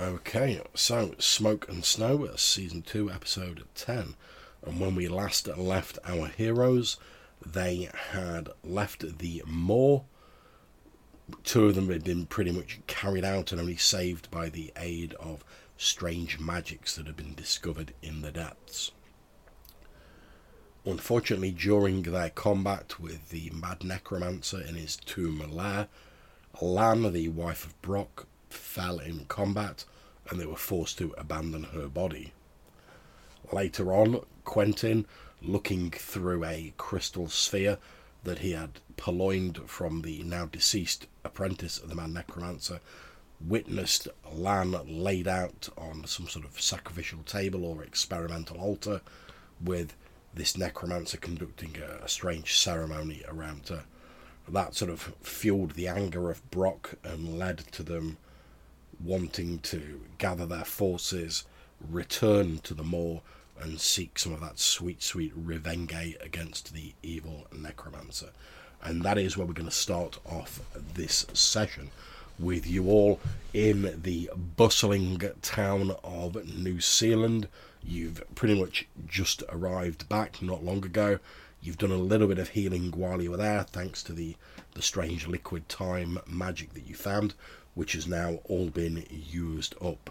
Okay, so Smoke and Snow, uh, season 2, episode 10. And when we last left our heroes, they had left the moor. Two of them had been pretty much carried out and only saved by the aid of strange magics that had been discovered in the depths. Unfortunately, during their combat with the Mad Necromancer in his tomb lair, Lann, the wife of Brock, fell in combat and they were forced to abandon her body. Later on, Quentin, looking through a crystal sphere that he had purloined from the now deceased apprentice of the man Necromancer, witnessed Lann laid out on some sort of sacrificial table or experimental altar with this necromancer conducting a, a strange ceremony around her. That sort of fueled the anger of Brock and led to them wanting to gather their forces, return to the moor, and seek some of that sweet, sweet revenge against the evil necromancer. And that is where we're going to start off this session with you all in the bustling town of New Seal Land. You've pretty much just arrived back not long ago. You've done a little bit of healing while you were there, thanks to the, the strange liquid time magic that you found, which has now all been used up.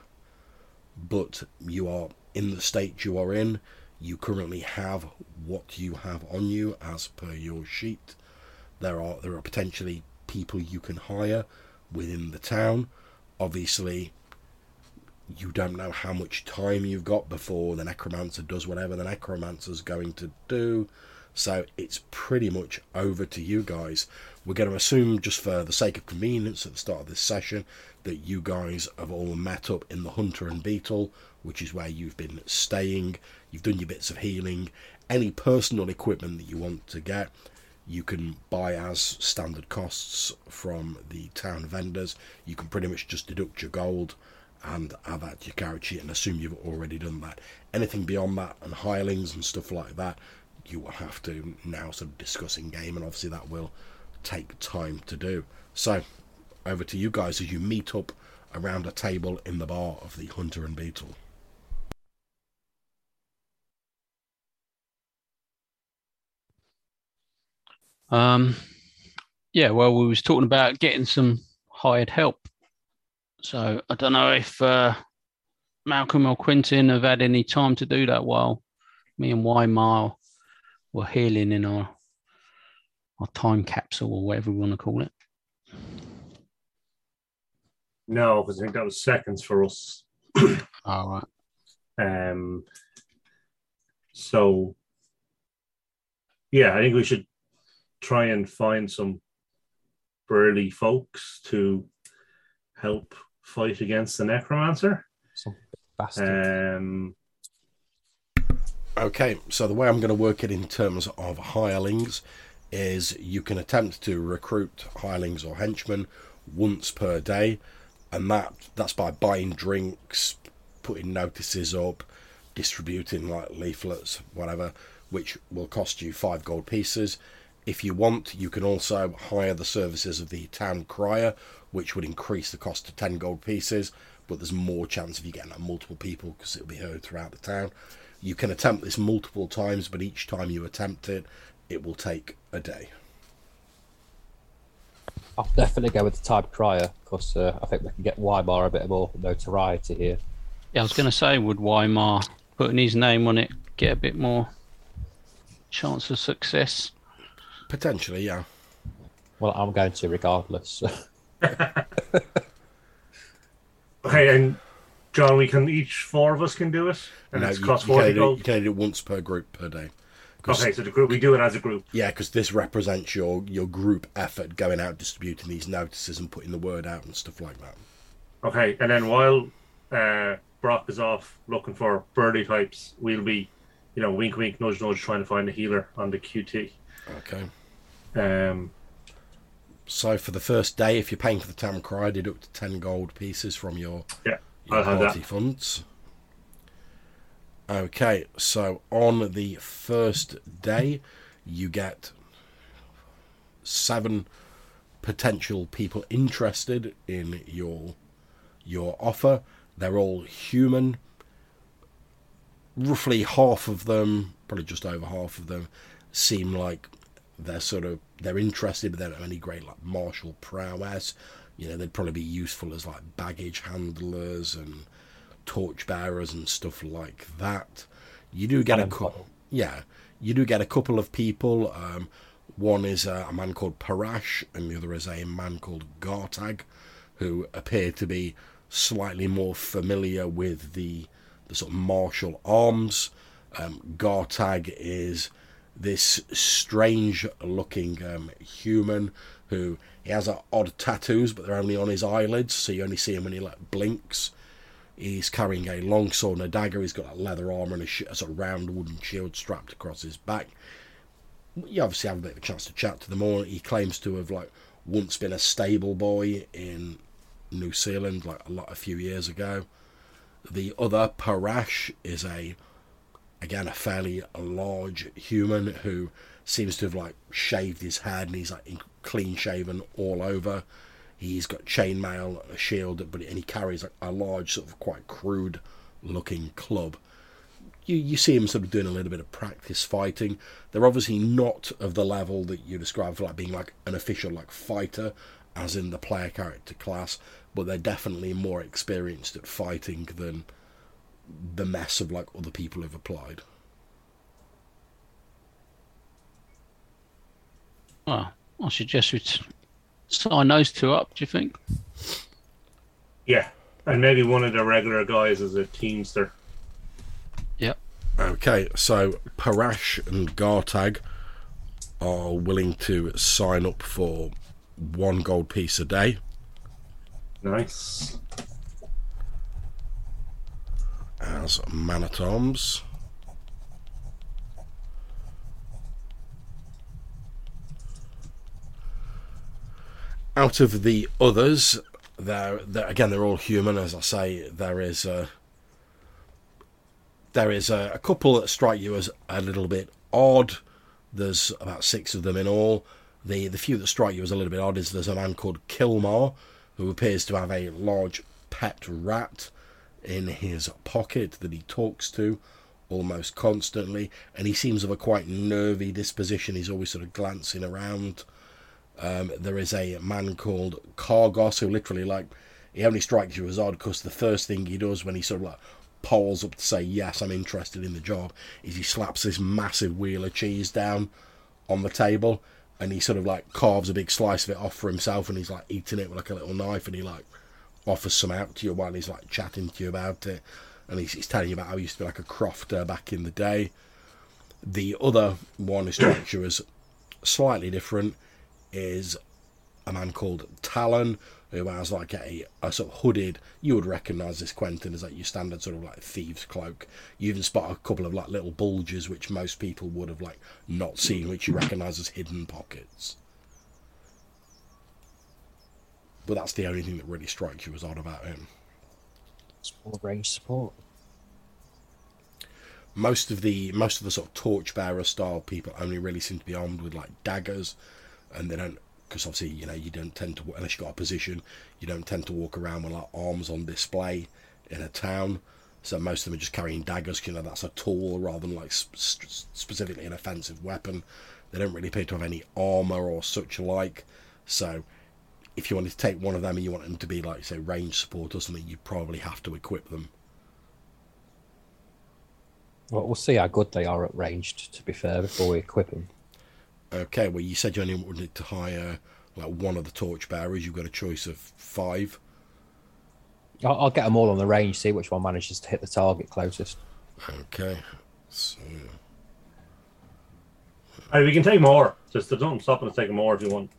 But you are in the state you are in. You currently have what you have on you as per your sheet. There are there are potentially people you can hire within the town. Obviously, you don't know how much time you've got before the necromancer does whatever the necromancer's going to do. So it's pretty much over to you guys. We're going to assume, just for the sake of convenience at the start of this session, that you guys have all met up in the Hunter and Beetle, which is where you've been staying. You've done your bits of healing. Any personal equipment that you want to get, you can buy as standard costs from the town vendors. You can pretty much just deduct your gold and add that to your character sheet and assume you've already done that. Anything beyond that and hirelings and stuff like that, you will have to now sort of discuss in game, and obviously that will take time to do. So, over to you guys as you meet up around a table in the bar of the Hunter and Beetle. Um, yeah, well, we was talking about getting some hired help. So I don't know if uh, Malcolm or Quentin have had any time to do that while me and Weimar were healing in our our time capsule or whatever we want to call it. No, because I think that was seconds for us. All right. Um, so, yeah, I think we should try and find some burly folks to help fight against the necromancer. Some bastard. Um, Okay, so the way I'm going to work it in terms of hirelings is you can attempt to recruit hirelings or henchmen once per day, and that that's by buying drinks, putting notices up, distributing like leaflets, whatever, which will cost you five gold pieces. If you want, you can also hire the services of the town crier, which would increase the cost to 10 gold pieces, but there's more chance of you getting multiple people because it'll be heard throughout the town. You can attempt this multiple times, but each time you attempt it, it will take a day. I'll definitely go with the Tide Crier because uh, I think we can get Weimar a bit more notoriety here. Yeah, I was going to say, would Weimar putting his name on it get a bit more chance of success? Potentially, yeah. Well, I'm going to regardless. okay, and John, we can each four of us can do it, and No, it's you, cost forty gold. you can only do it once per group per day. Okay, so the group we do it as a group. Yeah, because this represents your your group effort going out distributing these notices and putting the word out and stuff like that. Okay, and then while uh, Brock is off looking for birdie types, we'll be, you know, wink, wink, nudge, nudge, trying to find a healer on the QT. Okay. Um, So for the first day, if you're paying for the town cry, deduct ten gold pieces from your yeah, your I'll have party that. funds. Okay, so on the first day, you get seven potential people interested in your your offer, They're all human. Roughly half of them, probably just over half of them, seem like they're sort of they're interested, but they don't have any great like martial prowess. You know, they'd probably be useful as like baggage handlers and torchbearers and stuff like that. You do get a Cannon cou- fodder. yeah, you do get a couple of people. Um, one is a, a man called Parash, and the other is a man called Gartag, who appear to be slightly more familiar with the the sort of martial arms. Um, Gartag is this strange-looking um, human who he has uh, odd tattoos, but they're only on his eyelids, so you only see him when he like blinks. He's carrying a long sword and a dagger. He's got a leather armor and a, sh- a sort of round wooden shield strapped across his back. You obviously have a bit of a chance to chat to them all. He claims to have like once been a stable boy in New Seal Land, like a lot a few years ago. The other Parash is a again a fairly large human who seems to have like shaved his head and he's like clean shaven all over. He's got chainmail, a shield, but and he carries like a large sort of quite crude looking club. You you see him sort of doing a little bit of practice fighting. They're obviously not of the level that you describe for like being like an official like fighter, as in the player character class, but they're definitely more experienced at fighting than the mess of like other people who've applied. Well, I suggest we t- sign those two up. Do you think? Yeah, and maybe one of the regular guys as a teamster. Yep. Okay, so Parash and Gartag are willing to sign up for one gold piece a day. Nice. as man at arms. Out of the others, there, again, they're all human. As I say, there is a there is a, a couple that strike you as a little bit odd. There's about six of them in all. The the few that strike you as a little bit odd is there's a man called Kilmar, who appears to have a large pet rat in his pocket that he talks to almost constantly, and he seems of a quite nervy disposition. He's always sort of glancing around. Um, there is a man called Cargos who literally like he only strikes you as odd because the first thing he does when he sort of like poles up to say yes, I'm interested in the job, is he slaps this massive wheel of cheese down on the table, and he sort of like carves a big slice of it off for himself, and he's like eating it with like a little knife, and he like offers some out to you while he's like chatting to you about it, and he's, he's telling you about how he used to be like a crofter back in the day. The other one strikes you as slightly different is a man called Talon, who has like a, a sort of hooded. You would recognise this Quentin as like your standard sort of like thieves cloak. You even spot a couple of like little bulges which most people would have like not seen, which you recognise as hidden pockets. But that's the only thing that really strikes you as odd about him. Small range support. most of the most of the sort of torchbearer style people only really seem to be armed with like daggers, and they don't because obviously you know you don't tend to unless you have got a position you don't tend to walk around with like arms on display in a town. So most of them are just carrying daggers You know that's a tool rather than like sp- sp- specifically an offensive weapon. They don't really appear to have any armor or such like. So if you wanted to take one of them and you want them to be like say range support or something, you'd probably have to equip them. Well, we'll see how good they are at ranged, to be fair, before we equip them. Uh, okay, well, you said you only wanted to hire like one of the torchbearers. You've got a choice of five. I'll, I'll get them all on the range, see which one manages to hit the target closest. Okay, so Hey, we can take more. Just don't stop us taking more if you want.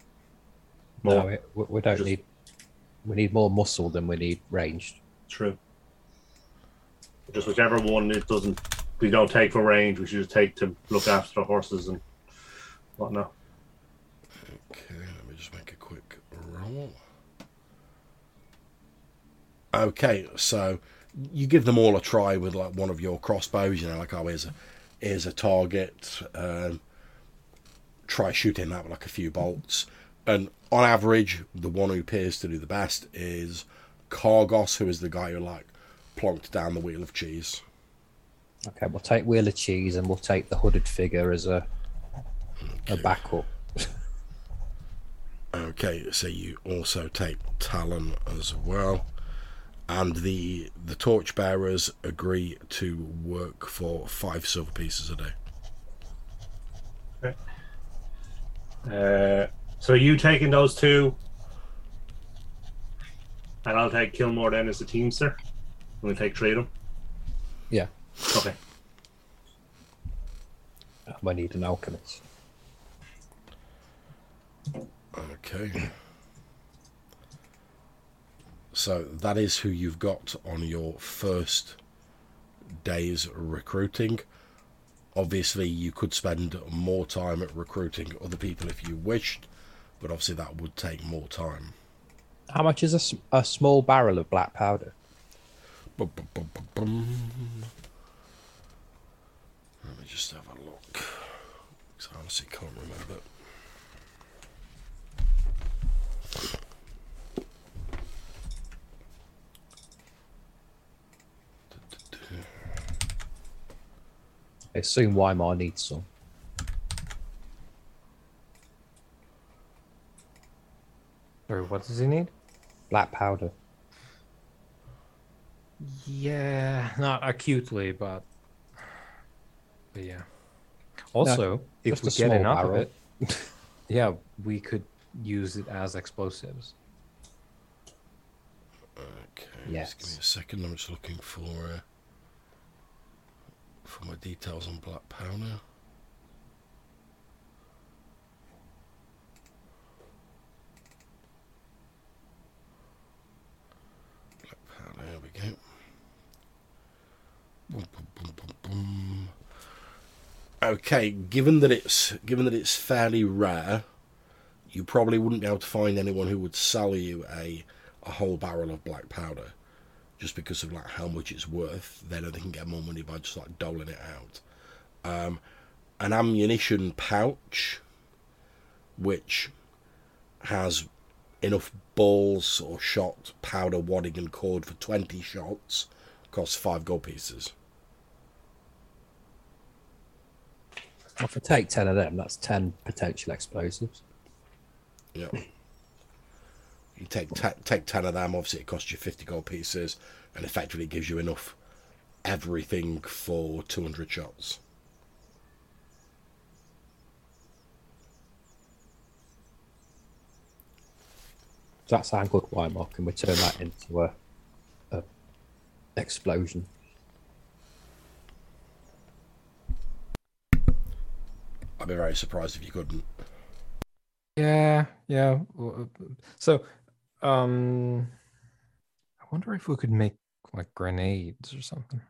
More. No, we, we don't Just- need. We need more muscle than we need ranged. True. Just whichever one it doesn't, we don't take for range. We should just take to look after the horses and whatnot. okay, let me just make a quick roll. Okay, so you give them all a try with like one of your crossbows. You know, like oh, here's a here's a target. Um, try shooting that with like a few bolts. And on average, the one who appears to do the best is Cargos, who is the guy who like plonked down the wheel of cheese. Okay, we'll take Wheel of Cheese and we'll take the hooded figure as a a backup. Okay, so you also take Talon as well, and the the torchbearers agree to work for five silver pieces a day. Uh, so you taking those two, and I'll take Kilmore then as the teamster. We'll take three of them. Yeah, Okay. we need an alchemist. Okay. So that is who you've got on your first day's recruiting. Obviously, you could spend more time at recruiting other people if you wished, but obviously that would take more time. How much is a small barrel of black powder? Bum, bum, bum, bum, bum. Let me just have a look. 'Cause I honestly can't remember. I assume Weimar needs some. Sorry, what does he need? Black powder. Yeah, not acutely, but, but yeah. Also, if we get enough barrel. of it, yeah, we could use it as explosives. Okay, Yes. just give me a second. I'm just looking for uh, for my details on black powder. Black powder. There we go. Boom, boom, boom, boom, boom. Okay, given that it's given that it's fairly rare, you probably wouldn't be able to find anyone who would sell you a a whole barrel of black powder just because of like how much it's worth. They know they can get more money by just like doling it out. Um, an ammunition pouch which has enough balls or shot powder wadding and cord for 20 shots costs 5 gold pieces. If I take 10 of them, that's 10 potential explosives. Yeah. You take te- take ten of them. Obviously, it costs you fifty gold pieces, and effectively gives you enough everything for two hundred shots. Does that sound good, Weimar? Can we turn that into a, a explosion? I'd be very surprised if you couldn't. Yeah, yeah. So, um, I wonder if we could make like grenades or something.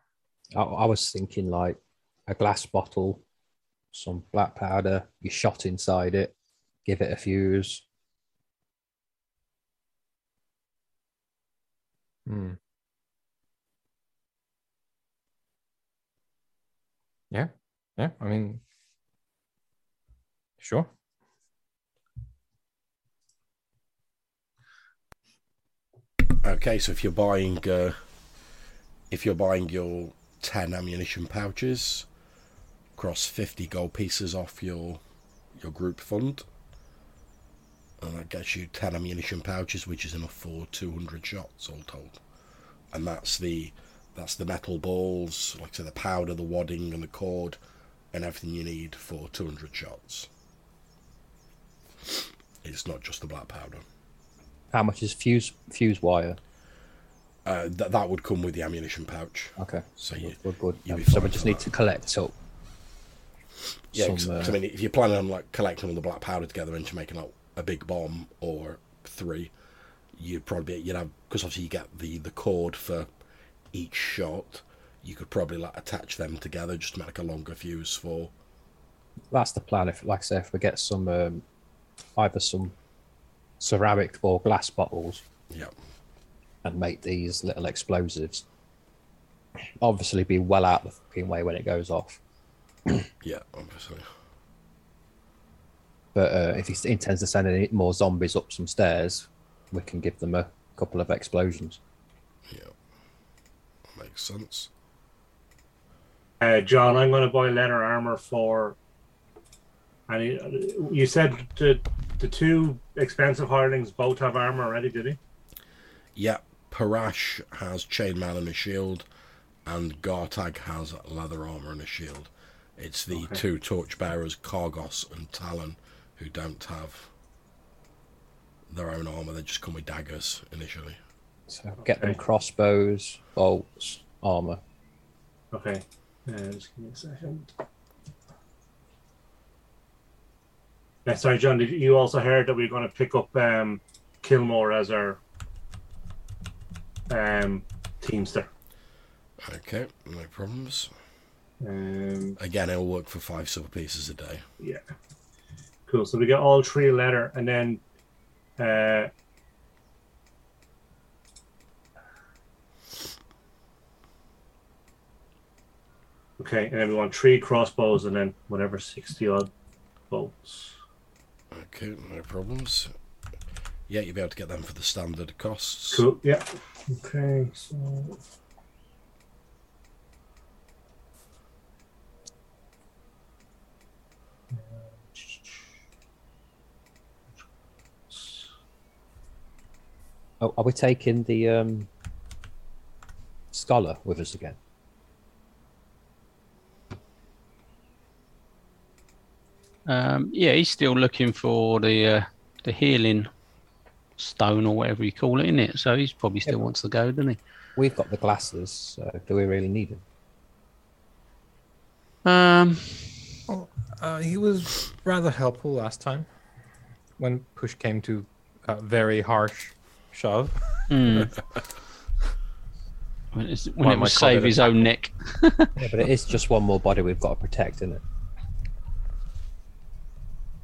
I, I was thinking like a glass bottle, some black powder, you shot inside it, give it a fuse. Hmm. Yeah, yeah. I mean, sure. Okay, so if you're buying, uh, if you're buying your ten ammunition pouches, cross fifty gold pieces off your your group fund, and that gets you ten ammunition pouches, which is enough for two hundred shots all told. And that's the that's the metal balls, like say, the powder, the wadding, and the cord, and everything you need for two hundred shots. It's not just the black powder. How much is fuse fuse wire? Uh, that that would come with the ammunition pouch. Okay, So you, good, Um, be so we just need that. to collect up. Yeah, some, uh, I mean, if you're planning on like collecting all the black powder together into making like a big bomb or three, you'd probably you'd have because obviously you get the the cord for each shot. You could probably like attach them together just to make like a longer fuse for. that's the plan. If, like I say, if we get some, um, either some ceramic or glass bottles Yeah, and make these little explosives, obviously be well out of the fucking way when it goes off. yeah, obviously. But uh, if he intends to send any more zombies up some stairs, we can give them a couple of explosions. Yeah. makes sense. Uh, John, I'm going to buy leather armor for. And he- you said the the two expensive hirelings both have armor already, did he? Yeah, Parash has chainmail and a shield, and Gartag has leather armor and a shield. It's the Okay. two torchbearers, Cargos and Talon, who don't have their own armor. They just come with daggers initially. So get them crossbows, bolts, armor. Okay. Uh, just give me a second. Yeah, sorry, John. Did you also heard that we are going to pick up um, Kilmore as our um, teamster? Okay, no problems. Um, Again, it'll work for five silver pieces a day. Yeah. Cool. So we get all three letter, and then uh, okay, and then we want three crossbows, and then whatever sixty odd bolts. Okay, no problems. Yeah, you'll be able to get them for the standard costs. Cool. Yeah. Okay. So. Oh, are we taking the um, scholar with us again? Um, yeah, he's still looking for the uh, the healing stone or whatever you call it, in it. So he's probably still but- wants to go, doesn't he? We've got the glasses, so do we really need them? Um, Uh, he was rather helpful last time when push came to a very harsh shove. hmm. when, when it might was save his own neck. Yeah, but it is just one more body we've got to protect, isn't it?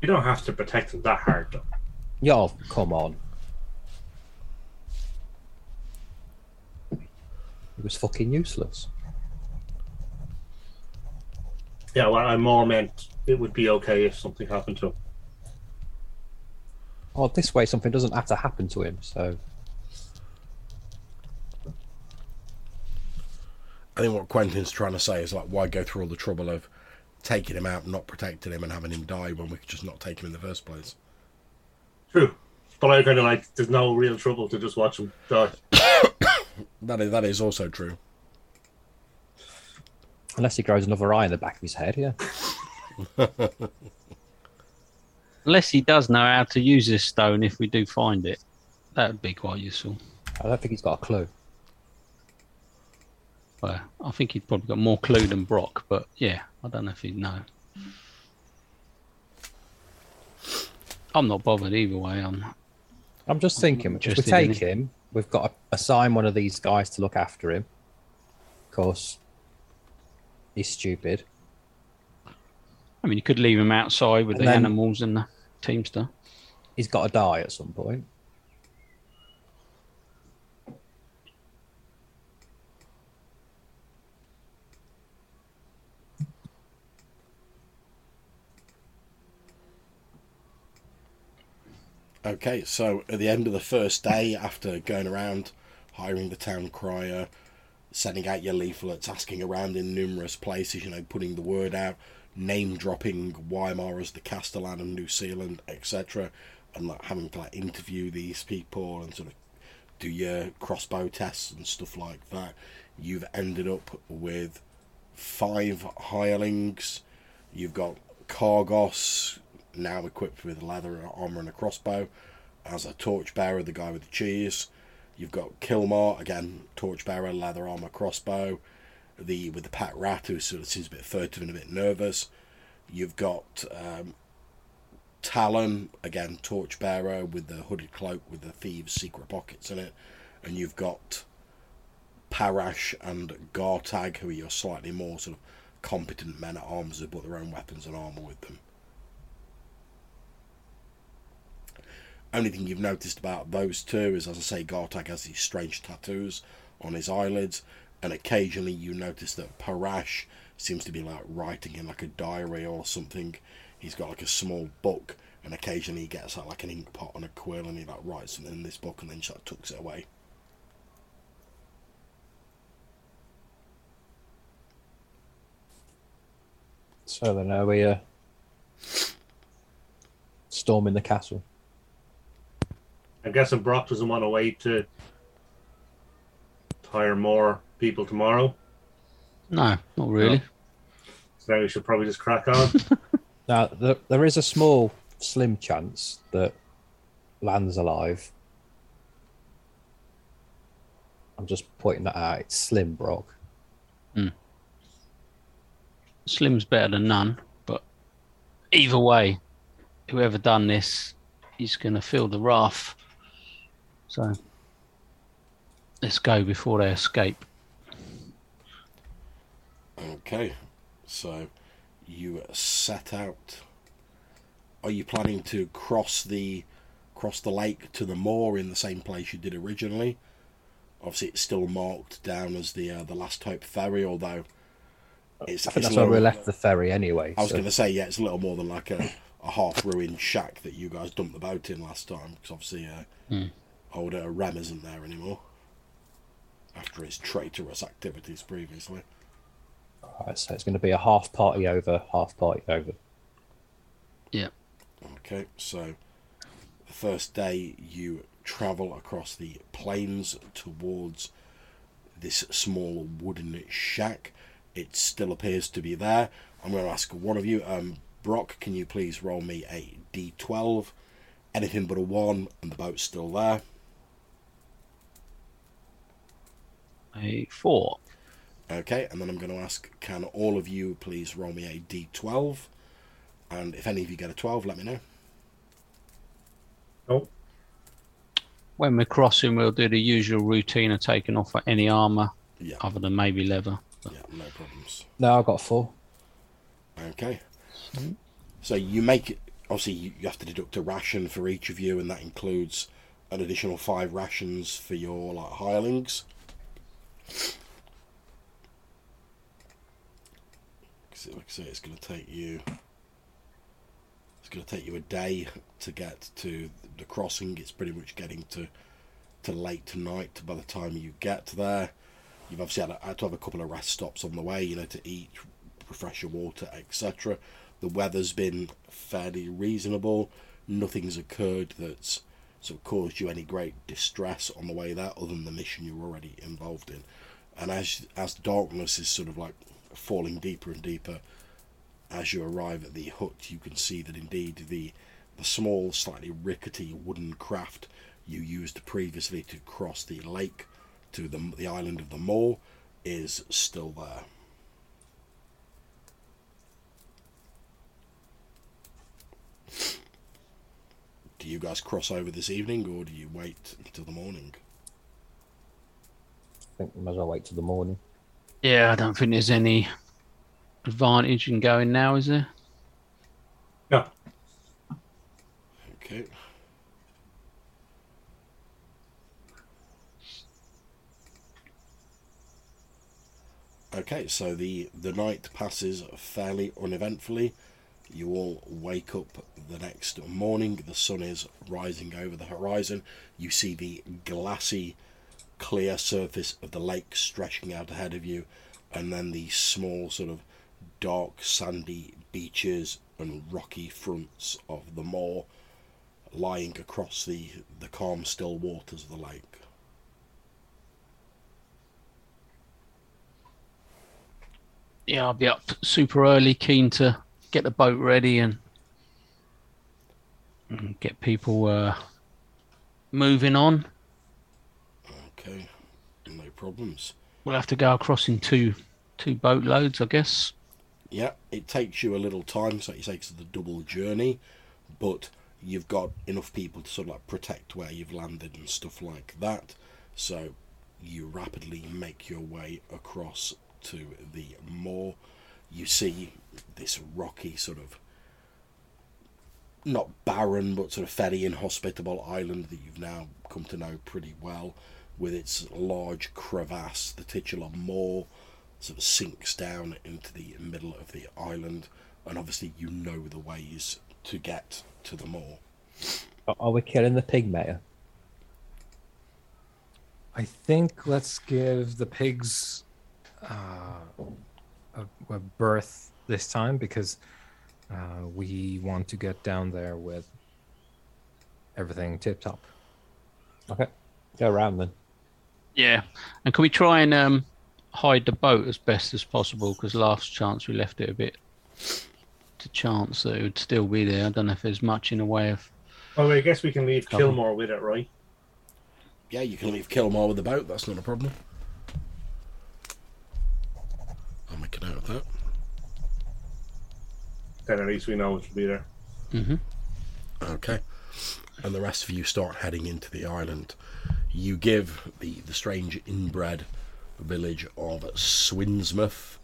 You don't have to protect them that hard, though. Yeah, oh, come on. It was fucking useless. Yeah, well, I more meant it would be okay if something happened to him. Oh, this way something doesn't have to happen to him, so I think what Quentin's trying to say is like, why go through all the trouble of taking him out, and not protecting him, and having him die when we could just not take him in the first place? True. But I kind of like, there's no real trouble to just watch him die. That is that is also true. unless he grows another eye in the back of his head, yeah. Unless he does know how to use this stone if we do find it. That would be quite useful. I don't think he's got a clue. I think he'd probably got more clue than Brock, but yeah, I don't know if he'd know. I'm not bothered either way. I'm I'm just thinking, if we take him, we've got to assign one of these guys to look after him. Of course, he's stupid. I mean, you could leave him outside with And the animals and the teamster. He's got to die at some point. Okay, so at the end of the first day, after going around, hiring the town crier, sending out your leaflets, asking around in numerous places, you know, putting the word out, name dropping Weimar as the Castellan of New Seal Land, etc., and like having to like interview these people and sort of do your crossbow tests and stuff like that, you've ended up with five hirelings. You've got Kargos, now equipped with leather armor and a crossbow, as a torchbearer, the guy with the cheese. You've got Kilmar, again, torchbearer, leather armor, crossbow. The with the pack rat, who sort of seems a bit furtive and a bit nervous. You've got um, Talon, again, torchbearer with the hooded cloak with the thieves' secret pockets in it, and you've got Parash and Gartag, who are your slightly more sort of competent men at arms who brought their own weapons and armor with them. Only thing you've noticed about those two is, as I say, Gartag has these strange tattoos on his eyelids, and occasionally you notice that Parash seems to be like writing in like a diary or something. He's got like a small book, and occasionally he gets out like an ink pot and a quill, and he like writes something in this book, and then just like tucks it away. So then, are we uh, storming the castle? I'm guessing Brock doesn't want to wait to hire more people tomorrow. No, not really. So we should probably just crack on. Now, there, there is a small, slim chance that Lann's alive. I'm just pointing that out. It's slim, Brock. Hmm. Slim's better than none, but either way, whoever done this, he's going to feel the wrath. So let's go before they escape. Okay, so you set out. Are you planning to cross the cross the lake to the moor in the same place you did originally? Obviously, it's still marked down as the uh, the Last Hope ferry, although it's. I think it's that's a where we left the ferry anyway. I was so- going to say, yeah, it's a little more than like a, a half ruined shack that you guys dumped the boat in last time, because obviously, uh, Hmm. Old uh, Rem isn't there anymore after his traitorous activities previously. Alright, so it's going to be a half party over, half party over. Yeah. Okay, so the first day you travel across the plains towards this small wooden shack. It still appears to be there. I'm going to ask one of you, um, Brock, can you please roll me a d12? Anything but a one, and the boat's still there. A four. Okay, and then I'm going to ask, can all of you please roll me a d12? And if any of you get a 12, let me know. oh, When we're crossing, we'll do the usual routine of taking off any armor Yeah, other than maybe leather. yeah, no problems. No, I've got four. Okay. So you make it. Obviously, you, you have to deduct a ration for each of you, and that includes an additional five rations for your like hirelings. So, like I say, it's going to take you. It's going to take you a day to get to the crossing. It's pretty much getting to to late tonight. by the time you get there. You've obviously had, had to have a couple of rest stops on the way, you know, to eat, refresh your water, etc. The weather's been fairly reasonable. Nothing's occurred that's sort of caused you any great distress on the way there, other than the mission you're already involved in. And as as darkness is sort of like falling deeper and deeper, as you arrive at the hut, you can see that indeed the the small, slightly rickety wooden craft you used previously to cross the lake to the the island of the Moor is still there. Do you guys cross over this evening, or do you wait until the morning? I think we might as well wait till the morning. Yeah, I don't think there's any advantage in going now, is there? yeah. Okay. Okay, so the the night passes fairly uneventfully. You all wake up the next morning. The sun is rising over the horizon. You see the glassy, clear surface of the lake stretching out ahead of you, and then the small, sort of dark, sandy beaches and rocky fronts of the moor lying across the, the calm, still waters of the lake. Yeah, I'll be up super early, keen to get the boat ready and, and get people uh, moving on. Okay, no problems. We'll have to go across in two two boat loads, I guess. Yeah, it takes you a little time, so it takes the double journey, but you've got enough people to sort of like protect where you've landed and stuff like that. So you rapidly make your way across to the moor. You see this rocky sort of not barren but sort of fairly inhospitable island that you've now come to know pretty well with its large crevasse, the titular moor sort of sinks down into the middle of the island, and obviously you know the ways to get to the moor. Are- Are we killing the pig mayor I think let's give the pigs uh, a, a berth this time because uh, we want to get down there with everything tip top. Okay, go around then. Yeah, and can we try and um, hide the boat as best as possible? Because last chance we left it a bit to chance that it would still be there. I don't know if there's much in the way of. Oh, I guess we can leave Cover. Kilmore with it, right? Yeah, you can leave Kilmore with the boat. That's not a problem. I'll make a note of that. Then at least we know it will be there. hmm Okay. And the rest of you start heading into the island. You give the, the strange inbred village of Swinsmouth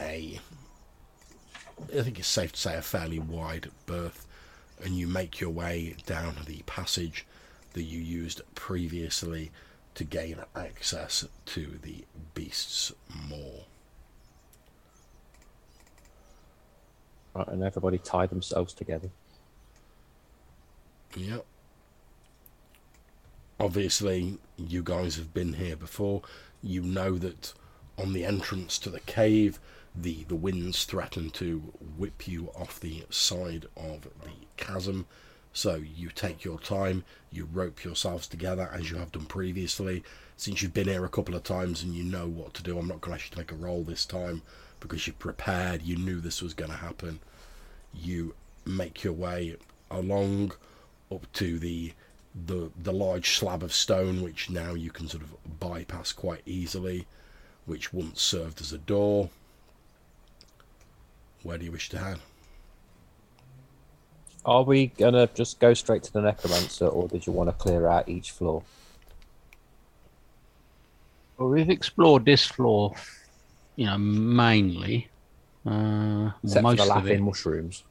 a, I think it's safe to say, a fairly wide berth. And you make your way down the passage that you used previously to gain access to the beast's maw. Right, and everybody tie themselves together. Yep. Obviously, you guys have been here before. You know that on the entrance to the cave, the, the winds threaten to whip you off the side of the chasm. So you take your time, you rope yourselves together as you have done previously. Since you've been here a couple of times and you know what to do, I'm not going to actually take a roll this time because you prepared, you knew this was going to happen. You make your way along up to the the the large slab of stone which now you can sort of bypass quite easily which once served as a door where do you wish to head Are we gonna just go straight to the necromancer, or did you want to clear out each floor? Well, we've explored this floor, you know, mainly. Uh, well, Except for most the of laughing it. mushrooms.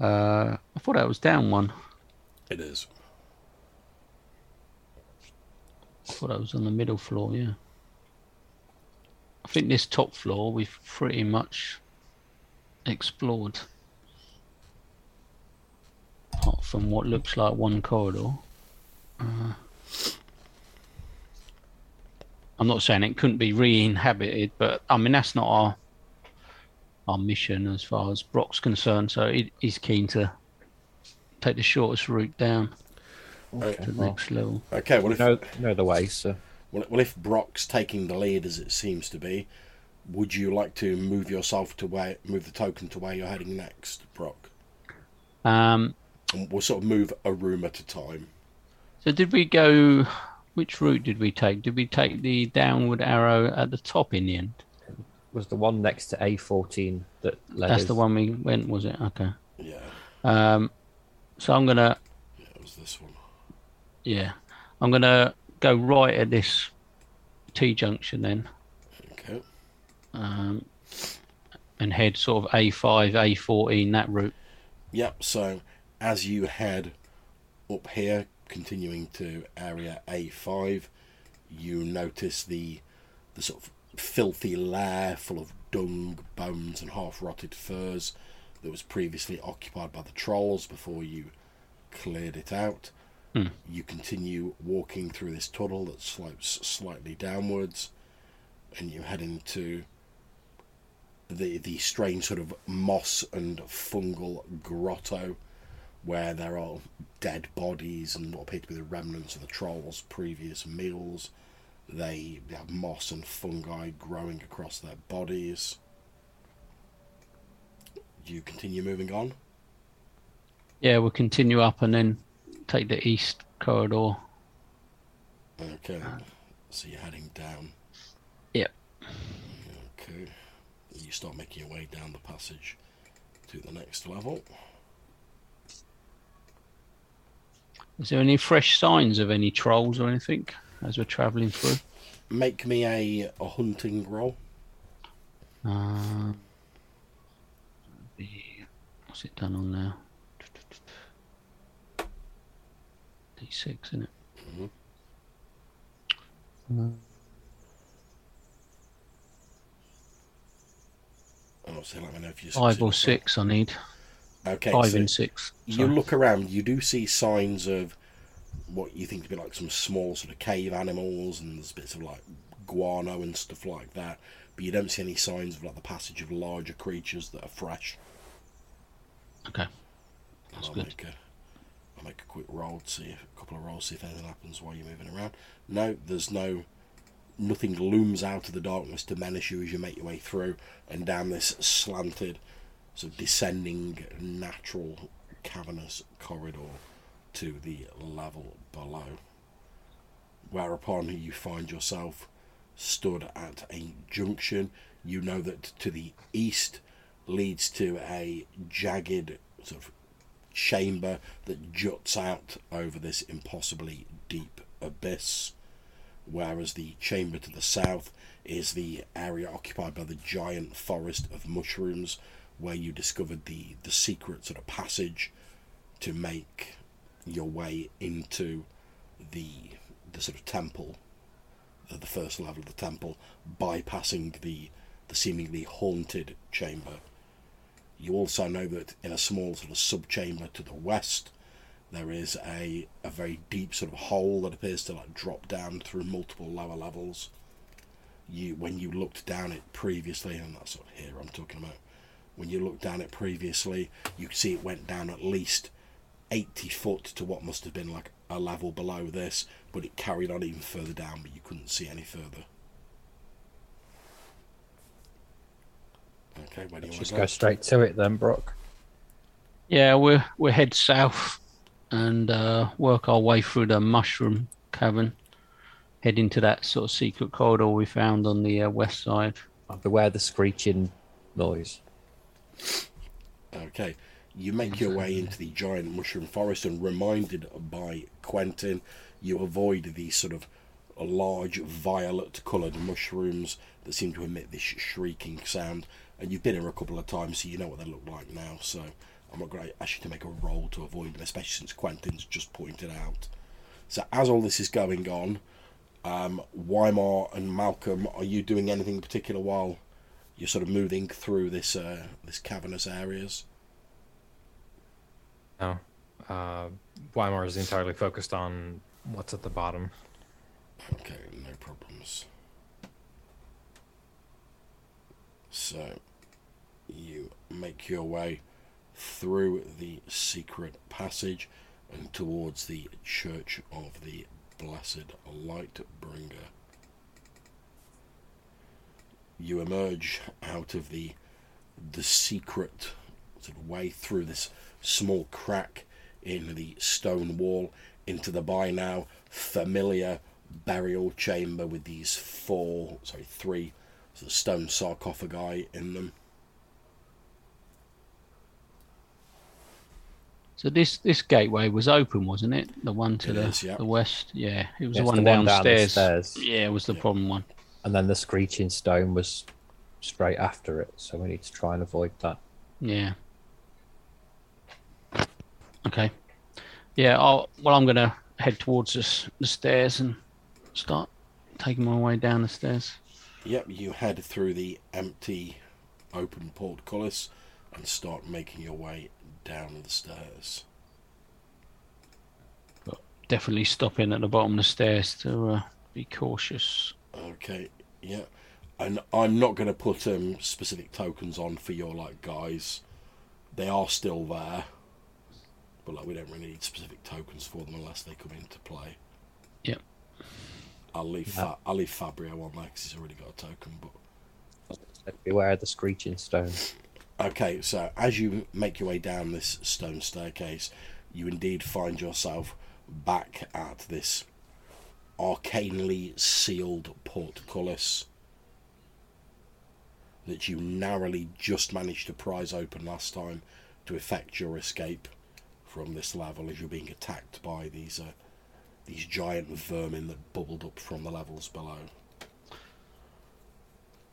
Uh, I thought that was down one. it is I thought that was on the middle floor. Yeah. I think this top floor we've pretty much explored. Apart from what looks like one corridor. Uh, I'm not saying it couldn't be re-inhabited, but I mean that's not our our mission as far as Brock's concerned. So he, he's keen to take the shortest route down okay. to the well. next level. okay well if, Know know the way, so well, well if brock's taking the lead as it seems to be would you like to move yourself to where move the token to where you're heading next brock Um, and we'll sort of move a room at a time So did we go? Which route did we take? Did we take the downward arrow at the top in the end? was the one next to A14 that led That's us- the one we went, was it? Okay. yeah Um, so I'm gonna, yeah it was this one yeah, I'm gonna go right at this T junction then, okay um, and head sort of A5, A14 that route. Yep, so as you head up here, continuing to area A5, you notice the the sort of filthy lair full of dung, bones, and half rotted furs that was previously occupied by the trolls before you cleared it out. Hmm. You continue walking through this tunnel that slopes slightly downwards, and you head into the the strange sort of moss and fungal grotto where there are dead bodies and what appear to be the remnants of the trolls' previous meals. They, have moss and fungi growing across their bodies. You continue moving on. Yeah, we'll continue up and then take the east corridor. Okay, so you're heading down. Yep. Okay, you start making your way down the passage to the next level. Is there any fresh signs of any trolls or anything as we're travelling through? Make me a, a hunting roll. Uh, what's it done on now? D6, isn't it? Uh, so let me know if you Five or six, I need. Okay, Five so and six. you look around. You do see signs of what you think to be like some small sort of cave animals, and there's bits of like guano and stuff like that, but you don't see any signs of like the passage of larger creatures that are fresh. Okay. That's I'll good. Make a, I'll make a quick roll to see if, a couple of rolls see if anything happens while you're moving around. No, there's no nothing looms out of the darkness to menace you as you make your way through and down this slanted, sort of descending natural cavernous corridor to the level below. Whereupon you find yourself stood at a junction. You know that to the east leads to a jagged sort of chamber that juts out over this impossibly deep abyss, whereas the chamber to the south is the area occupied by the giant forest of mushrooms, where you discovered the, the secret sort of passage to make your way into the the sort of temple, the, the first level of the temple, bypassing the the seemingly haunted chamber. You also know that in a small sort of sub chamber to the west, there is a, a very deep sort of hole that appears to like drop down through multiple lower levels. You when you looked down it previously, and that's sort of here I'm talking about. When you looked down it previously, you could see it went down at least eighty foot to what must have been like a level below this, but it carried on even further down, but you couldn't see any further. Okay, where do you want Just to go straight to it then, Brock. Yeah, we're we'll head south and uh, work our way through the mushroom cavern, head into that sort of secret corridor we found on the uh, west side. Beware the screeching noise. Okay, you make your way into the giant mushroom forest, and reminded by Quentin, you avoid these sort of large violet-coloured mushrooms that seem to emit this shrieking sound. And you've been here a couple of times, so you know what they look like now. So I'm not going to ask you to make a roll to avoid them, especially since Quentin's just pointed out. So as all this is going on, um, Weimar and Malcolm, are you doing anything in particular while you're sort of moving through this uh, this cavernous areas? No. Uh, Weimar is entirely focused on what's at the bottom. Okay, no problems. So, you make your way through the secret passage and towards the Church of the Blessed Light Bringer. You emerge out of the the secret sort of way through this small crack in the stone wall into the by now familiar burial chamber with these four, sorry, three sort of stone sarcophagi in them. So this this gateway was open, wasn't it? The one to It the, is, yeah. the west. Yeah, it was Yes, the one the one down the downstairs. Yeah, it was the Yeah. problem one. And then the screeching stone was straight after it, so we need to try and avoid that. Yeah. Okay. Yeah. I'll, well, I'm gonna head towards this, the stairs and start taking my way down the stairs. Yep, you head through the empty open portcullis and start making your way down the stairs. But definitely stopping at the bottom of the stairs to uh, be cautious. Okay, yeah. And I'm not going to put um, specific tokens on for your like guys. They are still there, but like we don't really need specific tokens for them unless they come into play. Yep. I'll leave Yeah. Fa- I'll leave Fabio on there because he's already got a token. But Beware the screeching stone. okay, so as you make your way down this stone staircase, you indeed find yourself back at this arcanely sealed portcullis that you narrowly just managed to prise open last time to effect your escape from this level as you're being attacked by these uh, these giant vermin that bubbled up from the levels below.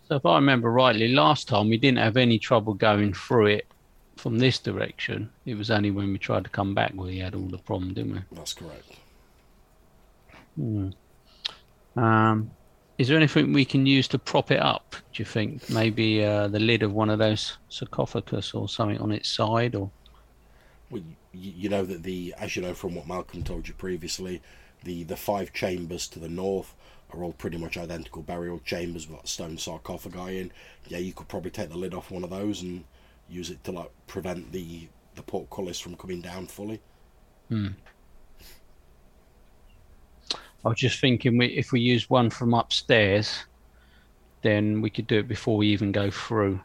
So if I remember rightly, last time we didn't have any trouble going through it from this direction. It was only when we tried to come back where we had all the problem, didn't we? That's correct. Hmm. Um, is there anything we can use to prop it up? Do you think maybe uh, the lid of one of those sarcophagus or something on its side, or Well, you, you know that the, as you know from what Malcolm told you previously, the the five chambers to the north are all pretty much identical burial chambers with like stone sarcophagi in. Yeah, you could probably take the lid off one of those and use it to like prevent the the portcullis from coming down fully. Hmm. I was just thinking we, if we use one from upstairs, then we could do it before we even go through.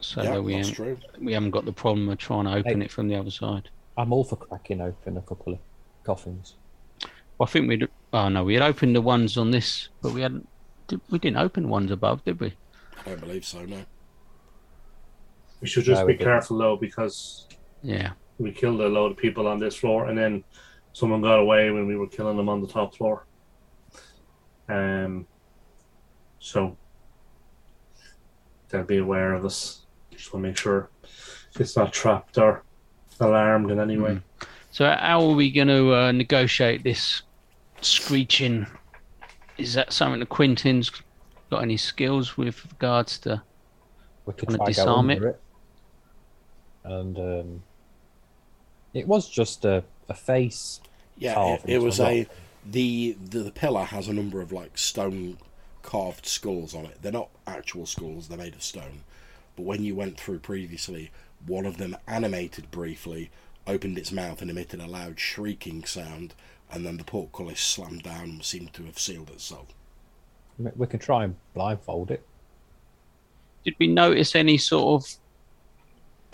So yeah, that we that's haven't, true. we haven't got the problem of trying to open Hey. it from the other side. I'm all for cracking open a couple of coffins. Well, I think we'd. Oh no, we had opened the ones on this, but we hadn't. Did, we didn't open ones above, did we? I don't believe so. No. We should just No, be careful though because Yeah. we killed a load of people on this floor, and then someone got away when we were killing them on the top floor. Um, so they'll be aware of us. Just want to make sure it's not trapped or alarmed in any way. So how are we going to uh, negotiate this screeching? Is that something that Quentin's got any skills with regards to? We could Kinda try disarm under it. And um, it was just a, a face. Yeah, it, it was a a rock. The, the the pillar has a number of like stone carved skulls on it. They're not actual skulls; they're made of stone. But when you went through previously, one of them animated briefly, opened its mouth and emitted a loud shrieking sound, and then the portcullis slammed down and seemed to have sealed itself. We can try and blindfold it. Did we notice any sort of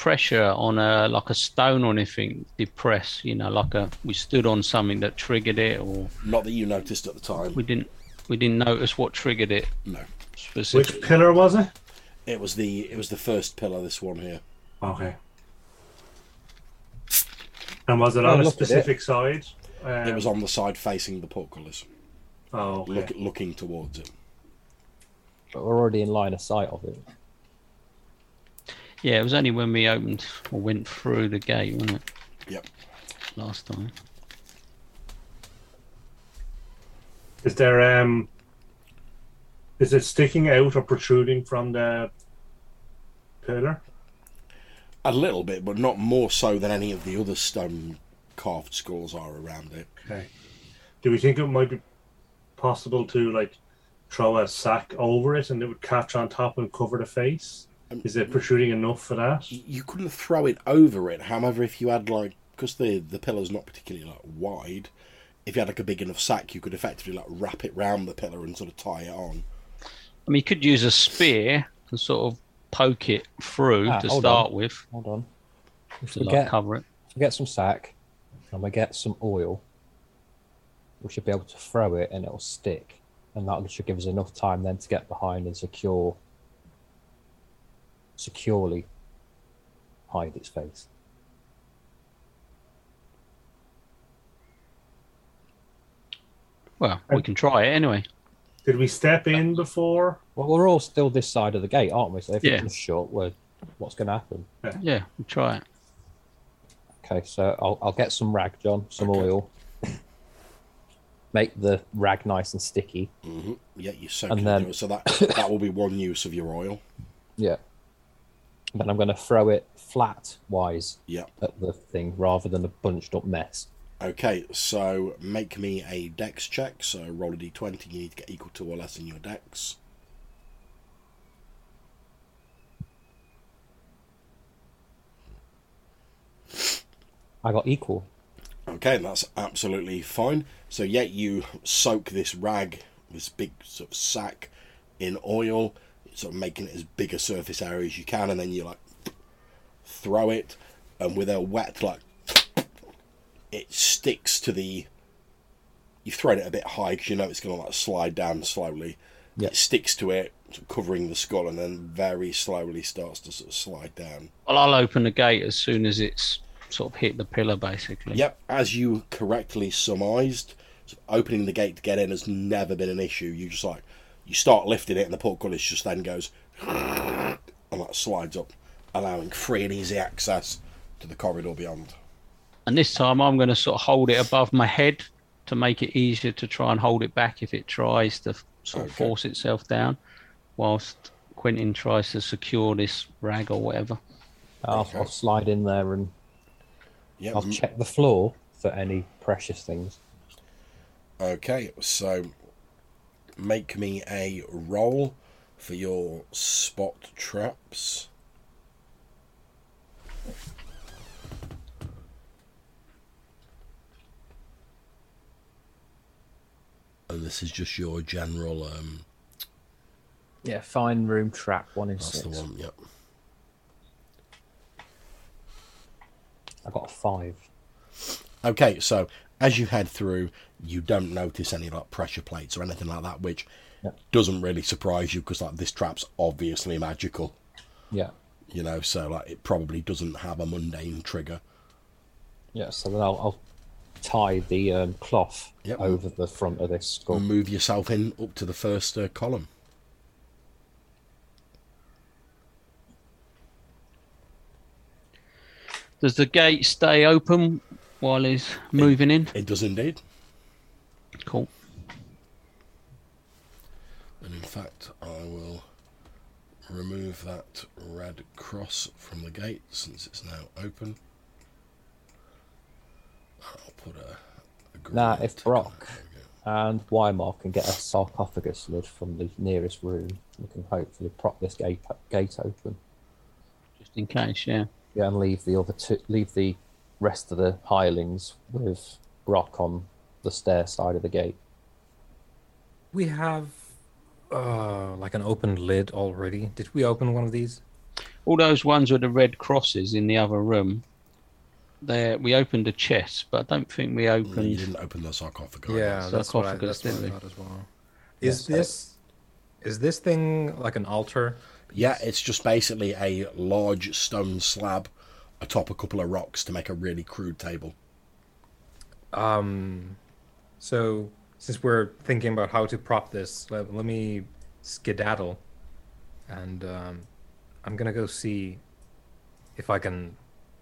pressure on a like a stone or anything depressed? You know, like a we stood on something that triggered it, or Not that you noticed at the time. we didn't we didn't notice what triggered it No, specifically. Which pillar was it? it was the it was the first pillar. This one here. Okay. And was it Oh, on a look at it. specific side? Um, it was on the side facing the portcullis, Oh, okay. look, looking towards it. But we're already in line of sight of it. Yeah, it was only when we opened or went through the gate, wasn't it? Yep. Last time. Is there um? Is it sticking out or protruding from the pillar? A little bit, but not more so than any of the other stone carved skulls are around it. Okay. Do we think it might be possible to like throw a sack over it and it would catch on top and cover the face? Is it protruding enough for that? You couldn't throw it over it. However, if you had like, because the the pillar's not particularly like wide, if you had like a big enough sack, you could effectively like wrap it round the pillar and sort of tie it on. I mean, you could use a spear and sort of poke it through Ah, to hold start with Hold on. If we like get, cover it. if we get some sack and we get some oil, we should be able to throw it and it'll stick. And that should give us enough time then to get behind and secure, securely hide its face. Well, we can try it anyway. Did we step in before? Well, we're all still this side of the gate, aren't we? So if Yeah. it's shut, we're, what's going to happen? Yeah, we'll try it. Okay, so I'll, I'll get some rag, John, some Okay. oil. Make the rag nice and sticky. hmm Yeah, you soak And then- it. So that that will be one use of your oil. Yeah. Then I'm going to throw it flat wise Yeah. at the thing rather than a bunched up mess. Okay, so make me a dex check. So roll a d20. You need to get equal to or less in your dex. I got equal. Okay, that's absolutely fine. So yeah, you soak this rag, this big sort of sack, in oil, sort of making it as big a surface area as you can, and then you like throw it, and with a wet like it sticks to the. You've thrown it a bit high because you know it's going to like slide down slowly. Yeah. It sticks to it, sort of covering the skull, and then very slowly starts to sort of slide down. Well, I'll open the gate as soon as it's sort of hit the pillar, basically. Yep, as you correctly surmised, opening the gate to get in has never been an issue. You just like you start lifting it, and the portcullis just then goes and that slides up, allowing free and easy access to the corridor beyond. And this time I'm going to sort of hold it above my head to make it easier to try and hold it back if it tries to sort of Okay. force itself down, whilst Quentin tries to secure this rag or whatever. I'll, Okay. I'll slide in there and Yep. I'll check the floor for any precious things. Okay, so make me a roll for your spot traps. And this is just your general. Um, Yeah, fine room trap one in that's six. the one. Yep. I got a five. Okay, so as you head through, you don't notice any like pressure plates or anything like that, which Yep. doesn't really surprise you because like this trap's obviously magical, Yeah, you know. So like it probably doesn't have a mundane trigger. yeah. So then I'll, I'll tie the um, cloth Yep. over the front of this skull. Move yourself in up to the first uh, column. Does the gate stay open while he's moving in? It does indeed, Cool. and in fact, I will remove that red cross from the gate since it's now open. I'll put a. a green Now, if Brock- on it. There we go. And Weimar can get a sarcophagus lid from the nearest room. We can hopefully prop this gate gate open. Just in case, yeah. Yeah, and leave the other two, leave the rest of the hirelings with Brock on the stair side of the gate. We have uh like an open lid already. Did we open one of these? All those ones with the red crosses in the other room. There, we opened a chest, but I don't think we opened. you didn't open the sarcophagus. Yeah, that's what I, sarcophagus, that's what I didn't we? thought as well. Yeah, Is so- this is this thing like an altar? Yeah, it's just basically a large stone slab atop a couple of rocks to make a really crude table. Um, so since we're thinking about how to prop this, let, let me skedaddle, and um, I'm gonna go see if I can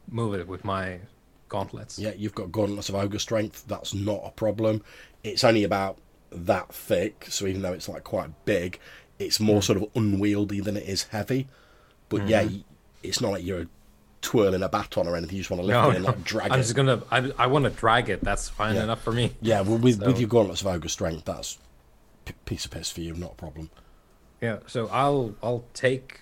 move it with my gauntlets. Yeah, you've got gauntlets of ogre strength. That's not a problem. It's only about that thick, so even though it's like quite big, it's more sort of unwieldy than it is heavy. But yeah, it's not like you're twirling a baton or anything. You just want to lift No, it and no. like drag it. I'm it. just gonna. I, I want to drag it. That's fine Yeah. enough for me. Yeah, well, with with your gauntlets of ogre strength, that's p- piece of piss for you, not a problem. Yeah. So I'll I'll take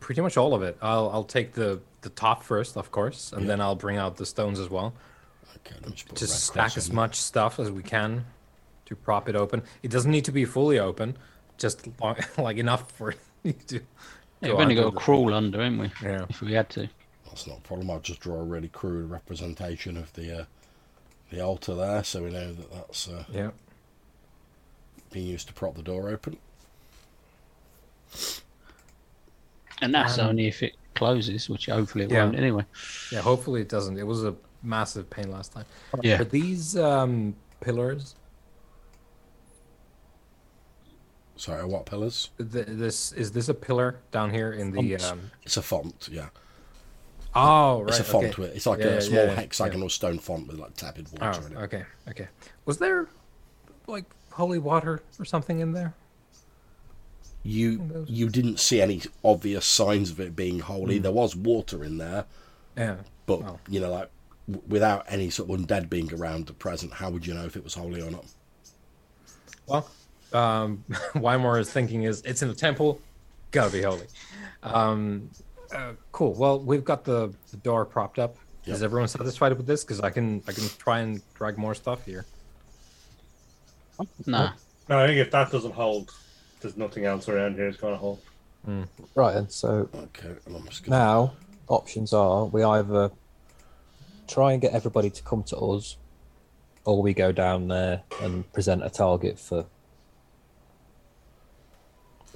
pretty much all of it. I'll I'll take the the top first, of course, and Yeah. then I'll bring out the stones as well. Okay, just Just stack as much stuff as we can to prop it open. It doesn't need to be fully open, just long, like enough for you to. Yeah, we've only got to the- crawl under, haven't we? Yeah. If we had to. That's not a problem. I'll just draw a really crude representation of the uh, the altar there, so we know that that's uh, Yeah. being used to prop the door open. And that's Um, only if it closes, which hopefully it Yeah. won't anyway. Yeah. Hopefully it doesn't. It was a massive pain last time. Yeah. Are these um, pillars? Sorry, what pillars? Th- this is this a pillar down here in the? Um... It's a font, yeah. Oh, right. It's a font okay. with it's like Yeah, a yeah, small yeah, hexagonal stone font with like tepid water Oh, in it. okay, okay. Was there like holy water or something in there? You you didn't see any obvious signs of it being holy. There was water in there, Yeah. but Oh. you know, like w- without any sort of undead being around at present, how would you know if it was holy or not? Well, um, Weimar is thinking is it's in the temple, gotta be holy. Um, uh, cool. Well, we've got the, the door propped up. Is everyone satisfied with this? Because I can I can try and drag more stuff here. Nah. No, I think if that doesn't hold, there's nothing else around here that's going to hold. Right, and so Okay, and I'm just gonna now options are we either try and get everybody to come to us, or we go down there and present a target for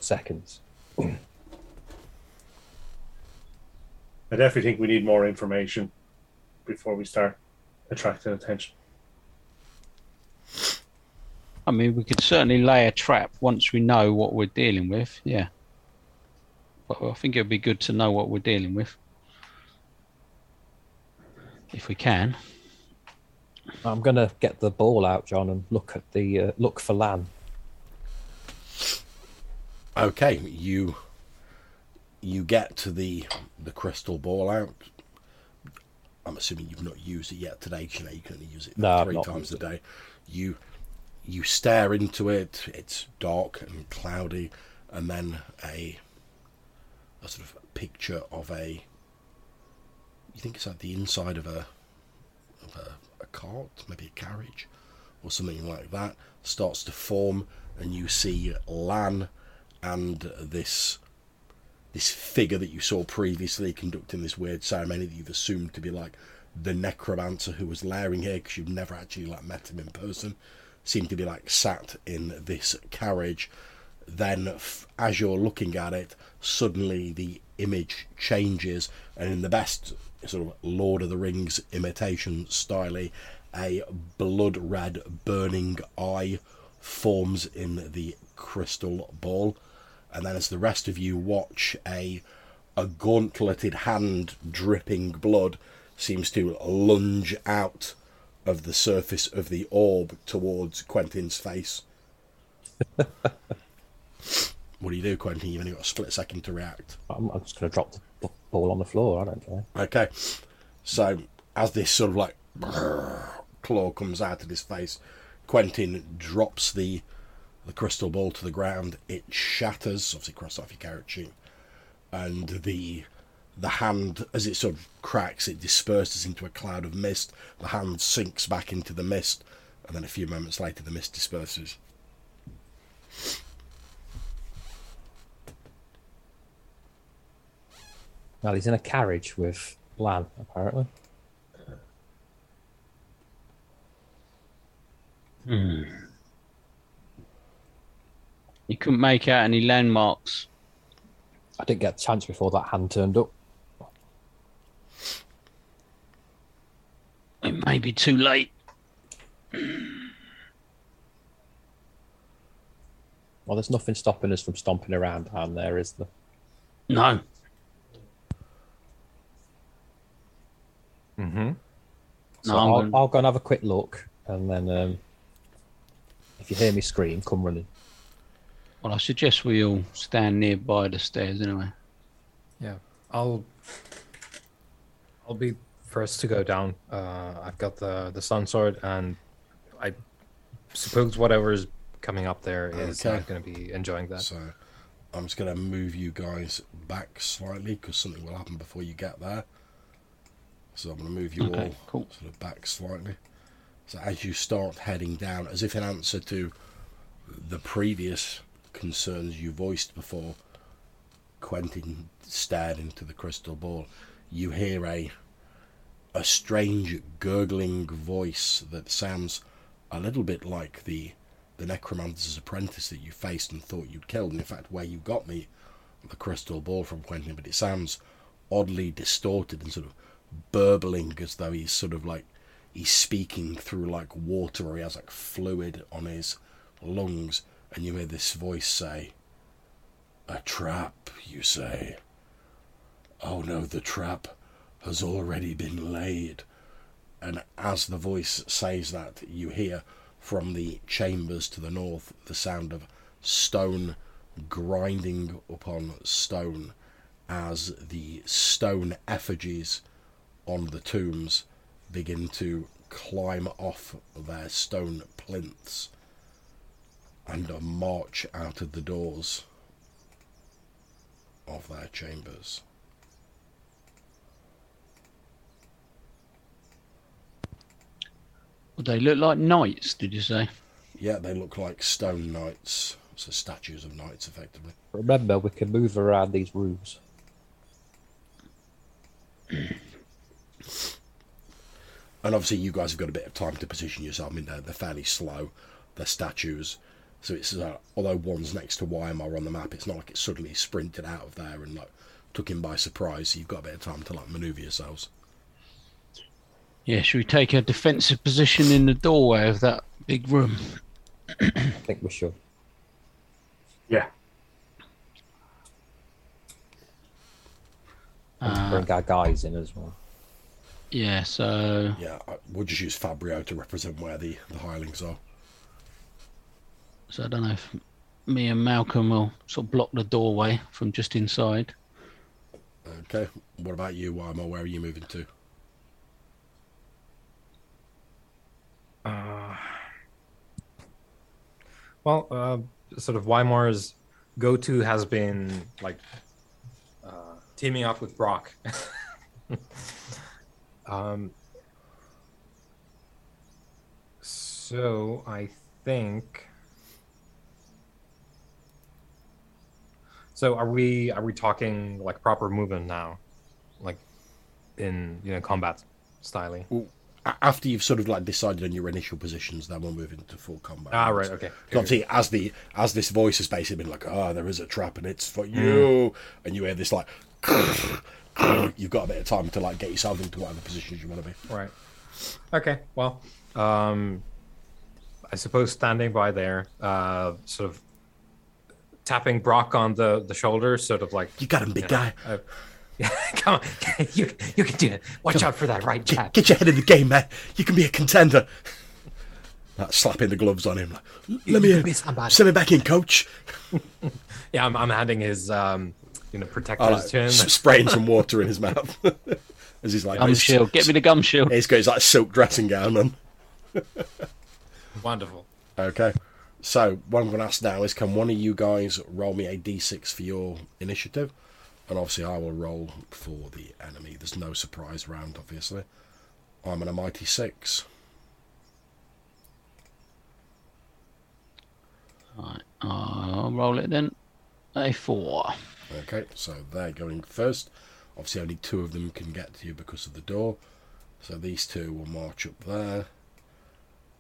seconds. I definitely think we need more information before we start attracting attention. I mean, we could certainly lay a trap once we know what we're dealing with. Yeah. But I think it would be good to know what we're dealing with. If we can. I'm gonna get the ball out, John, and look at the uh, look for Lann. Okay, you you get to the the crystal ball out. I'm assuming you've not used it yet today. You know, you can only use it No, three times a day. You you stare into it. It's dark and cloudy, and then a a sort of picture of a. You think it's like the inside of a of a, a cart, maybe a carriage, or something like that, starts to form, and you see Lann and this this figure that you saw previously conducting this weird ceremony that you've assumed to be like the necromancer who was lairing here because you've never actually like met him in person seem to be like sat in this carriage. Then f- as you're looking at it suddenly the image changes and in the best sort of lord of the rings imitation style a blood red burning eye forms in the crystal ball and then as the rest of you watch a a gauntleted hand dripping blood seems to lunge out of the surface of the orb towards Quentin's face. what do you do, Quentin? You've only got a split second to react. I'm, I'm just going to drop the ball on the floor. I don't care. Okay, so as this sort of like claw comes out of his face, Quentin drops the the crystal ball to the ground. It shatters, obviously cross off your carrot sheet, and the the hand as it sort of cracks, it disperses into a cloud of mist. The hand sinks back into the mist, and then a few moments later, the mist disperses. Well, he's in a carriage with Lann, apparently. Hmm. You couldn't make out any landmarks. I didn't get a chance before that hand turned up. It may be too late. Well, there's nothing stopping us from stomping around down there, is there? No. Mm-hmm. So No, I'm I'll, gonna- I'll go and have a quick look, and then um, if you hear me scream, come running. Well, I suggest we all stand nearby the stairs anyway. Yeah, I'll I'll be first to go down. Uh, I've got the the sun sword, and I suppose whatever is coming up there is Okay. not going to be enjoying that. So I'm just going to move you guys back slightly because something will happen before you get there. So I'm going to move you Okay, all cool. sort of back slightly. So as you start heading down, as if in answer to the previous concerns you voiced before, Quentin stared into the crystal ball. You hear a a strange gurgling voice that sounds a little bit like the the necromancer's apprentice that you faced and thought you'd killed, and in fact where you got me the crystal ball from Quentin, but it sounds oddly distorted and sort of burbling as though he's sort of like he's speaking through like water or he has like fluid on his lungs and you hear this voice say a trap you say. Oh no the trap has already been laid. And as the voice says that you hear from the chambers to the north the sound of stone grinding upon stone as the stone effigies on the tombs begin to climb off their stone plinths and a march out of the doors of their chambers. Would they look like knights, did you say? Yeah, they look like stone knights, so statues of knights, effectively. Remember, we can move around these rooms. And obviously, you guys have got a bit of time to position yourself. I mean, they're, they're fairly slow. They're statues. So it's uh, although one's next to Weimar on the map, it's not like it suddenly sprinted out of there and like took him by surprise. So you've got a bit of time to like manoeuvre yourselves. Yeah, should we take a defensive position in the doorway of that big room? I think we should. Yeah. And Uh, bring our guys in as well. yeah, so Yeah, we'll just use Fabio to represent where the, the hirelings are. So I don't know if me and Malcolm will sort of block the doorway from just inside. Okay. What about you, Weimar? Where are you moving to? Uh, Well, uh, sort of Weimar's go-to has been like uh, teaming up with Brock. um, so I think. So are we are we talking like proper movement now, like in you know combat styling? A- After you've sort of like decided on your initial positions, then we'll move into full combat. Ah, right, okay. 'Cause Obviously, as the as this voice has basically been like, "Oh, there is a trap, and it's for you," and you hear this like, you've got a bit of time to like get yourself into whatever positions you want to be. Right. Okay. Well, um, I suppose standing by there, uh, sort of tapping Brock on the the shoulder, sort of like, You got him, big guy. uh, come on, you you can do it. Watch out for that right Get, jab. get your head in the game, man. You can be a contender. Like, slapping the gloves on him. Like, You Let me can in. be. Send me back in, coach. Yeah, I'm, I'm handing his um, you know, protectors I like, to him. spraying some water in his mouth as he's like, Gum his- shield. Get me the gum shield. He's got his like silk dressing gown on. Wonderful. Okay. So what I'm going to ask now is, can one of you guys roll me a d6 for your initiative, and obviously I will roll for the enemy. There's no surprise round, obviously. I'm an a mighty six. Right, I'll roll it then. A four. Okay, so they're going first. Obviously, only two of them can get to you because of the door. So these two will march up there,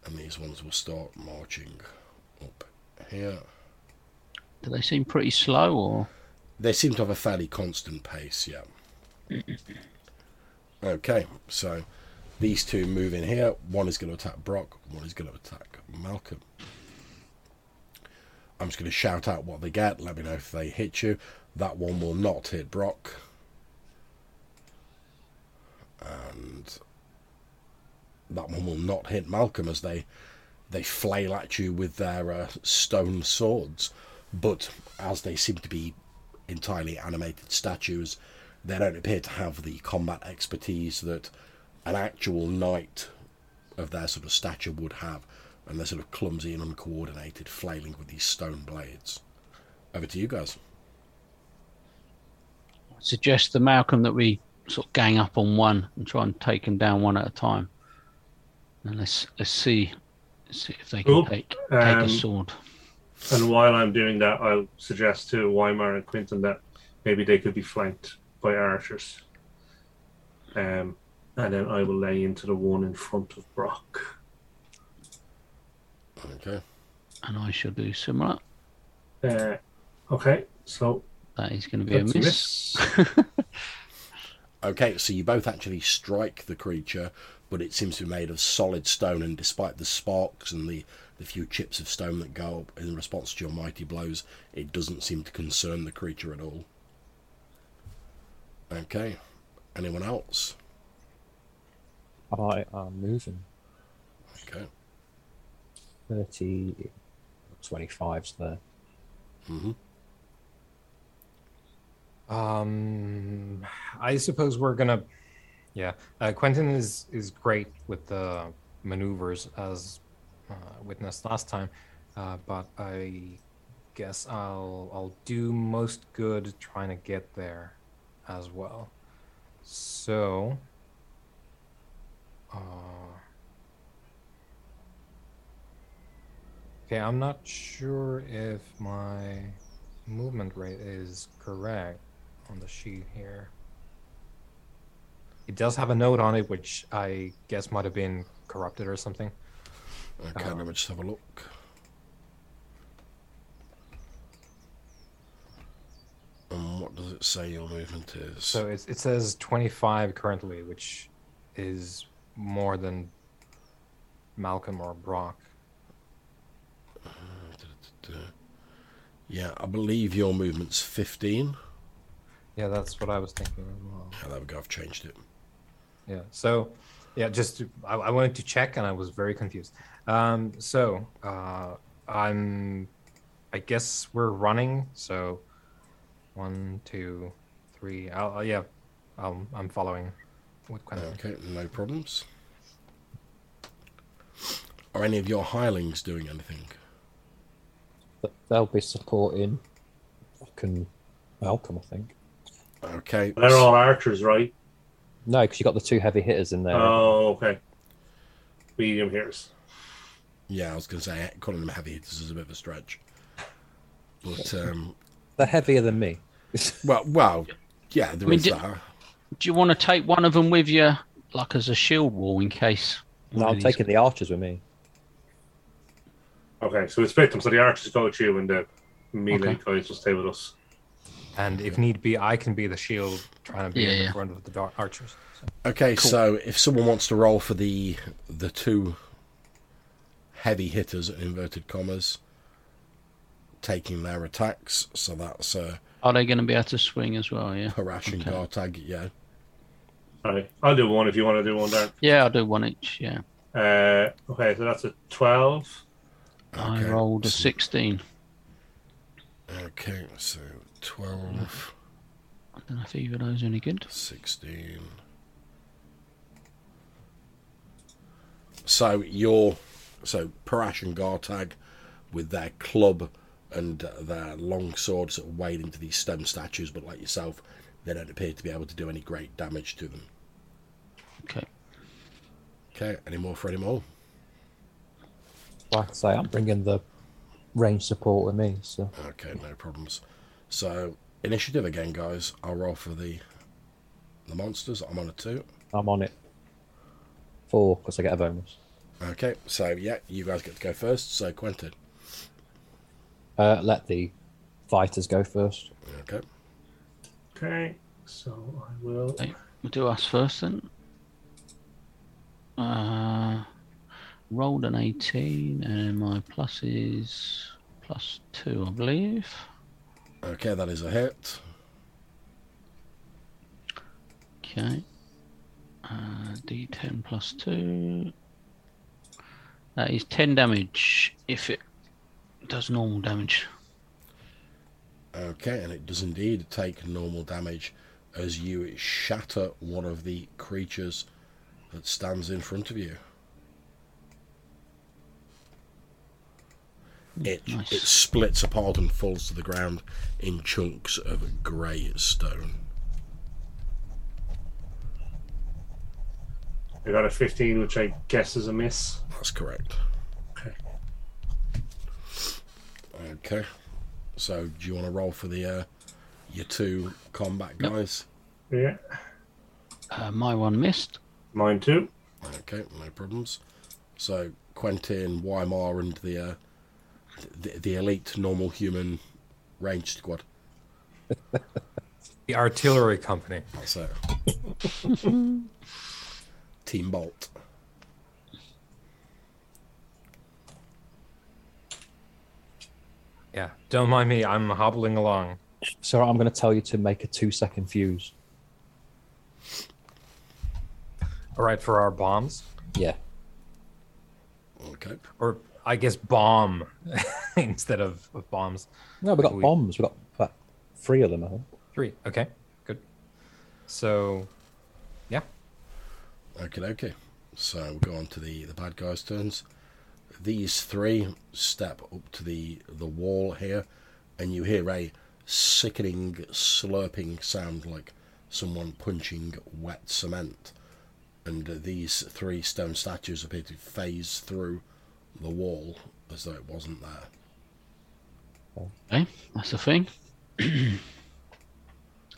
and these ones will start marching up here. Do they seem pretty slow or? They seem to have a fairly constant pace, yeah. okay, so these two move in here. One is going to attack Brock, one is going to attack Malcolm. I'm just going to shout out what they get. Let me know if they hit you. That one will not hit Brock. And that one will not hit Malcolm as they they flail at you with their uh, stone swords. But as they seem to be entirely animated statues, they don't appear to have the combat expertise that an actual knight of their sort of stature would have. And they're sort of clumsy and uncoordinated, flailing with these stone blades. Over to you guys. I suggest to Malcolm that we sort of gang up on one and try and take him down one at a time. And let's let's see, see if they can Cool. take take Um, a sword. And while I'm doing that, I'll suggest to Weimar and Quentin that maybe they could be flanked by archers. Um, and then I will lay into the one in front of Brock. Okay. And I shall do similar. Uh, okay, so That is going to be a a miss. miss. Okay, so you both actually strike the creature, but it seems to be made of solid stone, and despite the sparks and the, the few chips of stone that go up in response to your mighty blows, it doesn't seem to concern the creature at all. Okay, anyone else? I am moving. Okay. 30, 25's there. hmm Um, I suppose we're gonna, yeah. Uh, Quentin is is great with the maneuvers as uh, witnessed last time, uh, but I guess I'll I'll do most good trying to get there as well. So, uh, okay, I'm not sure if my movement rate is correct on the sheet here. It does have a note on it, which I guess might have been corrupted or something. Okay, Oh. let me just have a look. And what does it say your movement is? So it, it says 25 currently, which is more than Malcolm or Brock. Uh, yeah, I believe your movement's 15. Yeah, that's what I was thinking as well. Yeah, there we go, I've changed it. Yeah. So, yeah, just to, I, I wanted to check, and I was very confused. Um, so uh, I'm, I guess we're running. So, one, two, three. I'll, uh, yeah, I'll, I'm following with Quentin. Okay, no problems. Are any of your hirelings doing anything? They'll be supporting fucking Malcolm, I think. Okay. They're all archers, right? No, because you got the two heavy hitters in there. Oh, okay. Medium hitters. Yeah, I was going to say calling them heavy hitters is a bit of a stretch. But um, They're heavier than me. well, well, yeah, there mean, is di- that. Do you want to take one of them with you, like as a shield wall, in case? no, I'm of taking the archers with me. Okay, so we split them. So the archers go with you, and the melee Okay. guys will stay with us. And if need be, I can be the shield trying to be Yeah, in the yeah. front of the dar- archers. So, Okay, so if someone wants to roll for the the two heavy hitters in inverted commas, taking their attacks, so that's uh, Are they going to be able to swing as well? Yeah. Harash and Okay. Gartag, yeah. All right, I'll do one if you want to do one, Dan. Yeah, I'll do one each. Yeah. Uh, okay, so that's a twelve. I rolled a 16. Okay, so 12, I don't know if either of those are any good. 16. So you're so Parash and Gartag with their club and uh, their long swords sort of wade into these stone statues, but like yourself, they don't appear to be able to do any great damage to them. Okay. Okay, any more for any more? Like I say, I'm bringing the range support with me. So Okay, no problems. So initiative again, guys. I'll roll for the the monsters. I'm on a two. I'm on it. Four, because I get a bonus. Okay, so yeah, you guys get to go first. So Quentin. Uh, let the fighters go first. Okay. Okay, so I will. Okay, we'll do us first then. Uh, rolled an 18, and my plus is plus 2, I believe. Okay, that is a hit. Okay. Uh, D10 plus 2. That is 10 damage if it does normal damage. Okay, and it does indeed take normal damage as you shatter one of the creatures that stands in front of you. It Nice. it splits apart and falls to the ground in chunks of grey stone. I got a fifteen, which I guess is a miss. That's correct. Okay. Okay. So, do you want to roll for the uh, your two combat Yep. guys? Yeah, Uh, my one missed. mine too. Okay, no problems. So Quentin, Weimar, and the uh, the, the elite normal human range squad. the artillery company. That's it. Team Bolt. Yeah, don't mind me. I'm hobbling along. So I'm going to tell you to make a two second fuse. All right, for our bombs, Yeah. Okay. or I guess bomb instead of, of bombs. No, we got We- bombs. We got about three of them. I think. Three. Okay, good. So, yeah, Okay. Okay. So we'll go on to the the bad guys' turns. These three step up to the the wall here, and you hear a sickening slurping sound like someone punching wet cement. And these three stone statues appear to phase through the wall as though it wasn't there. Okay, that's the thing. they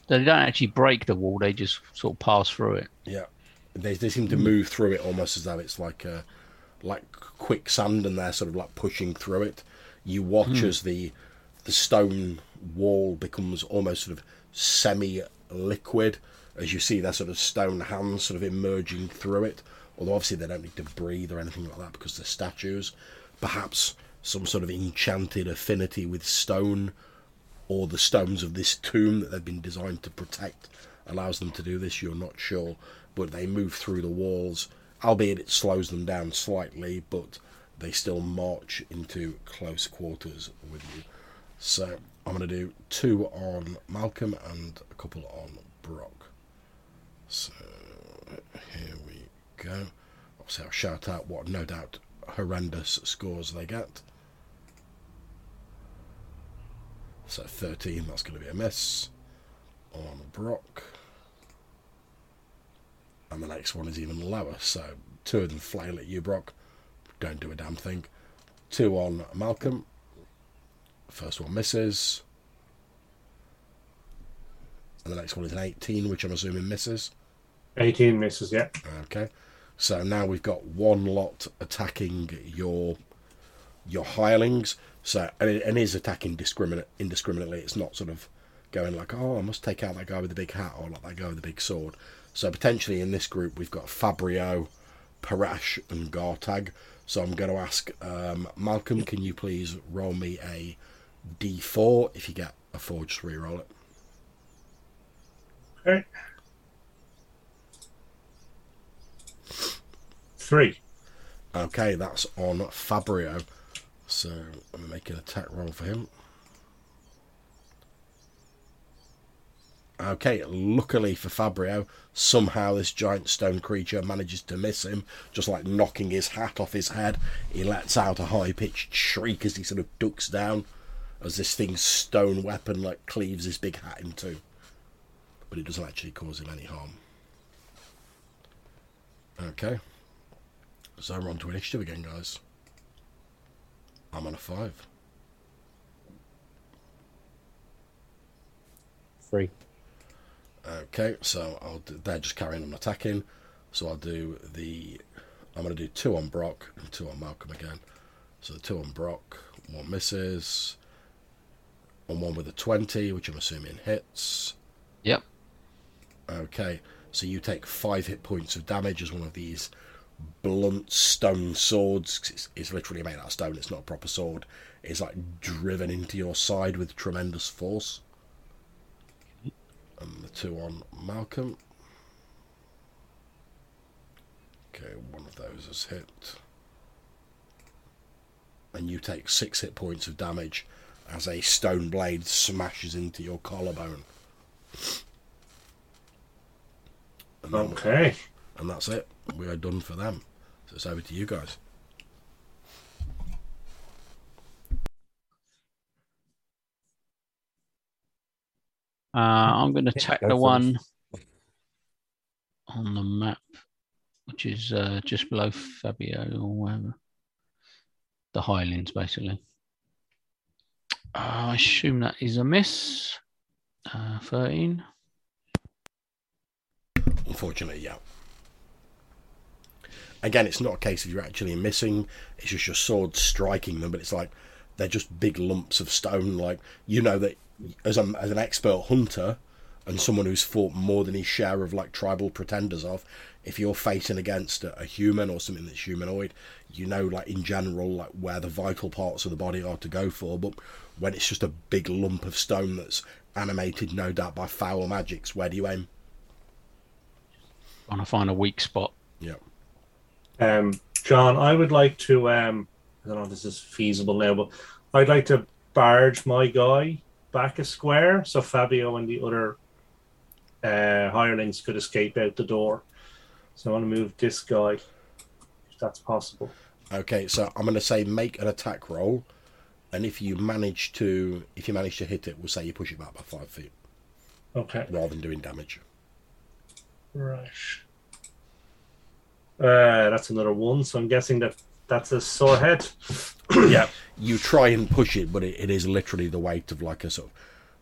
don't actually break the wall; they just sort of pass through it. Yeah, they they seem to move through it almost as though it's like a like quicksand, and they're sort of like pushing through it. You watch hmm. as the the stone wall becomes almost sort of semi-liquid as you see their sort of stone hands sort of emerging through it. Although obviously they don't need to breathe or anything like that because they're statues. Perhaps some sort of enchanted affinity with stone or the stones of this tomb that they've been designed to protect allows them to do this, you're not sure. But they move through the walls, albeit it slows them down slightly, but they still march into close quarters with you. So I'm going to do two on Malcolm and a couple on Brock. So here we go. Obviously, I'll shout out what no doubt horrendous scores they get. So 13, that's going to be a miss on Brock. And the next one is even lower. So two of them flail at you, Brock. Don't do a damn thing. Two on Malcolm. First one misses. And the next one is an 18, which I'm assuming misses. 18 misses, yeah. Okay. So now we've got one lot attacking your your hirelings. So and it, and it is attacking discriminate indiscriminately. It's not sort of going like, oh, I must take out that guy with the big hat or like that guy with the big sword. So potentially in this group we've got Fabrio, Parash, and Gartag. So I'm going to ask um, Malcolm, can you please roll me a D4? If you get a four, just re-roll it. Okay. Three. Okay, that's on Fabrio. So I'm gonna make an attack roll for him. Okay, luckily for Fabrio, somehow this giant stone creature manages to miss him, just like knocking his hat off his head. He lets out a high pitched shriek as he sort of ducks down, as this thing's stone weapon like cleaves his big hat in two. But it doesn't actually cause him any harm. Okay. So we're on to initiative again, guys. I'm on a five. Three. Okay, so I'll do, they're just carrying on attacking. So I'll do the. I'm going to do two on Brock and two on Malcolm again. So the two on Brock, one misses, and one with a 20, which I'm assuming hits. Yep. Okay, so you take five hit points of damage as one of these blunt stone swords. It's, it's literally made out of stone. It's not a proper sword. It's like driven into your side with tremendous force. And the two on Malcolm. Okay, one of those is hit. And you take six hit points of damage as a stone blade smashes into your collarbone. And Okay. and that's it. We are done for them. So it's over to you guys. Uh, I'm going to Yeah, attack the one on the map, which is uh, just below Fabio or whatever. The Highlands, basically. Uh, I assume that is a miss. Uh, 13. Unfortunately, yeah. Again, it's not a case of you're actually missing. It's just your sword striking them, but it's like they're just big lumps of stone. Like you know that as a, as an expert hunter and someone who's fought more than his share of like tribal pretenders of, if you're facing against a, a human or something that's humanoid, you know like in general like where the vital parts of the body are to go for. But when it's just a big lump of stone that's animated, no doubt by foul magics, where do you aim? Trying to find a weak spot. Yeah. Um, John, I would like to. Um, I don't know if this is feasible now, but I'd like to barge my guy back a square so Fabio and the other uh, hirelings could escape out the door. So I want to move this guy, if that's possible. Okay, so I'm going to say make an attack roll, and if you manage to if you manage to hit it, we'll say you push it back by five feet Okay. rather than doing damage. Right. Uh, that's another one. So I'm guessing that that's a sore head. yeah, you try and push it, but it, it is literally the weight of like a sort of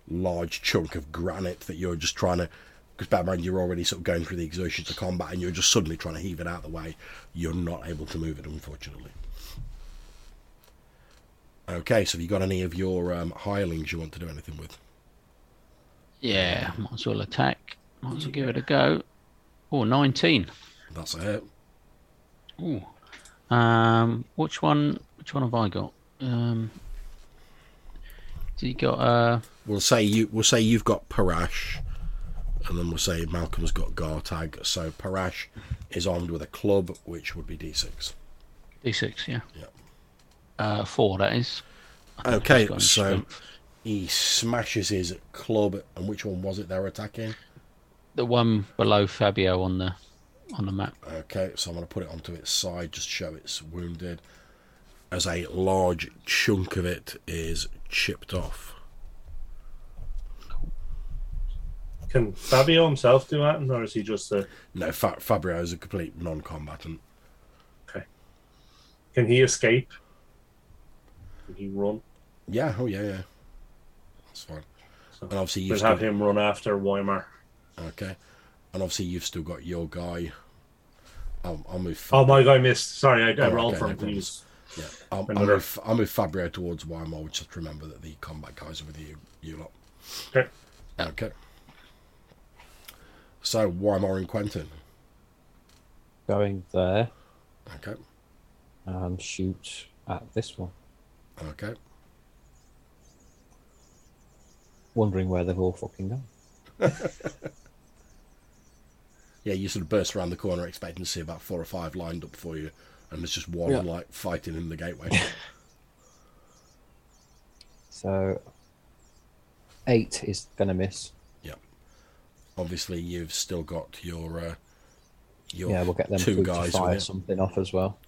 large chunk of granite that you're just trying to. Because bear in mind, you're already sort of going through the exertions of combat, and you're just suddenly trying to heave it out of the way. You're not able to move it, unfortunately. Okay, so have you got any of your um, hirelings you want to do anything with? Yeah, might as well attack. Might as well give it a go. Oh, 19. That's a hit. Ooh. Um, which one? Which one have I got? Um, so you got uh, We'll say you. We'll say you've got Parash, and then we'll say Malcolm's got Gartag. So Parash is armed with a club, which would be D6. D6, yeah. Yeah. Uh, four, that is. Okay, he's got any so strength. he smashes his club, and which one was it they're attacking? The one below Fabio on the on the map. Okay, so I'm going to put it onto its side, just show it's wounded, as a large chunk of it is chipped off. Can Fabio himself do that, or is he just a? No, Fa- Fabio is a complete non-combatant. Okay. Can he escape? Can he run? Yeah, oh yeah, yeah. That's fine. So And obviously you've have him run after Weimar. Okay, and obviously you've still got your guy. I'll, I'll move. Oh, Fab- my guy missed. Sorry, I, I Oh, rolled okay, for no him. yeah, I'll, I'll, move, I'll move Fabio towards Weimar. Just remember that the combat guys are with you, you lot. Okay. Okay. So Weimar and Quentin. Going there Okay. and shoot at this one. Okay. Wondering where they've all fucking gone. Yeah, you sort of burst around the corner expecting to see about four or five lined up for you, and there's just one Yeah. like fighting in the gateway. So eight is gonna miss. Yeah. Obviously, you've still got your uh, your yeah, we'll get them two two guys to fire something off as well.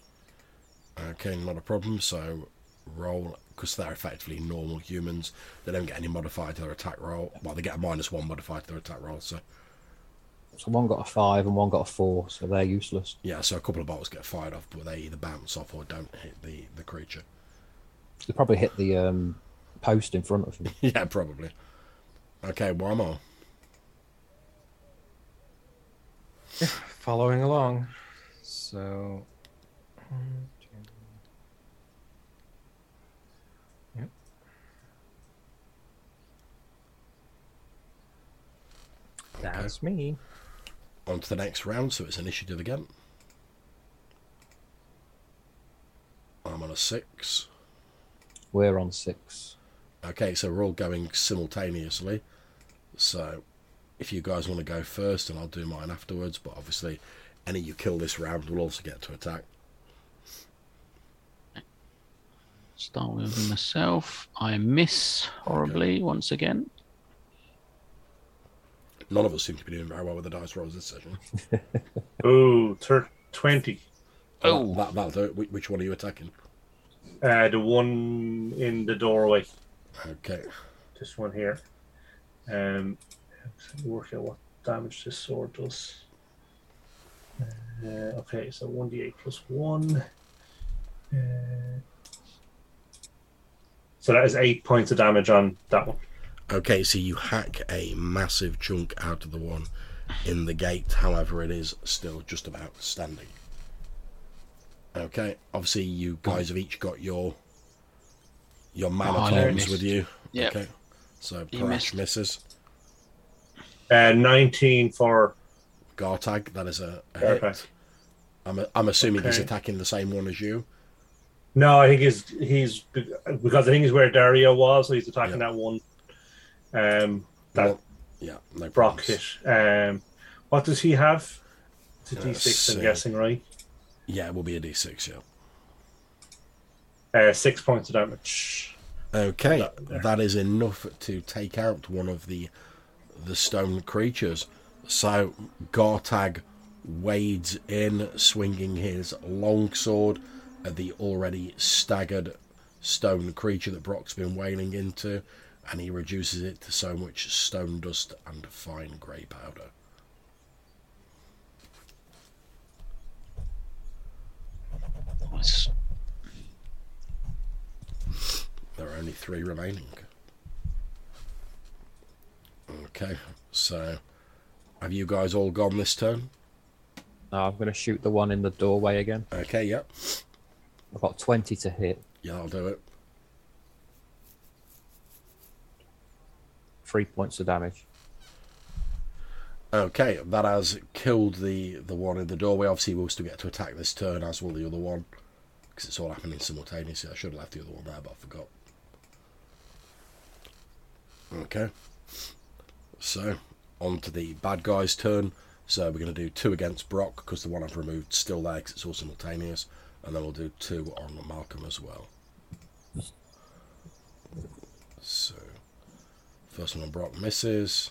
Okay, not a problem. So roll because they're effectively normal humans. They don't get any modifier to their attack roll. Well, they get a minus one modifier to their attack roll. So So one got a five and one got a four, so they're useless. yeah, so a couple of bolts get fired off, but they either bounce off or don't hit the the creature. They probably hit the um, post in front of them. yeah, probably. Okay, one more. Following along. So. one, two. Yep. That's me. On to the next round. So it's initiative again. I'm on a six. We're on six. Okay, so we're all going simultaneously. So if you guys want to go first, and I'll do mine afterwards. But obviously, any you kill this round will also get to attack. Start with myself. I miss horribly once again. None of us seem to be doing very well with the dice rolls this session. Oh, thir- 20. Oh. that, that'll do it. Which- Which one are you attacking? Uh, the one in the doorway. Okay. This one here. Um, work out what damage this sword does. Uh, okay, so 1d8 plus 1. Uh, so that is 8 points of damage on that one. Okay, so you hack a massive chunk out of the one in the gate. However, it is still just about standing. Okay, obviously you guys have each got your your mana Oh, I with you. Yeah. Okay, so You Parash missed. misses. Uh, 19 for. Gartag, that is a, a Okay. hit. I'm, I'm assuming he's attacking the same one as you. No, I think he's he's because I think he's where Dario was, so he's attacking Yeah. that one. Um, that Well, yeah, no Brock hit. Um, what does he have? It's a Uh, D6, so- I'm guessing, right? Yeah, it will be a d6. Yeah. Uh, six points of damage. Okay, That that is enough to take out one of the the stone creatures. So Gartag wades in, swinging his longsword at the already staggered stone creature that Brock's been wailing into, and he reduces it to so much stone dust and fine grey powder. Nice. There are only three remaining. Okay, so have you guys all gone this turn? Now I'm going to shoot the one in the doorway again. Okay, yep. I've got 20 to hit, Yeah, I'll do it. Three points of damage. Okay, that has killed the the one in the doorway. Obviously, we'll still get to attack this turn, as will the other one, because it's all happening simultaneously. I should have left the other one there, but I forgot. Okay, so on to the bad guy's turn. So we're going to do two against Brock because the one I've removed still there because it's all simultaneous, and then we'll do two on Malcolm as well. So first one on Brock misses.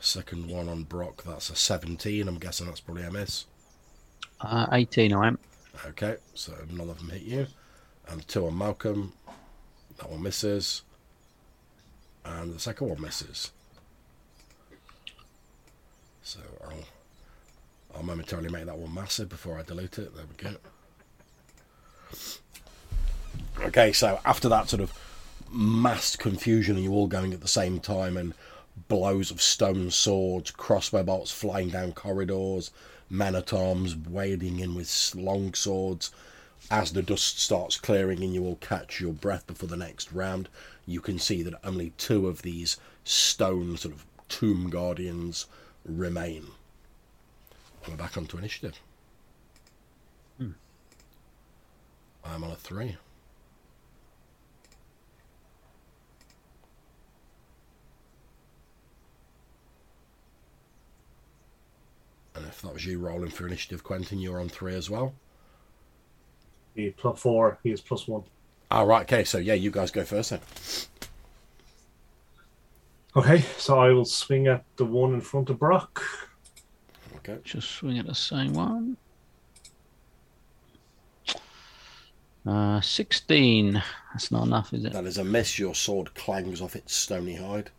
Second one on Brock, that's a 17. I'm guessing that's probably a miss. Uh, 18 I am. Okay, so none of them hit you. And two on Malcolm, that one misses. And the second one misses. So I'll I'll momentarily make that one massive before I delete it. There we go. Okay, so after that sort of massed confusion and you're all going at the same time and blows of stone swords, crossbow bolts flying down corridors, men at arms wading in with long swords. As the dust starts clearing and you all catch your breath before the next round, you can see that only two of these stone sort of tomb guardians remain. And we're back onto initiative. Hmm. I'm on a three. And if that was you rolling for initiative, Quentin, you're on three as well. He plus four. He is plus one. All right, okay, so yeah, you guys go first then. Okay, so I will swing at the one in front of Brock. Okay. Just swing at the same one. Uh, 16. That's not enough, is it? That is a miss. Your sword clangs off its stony hide.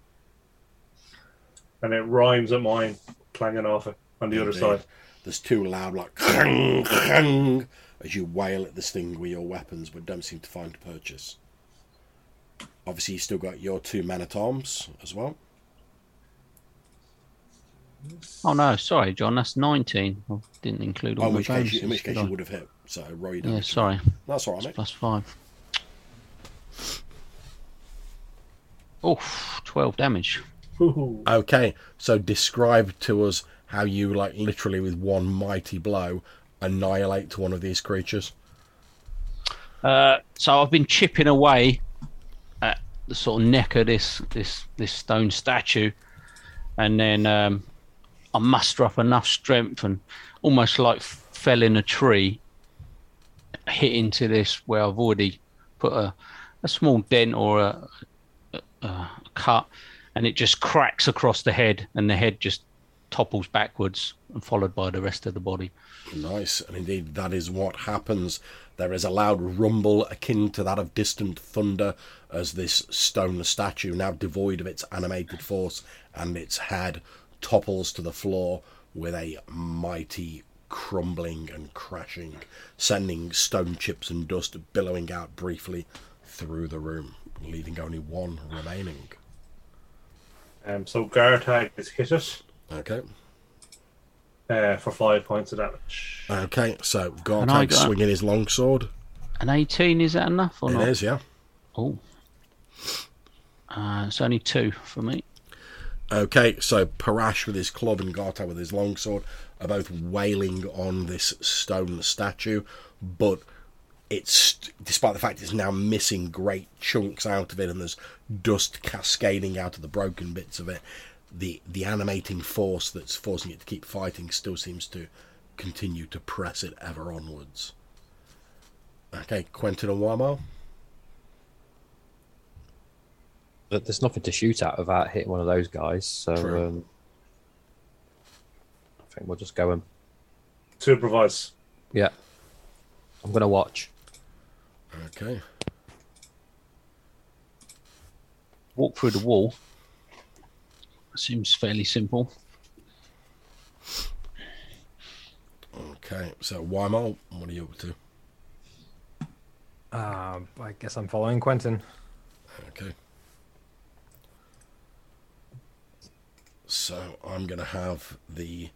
And it rhymes at mine, clanging off it on the other Indeed. side. There's two loud, like, clang, clang, as you wail at this thing with your weapons, but don't seem to find purchase. Obviously, you still got your two men at arms as well. Oh, no. Sorry, John. That's 19. I didn't include all Oh, in my which case, you, in which case did you would have hit. So roll your Yeah, sorry. That's all right, It's mate. plus five. Oof, 12 damage. Hoo-hoo. Okay, so describe to us how you, like, literally with one mighty blow, annihilate one of these creatures. Uh, so I've been chipping away at the sort of neck of this this this stone statue, and then um, I muster up enough strength and almost like fell in a tree, hit into this where I've already put a a small dent or a, a, a cut, and it just cracks across the head, and the head just topples backwards, and followed by the rest of the body. Nice, and indeed that is what happens. There is a loud rumble akin to that of distant thunder as this stone statue, now devoid of its animated force and its head, topples to the floor with a mighty crumbling and crashing, sending stone chips and dust billowing out briefly through the room, leaving only one remaining. Um, so Gartag has hit it Okay. uh, for five points of damage. Okay, so And I Gartag got- swinging his longsword. An 18 is that enough or It not? is, yeah. Oh. Uh, it's only two for me. Okay, so Parash with his club and Gartag with his longsword are both wailing on this stone statue, but it's despite the fact it's now missing great chunks out of it and there's dust cascading out of the broken bits of it. The the animating force that's forcing it to keep fighting still seems to continue to press it ever onwards. Okay, Quentin and Wamo. But there's nothing to shoot at without hitting one of those guys. So True. um, I think we'll just go and To improvise. yeah. I'm gonna watch. Okay. Walk through the wall. Seems fairly simple. Okay, so Wamo, what are you up to? Uh, I guess I'm following Quentin. Okay. So I'm gonna have the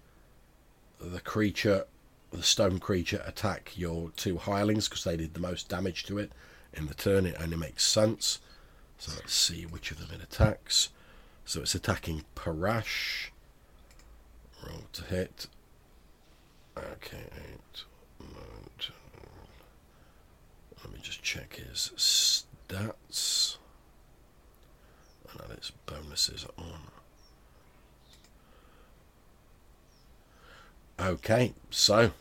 the creature, the stone creature, attack your two hirelings because they did the most damage to it in the turn. It only makes sense. So let's see which of them it attacks. So it's attacking Parash. Roll to hit. Okay, eight. Let me just check his stats. And add its bonuses on. Okay, so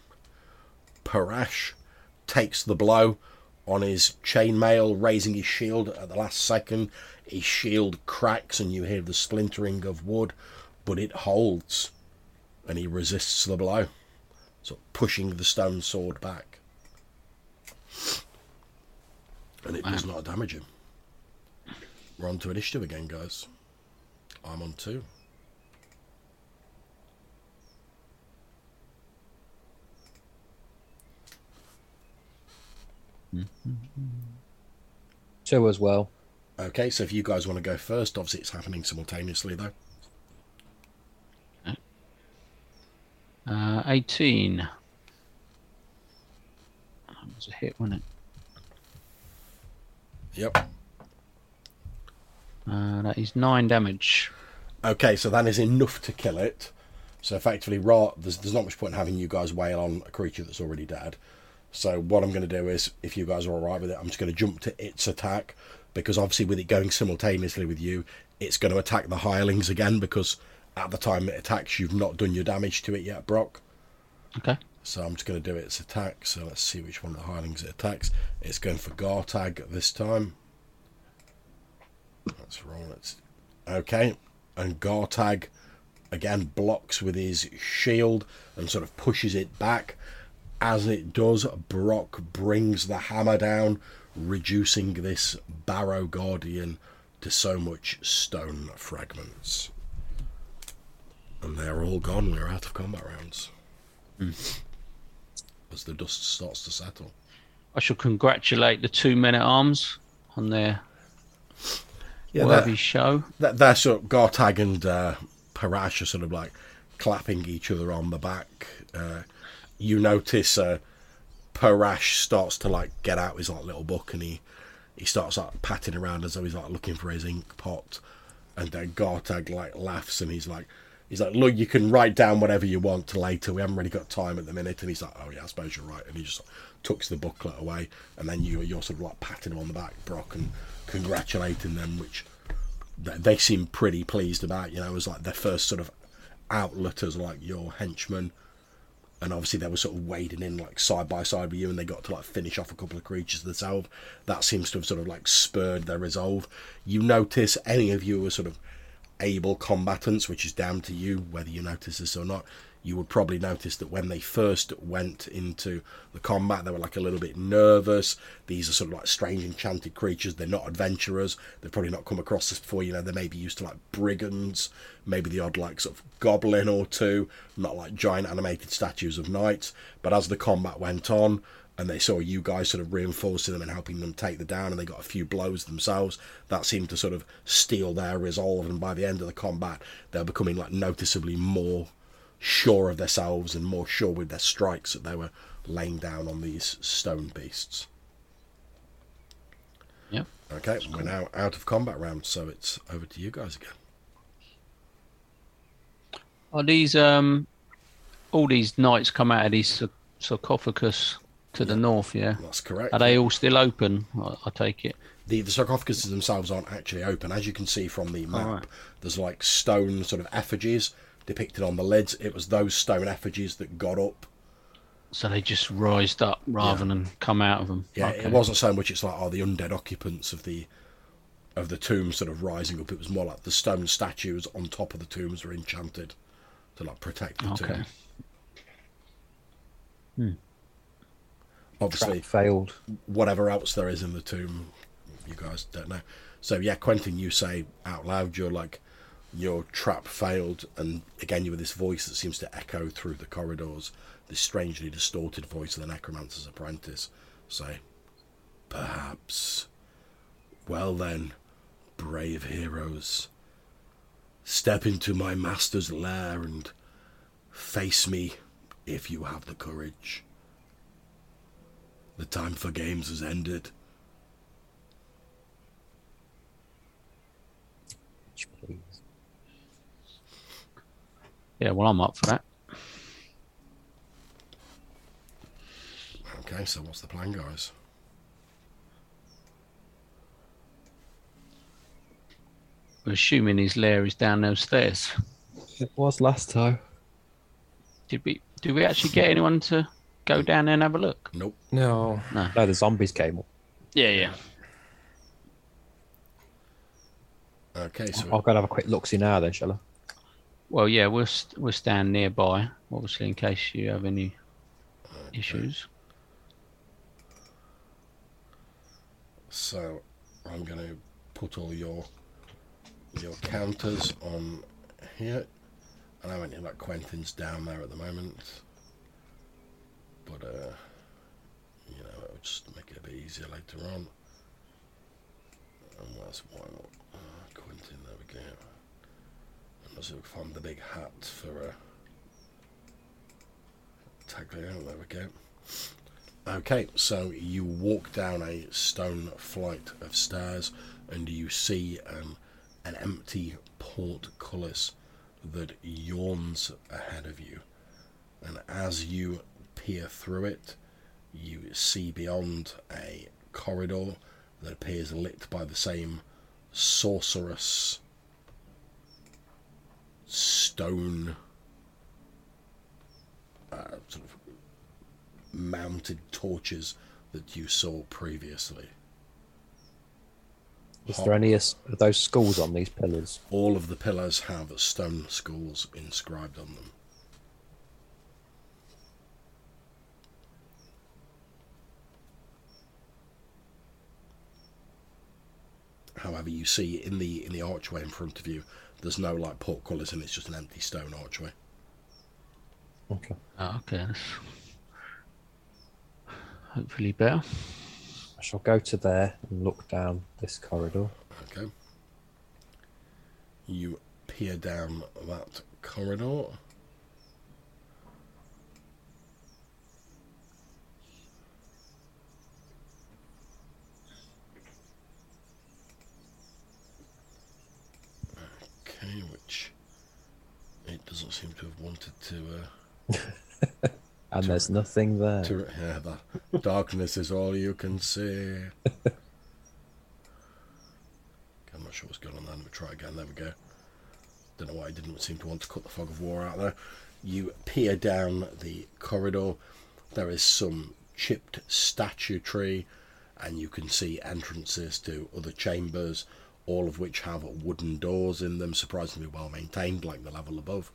Parash takes the blow on his chainmail, raising his shield at the last second. His shield cracks and you hear the splintering of wood, but it holds and he resists the blow, so pushing the stone sword back. And it wow. does not damage him. We're on to an issue again, guys. I'm on two. Two as well. Okay, so if you guys want to go first, obviously it's happening simultaneously though. Uh, 18. That was a hit, wasn't it? Yep. Uh, that is nine damage. Okay, so that is enough to kill it. So effectively, raw. There's, there's not much point in having you guys wail on a creature that's already dead. So what I'm going to do is, if you guys are all right with it, I'm just going to jump to its attack because obviously with it going simultaneously with you, it's going to attack the hirelings again because at the time it attacks, you've not done your damage to it yet, Brock. Okay. So I'm just going to do its attack. So let's see which one of the hirelings it attacks. It's going for Gartag this time. That's wrong. It's okay. And Gartag again blocks with his shield and sort of pushes it back. As it does, Brock brings the hammer down, reducing this Barrow Guardian to so much stone fragments. And they're all gone. We're out of combat rounds. As the dust starts to settle. I shall congratulate the two men at arms on their Yeah, worthy show. that, they're sort of Gartag and uh, Parash are sort of like clapping each other on the back. Uh, you notice uh, Parash starts to like get out his like little book and he he starts like patting around as though he's like looking for his ink pot, and then Gartag like laughs and he's like. He's like, look, you can write down whatever you want to later. We haven't really got time at the minute. And he's like, oh yeah, I suppose you're right. And he just tucks the booklet away. And then you, you're sort of like patting him on the back, Brock, and congratulating them, which they, seem pretty pleased about. You know, it was like their first sort of outlet as like your henchmen. And obviously they were sort of wading in like side by side with you, and they got to like finish off a couple of creatures themselves. That seems to have sort of like spurred their resolve. You notice any of you were sort of able combatants, which is down to you whether you notice this or not. You would probably notice that when they first went into the combat, they were like a little bit nervous. These are sort of like strange enchanted creatures. They're not adventurers. They've probably not come across this before. You know, they may be used to like brigands, maybe the odd like sort of goblin or two, not like giant animated statues of knights. But as the combat went on, and they saw you guys sort of reinforcing them and helping them take the down, and they got a few blows themselves. That seemed to sort of steal their resolve, and by the end of the combat, they're becoming like noticeably more sure of themselves and more sure with their strikes that they were laying down on these stone beasts. Yeah. Okay, we're now out of combat round, so it's over to you guys again. Are these um all these knights come out of these sarcophagus to the north? Yeah. That's correct. Are they all still open? I, I take it. the the sarcophaguses themselves aren't actually open, as you can see from the map. Alright. There's like stone sort of effigies depicted on the lids. It was those stone effigies that got up. So they just rised up rather than come out of them. Yeah, Okay. it wasn't so much. It's like oh, the undead occupants of the of the tombs sort of rising up. It was more like the stone statues on top of the tombs were enchanted to like protect the Okay. tomb. Hmm. Obviously, Trap failed. whatever else there is in the tomb, you guys don't know. So yeah, Quentin, you say out loud, you're like, your trap failed, and again you with this voice that seems to echo through the corridors, this strangely distorted voice of the necromancer's apprentice, say, perhaps. Well then, brave heroes, step into my master's lair and face me if you have the courage. The time for games has ended. Please. Yeah, well, I'm up for that. Okay, so what's the plan, guys? We're assuming his lair is down those stairs. It was last time. Did we? Did we actually get anyone to go down there and have a look? Nope. No. No, No, the zombies came up. Yeah, yeah. Okay, so I'll go and have a quick look see now then, shall I? Well, yeah, we'll st- we'll stand nearby, obviously, in case you have any issues. so I'm going to put all your your counters on here. and I know any like Quentin's down there at the moment, but uh, you know, it'll just make it a bit easier later on. And where's why not? Uh, Quentin, there we go. And also find the big hat for uh, Taglio, there we go. Okay, so you walk down a stone flight of stairs and you see um, an empty portcullis that yawns ahead of you. And as you peer through it, you see beyond a corridor that appears lit by the same sorcerous stone uh, sort of mounted torches that you saw previously. Is there any of those skulls on these pillars? All of the pillars have stone skulls inscribed on them. However, you see in the in the archway in front of you, there's no like portcullis, and it's just an empty stone archway. Okay. Oh, okay. That's hopefully better. I shall go to there and look down this corridor. Okay. You peer down that corridor. Okay, which it doesn't seem to have wanted to. Uh, And there's nothing there. to yeah, the darkness is all you can see. I'm not sure what's going on there. Let me try again. There we go. Don't know why I didn't seem to want to cut the fog of war out there. You peer down the corridor. There is some chipped statuary, and you can see entrances to other chambers, all of which have wooden doors in them, surprisingly well maintained, like the level above.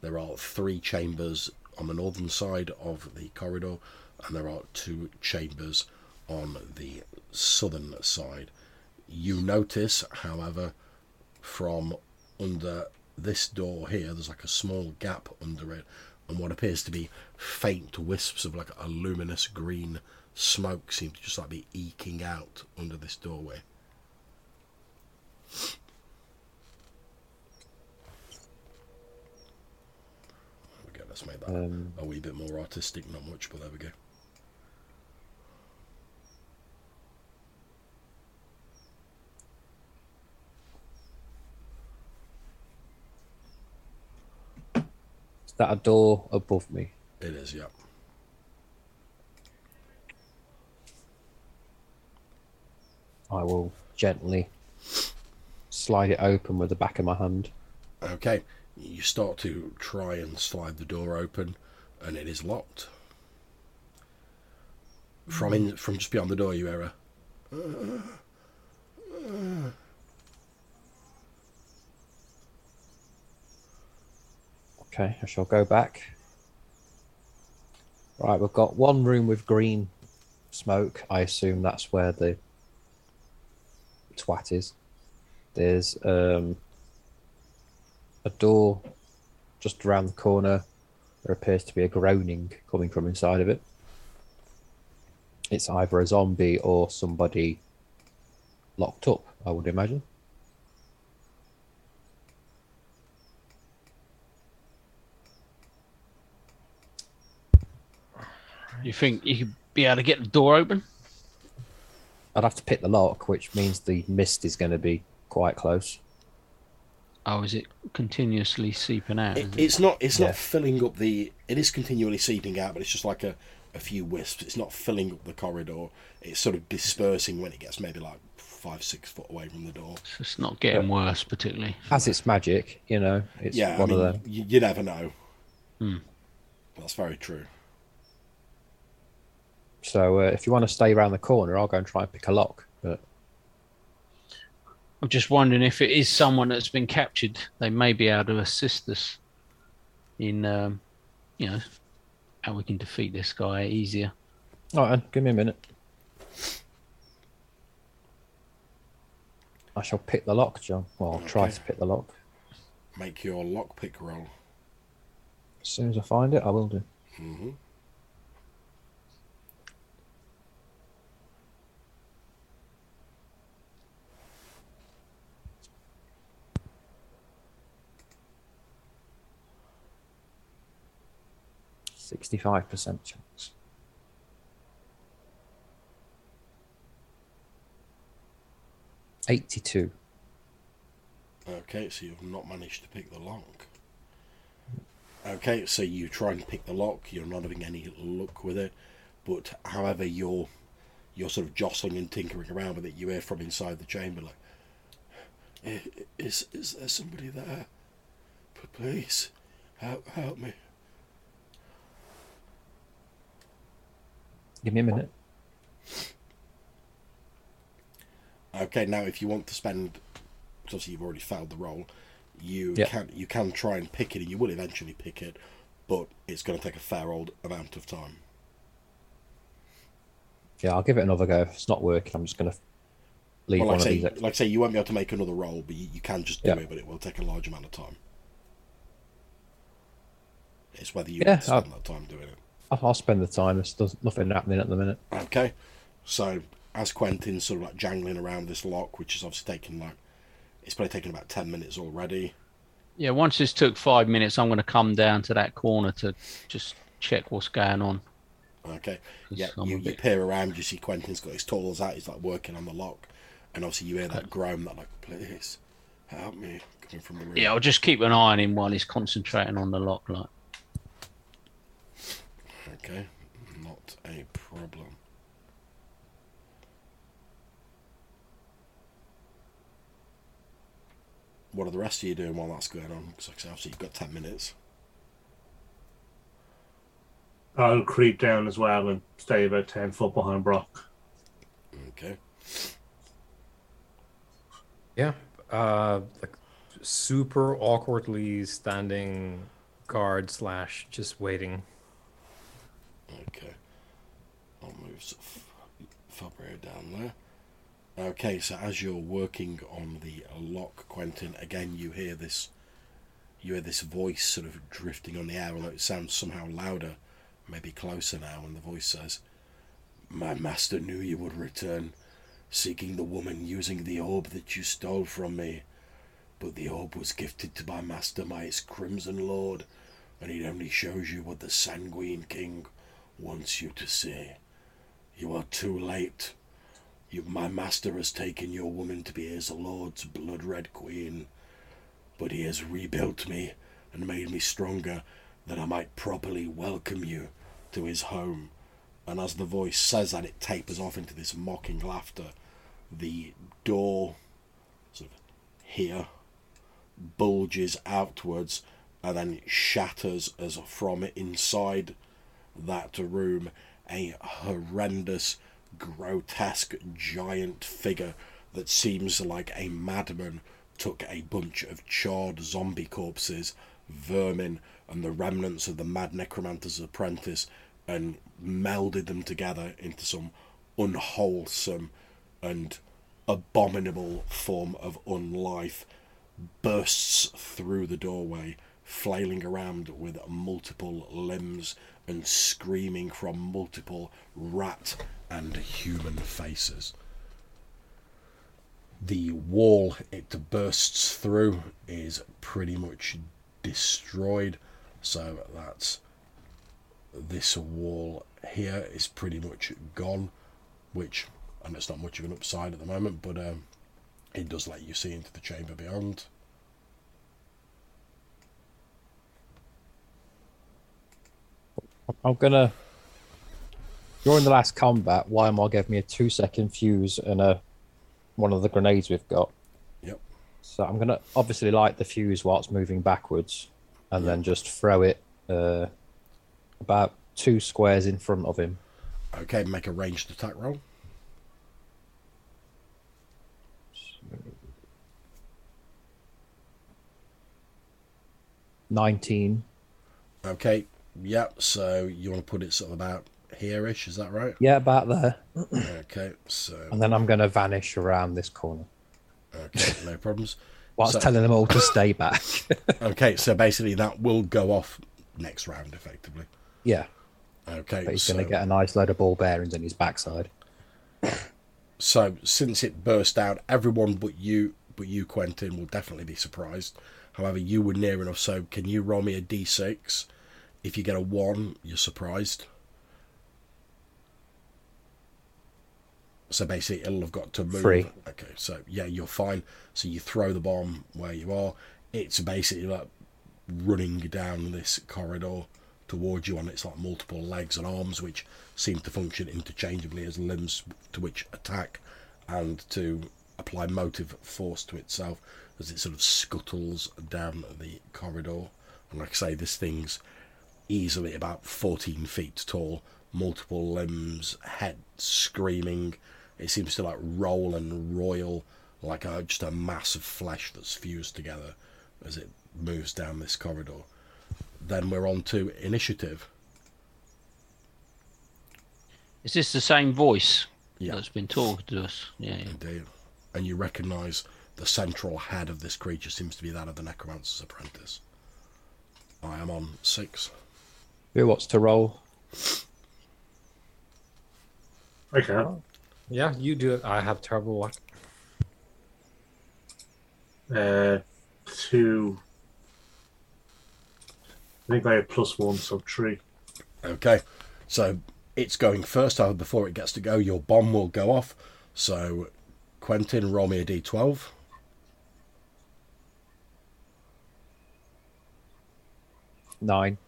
There are three chambers on the northern side of the corridor, and there are two chambers on the southern side. You notice, however, from under this door here, there's like a small gap under it, and what appears to be faint wisps of like a luminous green smoke seem to just like be eking out under this doorway. Go, let's make that Um, a wee bit more artistic, not much, but there we go. is that a door above me? It is, yeah. I will gently slide it open with the back of my hand. Okay, you start to try and slide the door open, and it is locked. From in, from just beyond the door, you hear a Okay, I shall go back. Right, we've got one room with green smoke. I assume that's where the twat is. There's um, a door just around the corner. There appears to be a groaning coming from inside of it. It's either a zombie or somebody locked up, I would imagine. You think you could be able to get the door open? I'd have to pick the lock, which means the mist is going to be quite close. Oh, is it continuously seeping out? It, is it? it's not. It's Yeah. not filling up the. It is continually seeping out, but it's just like a, a few wisps. It's not filling up the corridor. It's sort of dispersing when it gets maybe like five, six foot away from the door. So it's not getting worse, particularly. As it's magic, you know, it's yeah, I one mean, of them. you, you never know. Hmm. That's very true. So uh, if you want to stay around the corner, I'll go and try and pick a lock. But I'm just wondering if it is someone that's been captured, they may be able to assist us in, um, you know, how we can defeat this guy easier. All right, give me a minute. I shall pick the lock, John. Well, I'll try to pick the lock. Make your lockpick roll. As soon as I find it, I will do. Mm-hmm. 65% chance. Eighty-two. Okay, so you've not managed to pick the lock. Okay, so you try and pick the lock. You're not having any luck with it, but however, you're you're sort of jostling and tinkering around with it. You hear from inside the chamber, like, "Is is there somebody there? Please, help help me." Give me a minute. Okay, now if you want to spend, 'cause obviously you've already failed the roll, you Yeah. can you can try and pick it, and you will eventually pick it, but it's going to take a fair old amount of time. Yeah, I'll give it another go. If it's not working, I'm just gonna leave Well, one like I of say, these. like I say, you won't be able to make another roll, but you, you can just do Yeah. it, but it will take a large amount of time. It's whether you Yeah, to spend I'll- that time doing it. I'll, I'll spend the time. There's, there's nothing happening at the minute. Okay, so as Quentin's sort of like jangling around this lock, which is obviously taking like, it's probably taken about ten minutes already. Yeah, once this took five minutes, I'm going to come down to that corner to just check what's going on. Okay. Yeah, you, a you bit- peer around, you see Quentin's got his tools out, he's like working on the lock. And obviously you hear that groan that like, please, help me, coming from the room. Yeah, I'll just keep an eye on him while he's concentrating on the lock. Like, Okay, not a problem. What are the rest of you doing while that's going on? Because like I say, obviously you've got ten minutes. I'll creep down as well and stay about ten foot behind Brock. Okay. Yeah. Uh, like super awkwardly standing guard slash just waiting. Okay. I'll move Fabio down there. Okay, so as you're working on the lock, Quentin, again you hear this you hear this voice sort of drifting on the air, although it sounds somehow louder, maybe closer now, and the voice says, My master knew you would return, seeking the woman using the orb that you stole from me. But the orb was gifted to my master by its crimson lord, and it only shows you what the sanguine king wants you to see. You are too late. You, my master has taken your woman to be his lord's blood red queen, but he has rebuilt me and made me stronger that I might properly welcome you to his home. And as the voice says that, it tapers off into this mocking laughter. The door, sort of here, bulges outwards and then shatters as from inside that room a horrendous, grotesque giant figure that seems like a madman took a bunch of charred zombie corpses, vermin, and the remnants of the mad necromancer's apprentice and melded them together into some unwholesome and abominable form of unlife bursts through the doorway, flailing around with multiple limbs and screaming from multiple rat and human faces. The wall it bursts through is pretty much destroyed, so that's this wall here is pretty much gone, which and it's not much of an upside at the moment, but um, it does let you see into the chamber beyond. I'm gonna. During the last combat, Weimar gave me a two second fuse and a one of the grenades we've got. Yep. So I'm gonna obviously light the fuse while it's moving backwards, and then just throw it uh, about two squares in front of him. Okay, make a ranged attack roll. Nineteen. Okay, yep. So you want to put it sort of about here-ish, is that right? Yeah, about there. Okay, so And then I'm gonna vanish around this corner okay, no problems. whilst So- telling them all to stay back. Okay, so basically that will go off next round, effectively. yeah, Okay, but he's so, gonna get a nice load of ball bearings in his backside. so since it burst out, everyone but you, but you, Quentin, will definitely be surprised. However, you were near enough. So can you roll me a d6? If you get a one, you're surprised. So basically, it'll have got to move. Three. Okay, so yeah, you're fine. So you throw the bomb where you are. It's basically like running down this corridor towards you on its like multiple legs and arms, which seem to function interchangeably as limbs to which attack and to apply motive force to itself as it sort of scuttles down the corridor. And like I say, this thing's easily about 14 feet tall, multiple limbs, head screaming. It seems to like roll and roil like a, just a mass of flesh that's fused together as it moves down this corridor. Then we're on to initiative. Is this the same voice Yeah. that's been talking to us? Yeah. yeah. Indeed. And you recognise the central head of this creature seems to be that of the Necromancer's apprentice. I am on six. Who wants to roll? I can. Yeah, you do it. I have terrible luck. Uh, two. I think I have plus one, so three. Okay, so it's going first. However, before it gets to go, your bomb will go off. So, Quentin, roll me a d12. Nine.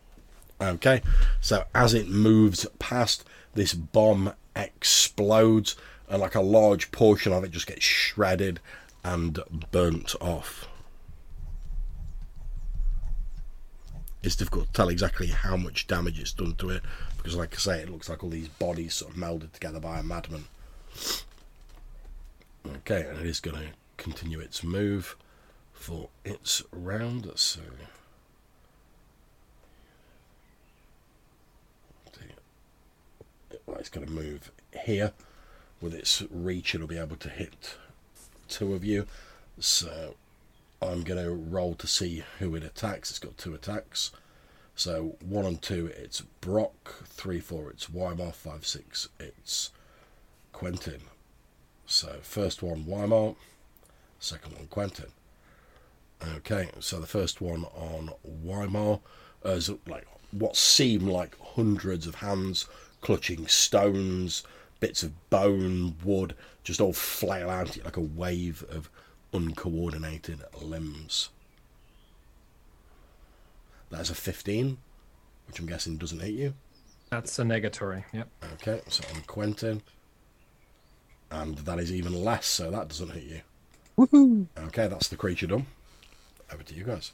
Okay, so as it moves past, this bomb explodes, and like a large portion of it just gets shredded and burnt off. It's difficult to tell exactly how much damage it's done to it because, like I say, it looks like all these bodies sort of melded together by a madman. Okay, and it is going to continue its move for its round. So. It's going to move here. With its reach, it'll be able to hit two of you. So I'm going to roll to see who it attacks. It's got two attacks. So one and two, it's Brock. Three, four, it's Weimar. Five, six, it's Quentin. So first one, Weimar. Second one, Quentin. Okay, so the first one on Weimar uh, as like what seem like hundreds of hands clutching stones, bits of bone, wood, just all flail out at you like a wave of uncoordinated limbs. That's a 15, which I'm guessing doesn't hit you. That's a negatory. Yep. Okay, so on Quentin. And that is even less, so that doesn't hit you. Woohoo! Okay, that's the creature done. Over to you guys.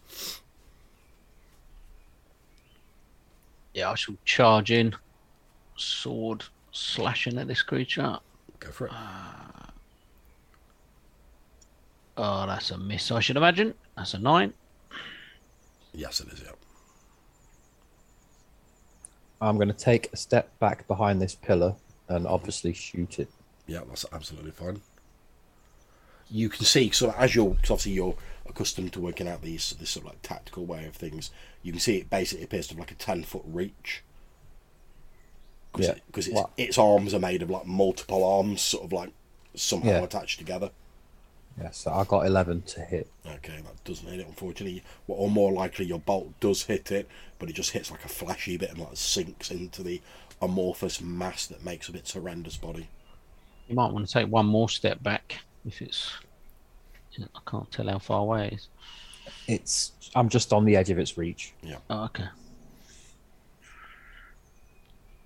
Yeah, I shall charge in, sword slashing at this creature. Go for it. Uh, oh, that's a miss, I should imagine. That's a nine. Yes, it is, yeah. I'm going to take a step back behind this pillar and obviously shoot it. Yeah, that's absolutely fine. You can see, so as you're, cause obviously you're accustomed to working out these this sort of like tactical way of things. You can see it basically appears to have like a ten foot reach. Because Yeah. its, its arms are made of like multiple arms, sort of like somehow Yeah. attached together. Yeah, so I got 11 to hit. Okay, that doesn't hit it, unfortunately. Or more likely, your bolt does hit it, but it just hits like a flashy bit and like sinks into the amorphous mass that makes up its horrendous body. You might want to take one more step back if it's. I can't tell how far away it is. It's I'm just on the edge of its reach. Oh, okay.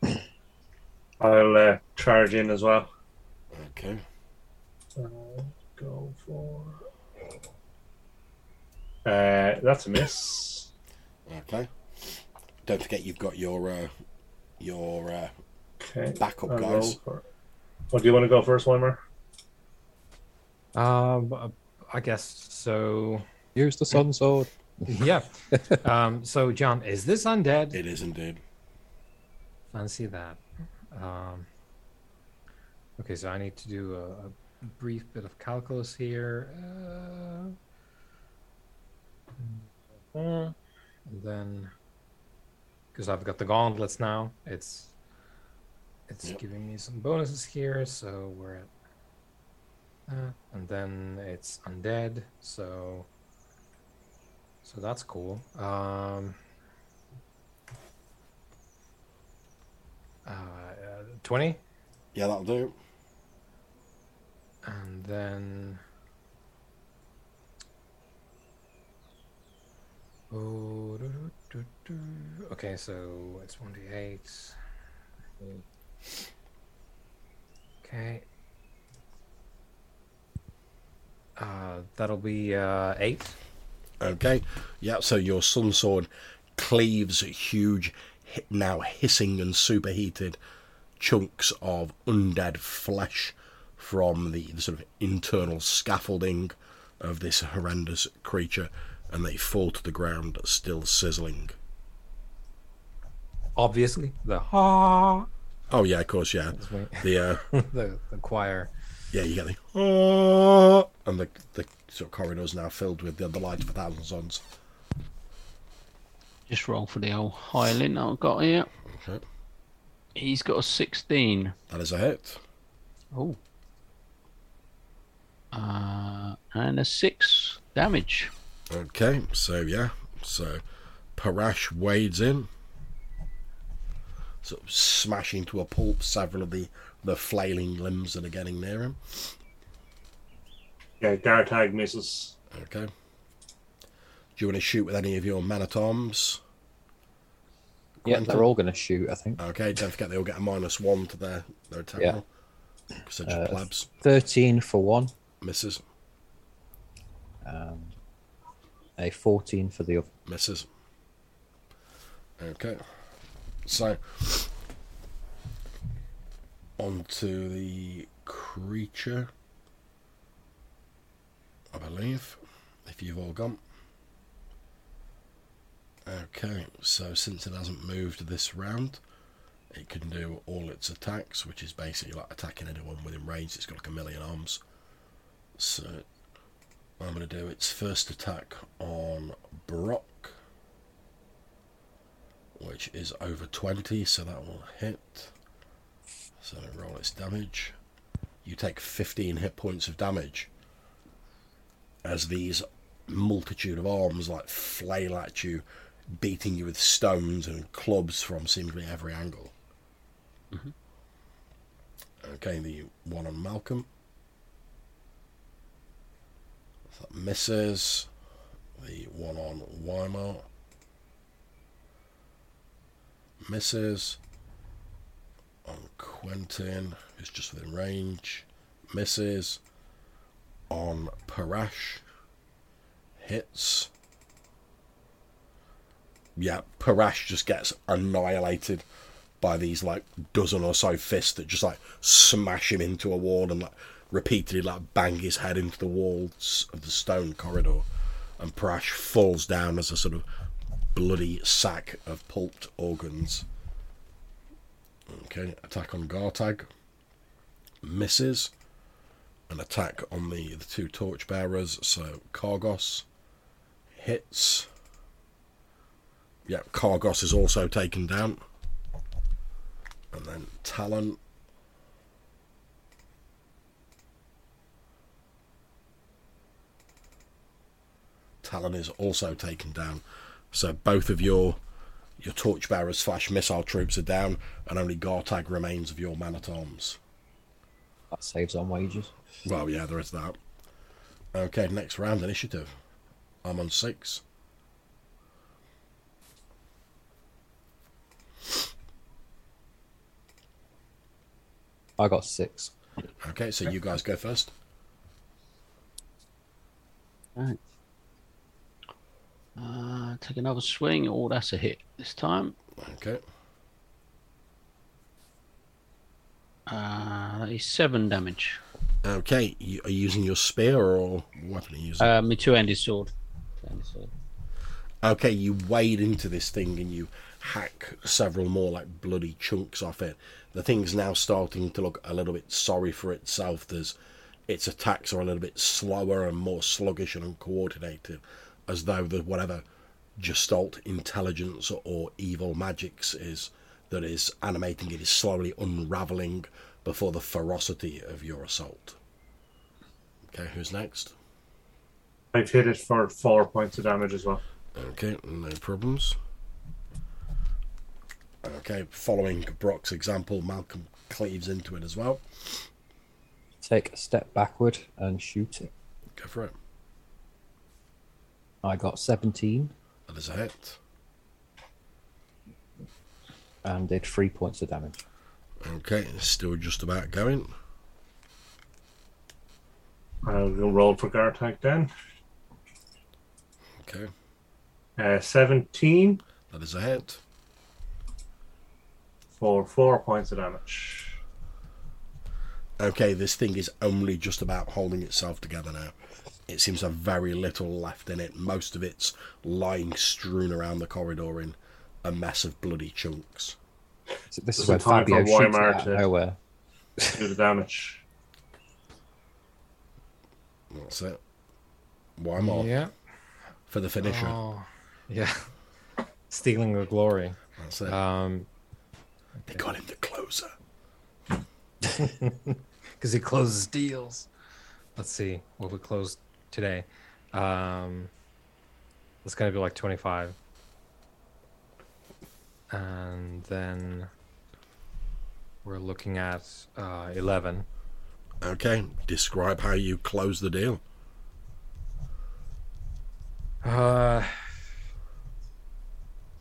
I'll uh, charge in as well. Okay. I'll go for. Uh, that's a miss. Okay. Don't forget you've got your uh, your uh, Okay. backup I'll guys. go for. What do you want to go first, Weimar? Um, uh, I guess so. Use the sun sword. Yeah. um, so John, is this undead? It is indeed. Fancy that. Um, okay, so I need to do a, a brief bit of calculus here. Uh, and then, because I've got the gauntlets now, it's it's Yep. giving me some bonuses here. So we're at, uh, and then it's undead. So, so that's cool. Um, Uh, Twenty, Yeah, that'll do. and then. Oh, do, do, do, okay, so it's one d eight. Okay. Uh, that'll be uh eight. Okay. Yeah, so your sun sword cleaves huge, now hissing and superheated chunks of undead flesh from the, the sort of internal scaffolding of this horrendous creature, and they fall to the ground, still sizzling. Obviously, the ha. Oh yeah, of course, yeah. The uh, the the choir. yeah, you get the "Ah," and the the sort of corridors now filled with the, the light of a thousand suns. Just roll for the old Highland I've got here. Okay, He's got a 16. that is a hit. Oh. Uh, and a 6 damage. Okay, so yeah, so Parash wades in, sort of smashing to a pulp several of the the flailing limbs that are getting near him. Yeah, Gartag misses. Okay. Do you want to shoot with any of your men at arms? Yeah, they're all going to shoot, I think. Okay, don't forget they all get a minus one to their, their attack Yeah. roll. They're Uh, plebs. 13 for one, Misses. um, a 14 for the other. Misses. Okay. So, on to the creature, I believe, if you've all gone. Okay, so since it hasn't moved this round, it can do all its attacks, which is basically like attacking anyone within range. It's got like a million arms. So, I'm going to do its first attack on Brock, which is over 20, so that will hit. So roll its damage. You take 15 hit points of damage as these multitude of arms like flail at you, beating you with stones and clubs from seemingly every angle. Mm-hmm. Okay, the one on Malcolm. That misses. The one on Weimar. Misses. On Quentin, who's just within range. Misses. On Parash. Hits. Yeah, Parash just gets annihilated by these like dozen or so fists that just like smash him into a wall and like repeatedly like bang his head into the walls of the stone corridor and Parash falls down as a sort of bloody sack of pulped organs. Okay, attack on Gartag. Misses. An attack on the, the two torchbearers, so Kargos hits. Yep, Cargos is also taken down. And then Talon. Talon is also taken down. So both of your your torchbearers slash missile troops are down, and only Gartag remains of your man at arms. That saves on wages. Well, yeah, there is that. Okay, next round initiative. I'm on six. I got six. Okay, so you guys go first. Right. Uh, take another swing. Oh, that's a hit this time. Okay. Uh, that is seven damage. Okay, you, are you using your spear or what weapon are you using? Uh, my two-handed sword. Two-handed sword. Okay, you wade into this thing and you hack several more like bloody chunks off it. The thing's now starting to look a little bit sorry for itself. There's its attacks are a little bit slower and more sluggish and uncoordinated, as though the whatever gestalt intelligence or evil magics is that is animating it is slowly unraveling before the ferocity of your assault. Okay, who's next? I've hit it for four points of damage as well. Okay, no problems. Okay, following Brock's example, Malcolm cleaves into it as well. Take a step backward and shoot it. Go for it. I got 17 That is a hit. and did three points of damage. Okay, still just about going. I'll go roll for guard Gartag then. Okay, Uh, 17 that is a hit. For four points of damage. Okay, this thing is only just about holding itself together now. It seems to have very little left in it. Most of it's lying strewn around the corridor in a mess of bloody chunks. So this is where a time for Fabio shoots it out of to- nowhere. Do the damage. That's it. Weimar? Yeah. For the finisher. Oh, yeah. Stealing the glory. That's it. Um, they got him the closer. because he closes deals. Let's see what we closed today. Um, it's gonna be like twenty five, and then we're looking at uh, eleven. Okay, describe how you close the deal. Uh,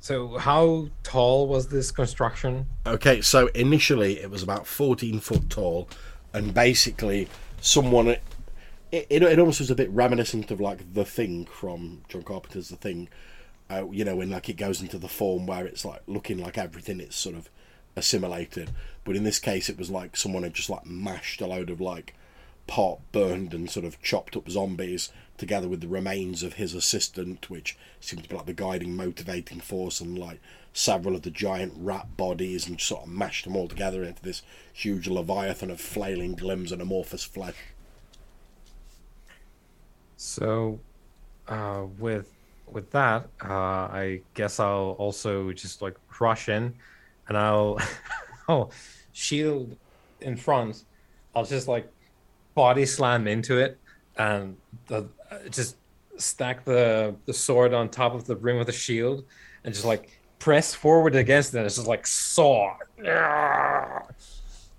so how tall was this construction? Okay, so initially it was about 14 foot tall, and basically someone. It, it, it almost was a bit reminiscent of like The Thing from John Carpenter's The Thing. Uh, you know, when like it goes into the form where it's like looking like everything it's sort of assimilated. But in this case, it was like someone had just like mashed a load of like pot burned and sort of chopped up zombies together with the remains of his assistant, which seemed to be like the guiding, motivating force, and like several of the giant rat bodies, and sort of mashed them all together into this huge leviathan of flailing limbs and amorphous flesh. So, uh, with with that, uh, I guess I'll also just like rush in, and I'll oh shield in front. I'll just like body slam into it, and the just stack the the sword on top of the rim of the shield, and just like press forward against it. It's just like saw.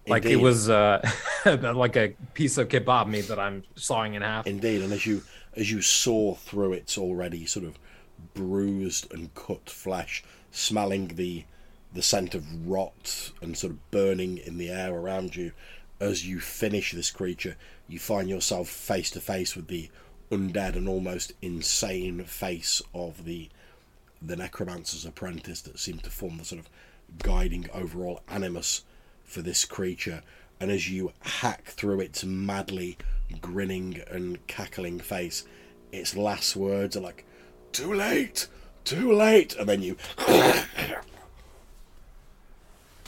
Like it was uh, like a piece of kebab meat that I'm sawing in half. Indeed, and as you as you saw through its already sort of bruised and cut flesh, smelling the the scent of rot and sort of burning in the air around you, as you finish this creature, you find yourself face to face with the undead and almost insane face of the the necromancer's apprentice that seemed to form the sort of guiding overall animus for this creature. And as you hack through its madly grinning and cackling face, its last words are like, Too late! Too late! And then you.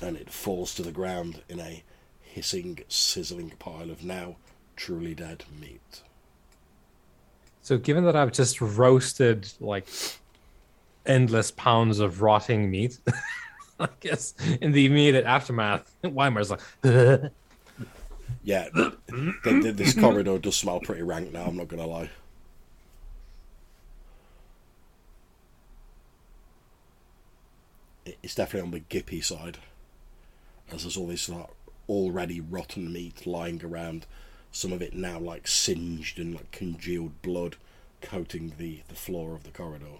and it falls to the ground in a hissing, sizzling pile of now truly dead meat. So, given that I've just roasted like endless pounds of rotting meat, I guess in the immediate aftermath, Weimar's like, Yeah, th- th- th- this corridor does smell pretty rank now, I'm not to lie. It's definitely on the gippy side, as there's all this like, already rotten meat lying around, some of it now like singed and like congealed blood coating the, the floor of the corridor.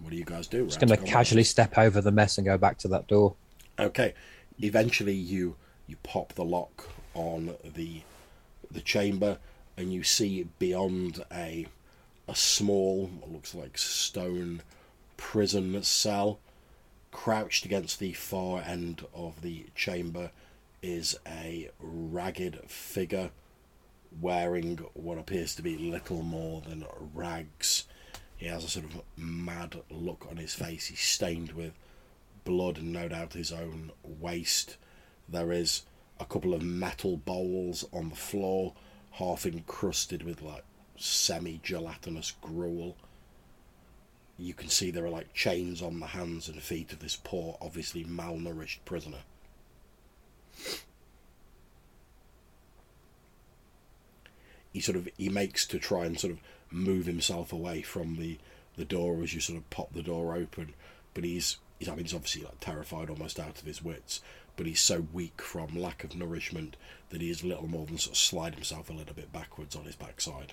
What do you guys do? Just going to casually step over the mess and go back to that door. Okay. Eventually, you you pop the lock on the the chamber, and you see beyond a a small, what looks like stone prison cell. Crouched against the far end of the chamber is a ragged figure wearing what appears to be little more than rags. He has a sort of mad look on his face. He's stained with blood and no doubt his own waste. There is a couple of metal bowls on the floor, half encrusted with like semi gelatinous gruel. You can see there are like chains on the hands and feet of this poor, obviously malnourished prisoner. He sort of he makes to try and sort of move himself away from the the door as you sort of pop the door open. But he's, he's I mean, he's obviously like terrified, almost out of his wits. But he's so weak from lack of nourishment that he is little more than sort of slide himself a little bit backwards on his backside.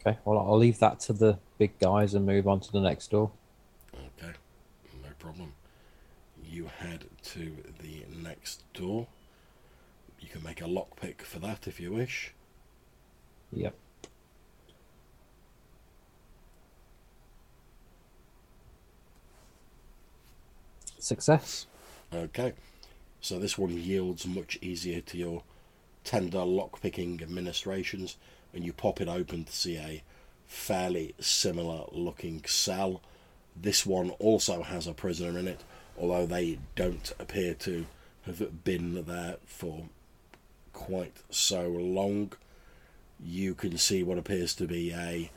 Okay, well, I'll leave that to the big guys and move on to the next door. Okay, no problem. You head to the next door. You can make a lockpick for that if you wish. Yep. Success. Okay, so this one yields much easier to your tender lockpicking administrations, and you pop it open to see a fairly similar looking cell. This one also has a prisoner in it, although they don't appear to have been there for quite so long. You can see what appears to be a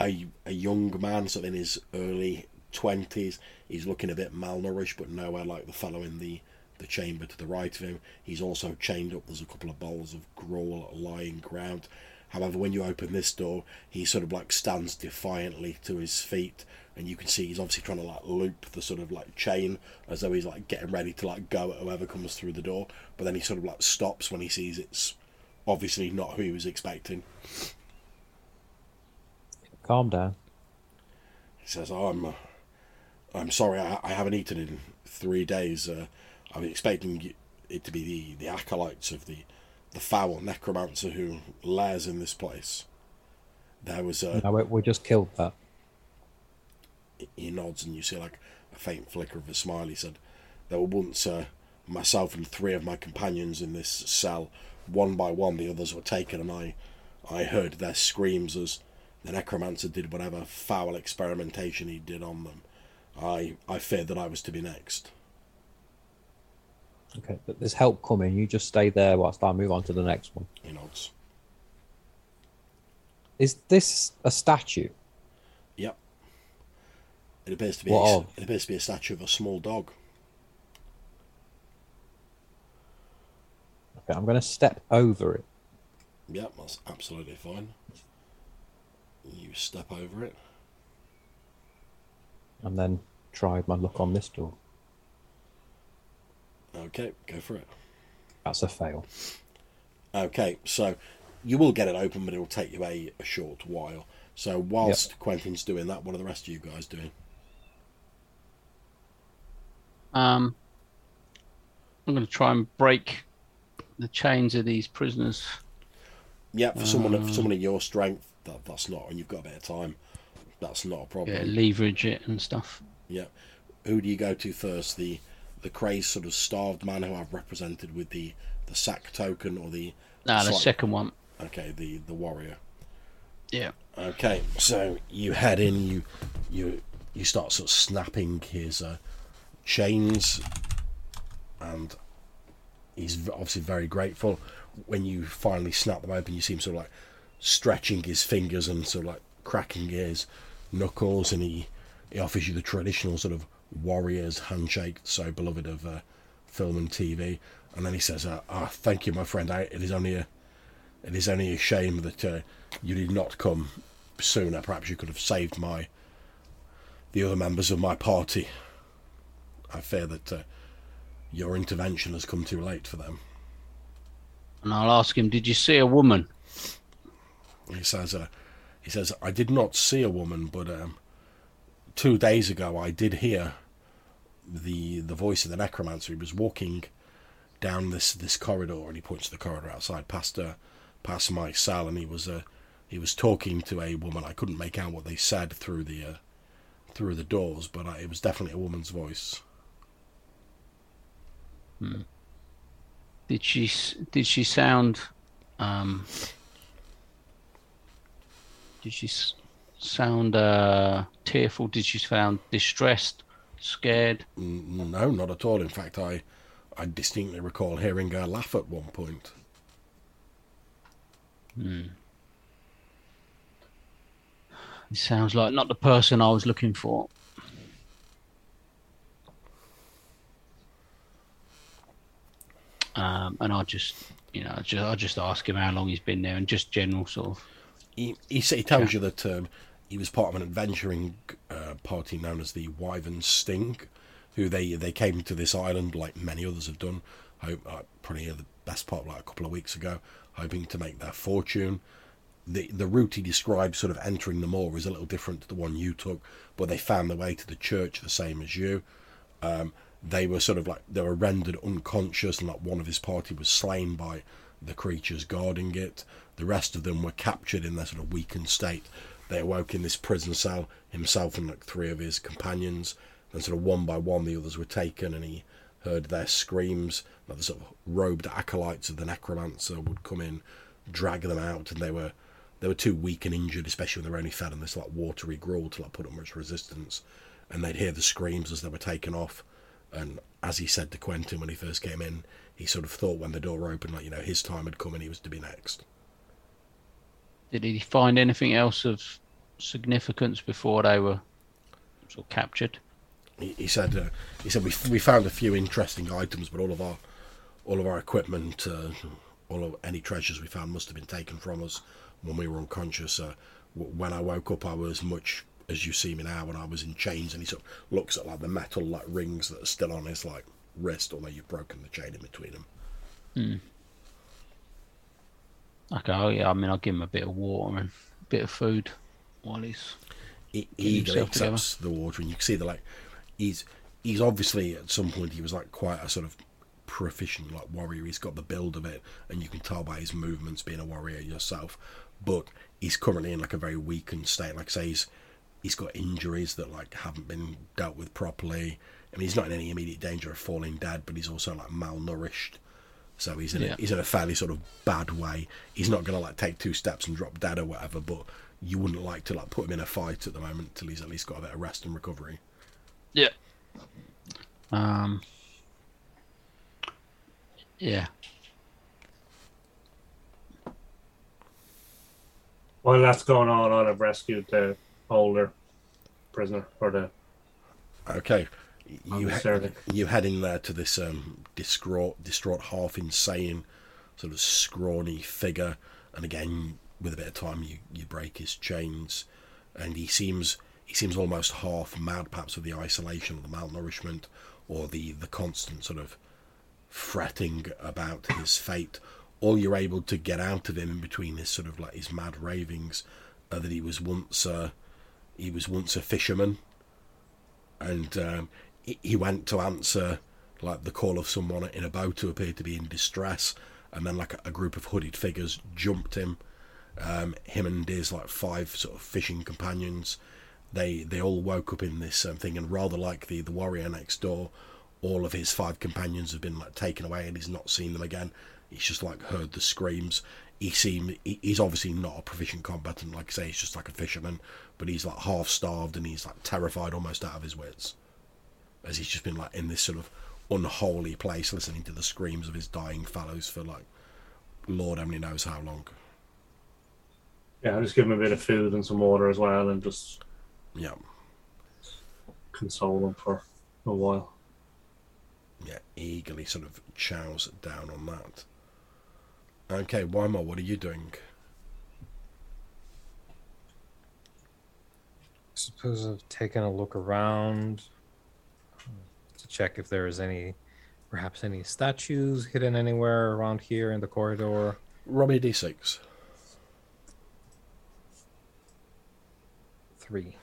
a, a young man, so in his early twenties. He's looking a bit malnourished, but nowhere like the fellow in the the chamber to the right of him. He's also chained up. There's a couple of bowls of gruel lying ground. However, when you open this door, he sort of like stands defiantly to his feet, and you can see he's obviously trying to like loop the sort of like chain as though he's like getting ready to like go at whoever comes through the door. But then he sort of like stops when he sees it's obviously not who he was expecting. Calm down. He says, oh, "I'm, uh, I'm sorry, I, I haven't eaten in three days. Uh, I was expecting it to be the, the acolytes of the, the foul necromancer who lairs in this place. There was a." No, we, we just killed that. he nods and you see like a faint flicker of a smile. He said, There were once uh, myself and three of my companions in this cell. One by one, the others were taken, and I, I heard their screams as the necromancer did whatever foul experimentation he did on them. I, I feared that I was to be next. Okay, but there's help coming. You just stay there whilst I move on to the next one. He nods. Is this a statue? Yep. It appears to be What of? it appears to be a statue of a small dog. Okay, I'm going to step over it. Yep, that's absolutely fine. You step over it. and then try my luck on this door. Okay, go for it. That's a fail. Okay, so you will get it open, but it will take you a, a short while. So whilst Quentin's doing that, what are the rest of you guys doing? Um, I'm going to try and break the chains of these prisoners. Yeah, for someone Uh. for someone of your strength, that that's not, and you've got a bit of time. That's not a problem. Yeah, leverage it and stuff. Yeah. Who do you go to first? The the crazed sort of starved man who I've represented with the the sack token, or the Ah, the slight- second one. okay the the warrior. Yeah. Okay, so you head in, you you you start sort of snapping his uh, chains, and he's obviously very grateful. When you finally snap them open, you see him sort of like stretching his fingers and sort of like cracking his knuckles, and he he offers you the traditional sort of warrior's handshake, so beloved of uh, film and TV. And then he says, uh, "Ah, thank you, my friend. I, it is only a it is only a shame that uh, you did not come sooner. Perhaps you could have saved my the other members of my party. I fear that uh, your intervention has come too late for them." And I'll ask him, Did you see a woman? He says, uh, "He says I did not see a woman, but um, two days ago I did hear the the voice of the necromancer. He was walking down this this corridor, and he points to the corridor outside, past uh, past my cell, and he was uh, he was talking to a woman. I couldn't make out what they said through the uh, through the doors, but uh, it was definitely a woman's voice. Did she did she sound um did she sound uh tearful? Did she sound distressed, scared? Mm, No, not at all. In fact, I I distinctly recall hearing her laugh at one point. It sounds like not the person I was looking for. Um, and I just, you know, I just, I just ask him how long he's been there and just general sort of he, he, he tells you that um, he was part of an adventuring uh, party known as the Wyvern Sting, who they they came to this island like many others have done. Hope uh, probably the best part like a couple of weeks ago, hoping to make their fortune. The the route he describes, sort of entering the moor, is a little different to the one you took, but they found their way to the church the same as you. Um, they were sort of like they were rendered unconscious, and like one of his party was slain by the creatures guarding it. The rest of them were captured in their sort of weakened state. They awoke in this prison cell, himself and like three of his companions. And sort of one by one, the others were taken, and he heard their screams. Like the sort of robed acolytes of the necromancer would come in, drag them out, and they were they were too weak and injured, especially when they were only fed on this like watery gruel to like put up much resistance. And they'd hear the screams as they were taken off. And as he said to Quentin when he first came in, he sort of thought when the door opened, like you know, his time had come and he was to be next. Did he find anything else of significance before they were sort of captured? he, he said uh, he said we we found a few interesting items, but all of our all of our equipment, uh, all of any treasures we found must have been taken from us when we were unconscious. Uh, w- when I woke up, I was much as you see me now. When I was in chains, and he sort of looks at like the metal like rings that are still on his like wrist, although you've broken the chain in between them. Okay, oh yeah, I mean, I'll give him a bit of water and a bit of food while he's. he, he eagerly the water, and you can see that like he's he's obviously at some point he was like quite a sort of proficient like warrior. He's got the build of it, and you can tell by his movements being a warrior yourself. But he's currently in like a very weakened state. Like say he's he's got injuries that like haven't been dealt with properly. I mean, he's not in any immediate danger of falling dead, but he's also like malnourished. So he's in Yeah. a, he's in a fairly sort of bad way. He's not gonna like take two steps and drop dead or whatever, but you wouldn't like to like put him in a fight at the moment till he's at least got a bit of rest and recovery. Yeah. Um. Yeah. While that's going on, I'll have rescued the older prisoner or the Okay, you I'm he- serving. you heading there to this um, distraught, distraught, half insane, sort of scrawny figure, and again with a bit of time you you break his chains, and he seems he seems almost half mad, perhaps with the isolation the malnourishment or the the constant sort of fretting about his fate. All you're able to get out of him in between his sort of like his mad ravings are that he was once uh, he was once a fisherman and um, he, went to answer like the call of someone in a boat who appeared to be in distress, and then like a, a group of hooded figures jumped him. Um, him and his like five sort of fishing companions, they they all woke up in this um, thing, and rather like the the warrior next door, all of his five companions have been like taken away, and he's not seen them again. He's just like heard the screams. He seemed he, he's obviously not a proficient combatant, like I say, he's just like a fisherman, but he's like half starved and he's like terrified, almost out of his wits, as he's just been like in this sort of unholy place, listening to the screams of his dying fellows for like Lord only knows how long. Yeah, I'll just give him a bit of food and some water as well, and just Yeah, console him for a while. yeah, eagerly sort of chows down on that. Okay, Weimar, what are you doing? I suppose I've taken a look around to check if there is any, perhaps any statues hidden anywhere around here in the corridor. Robbie D6. Three.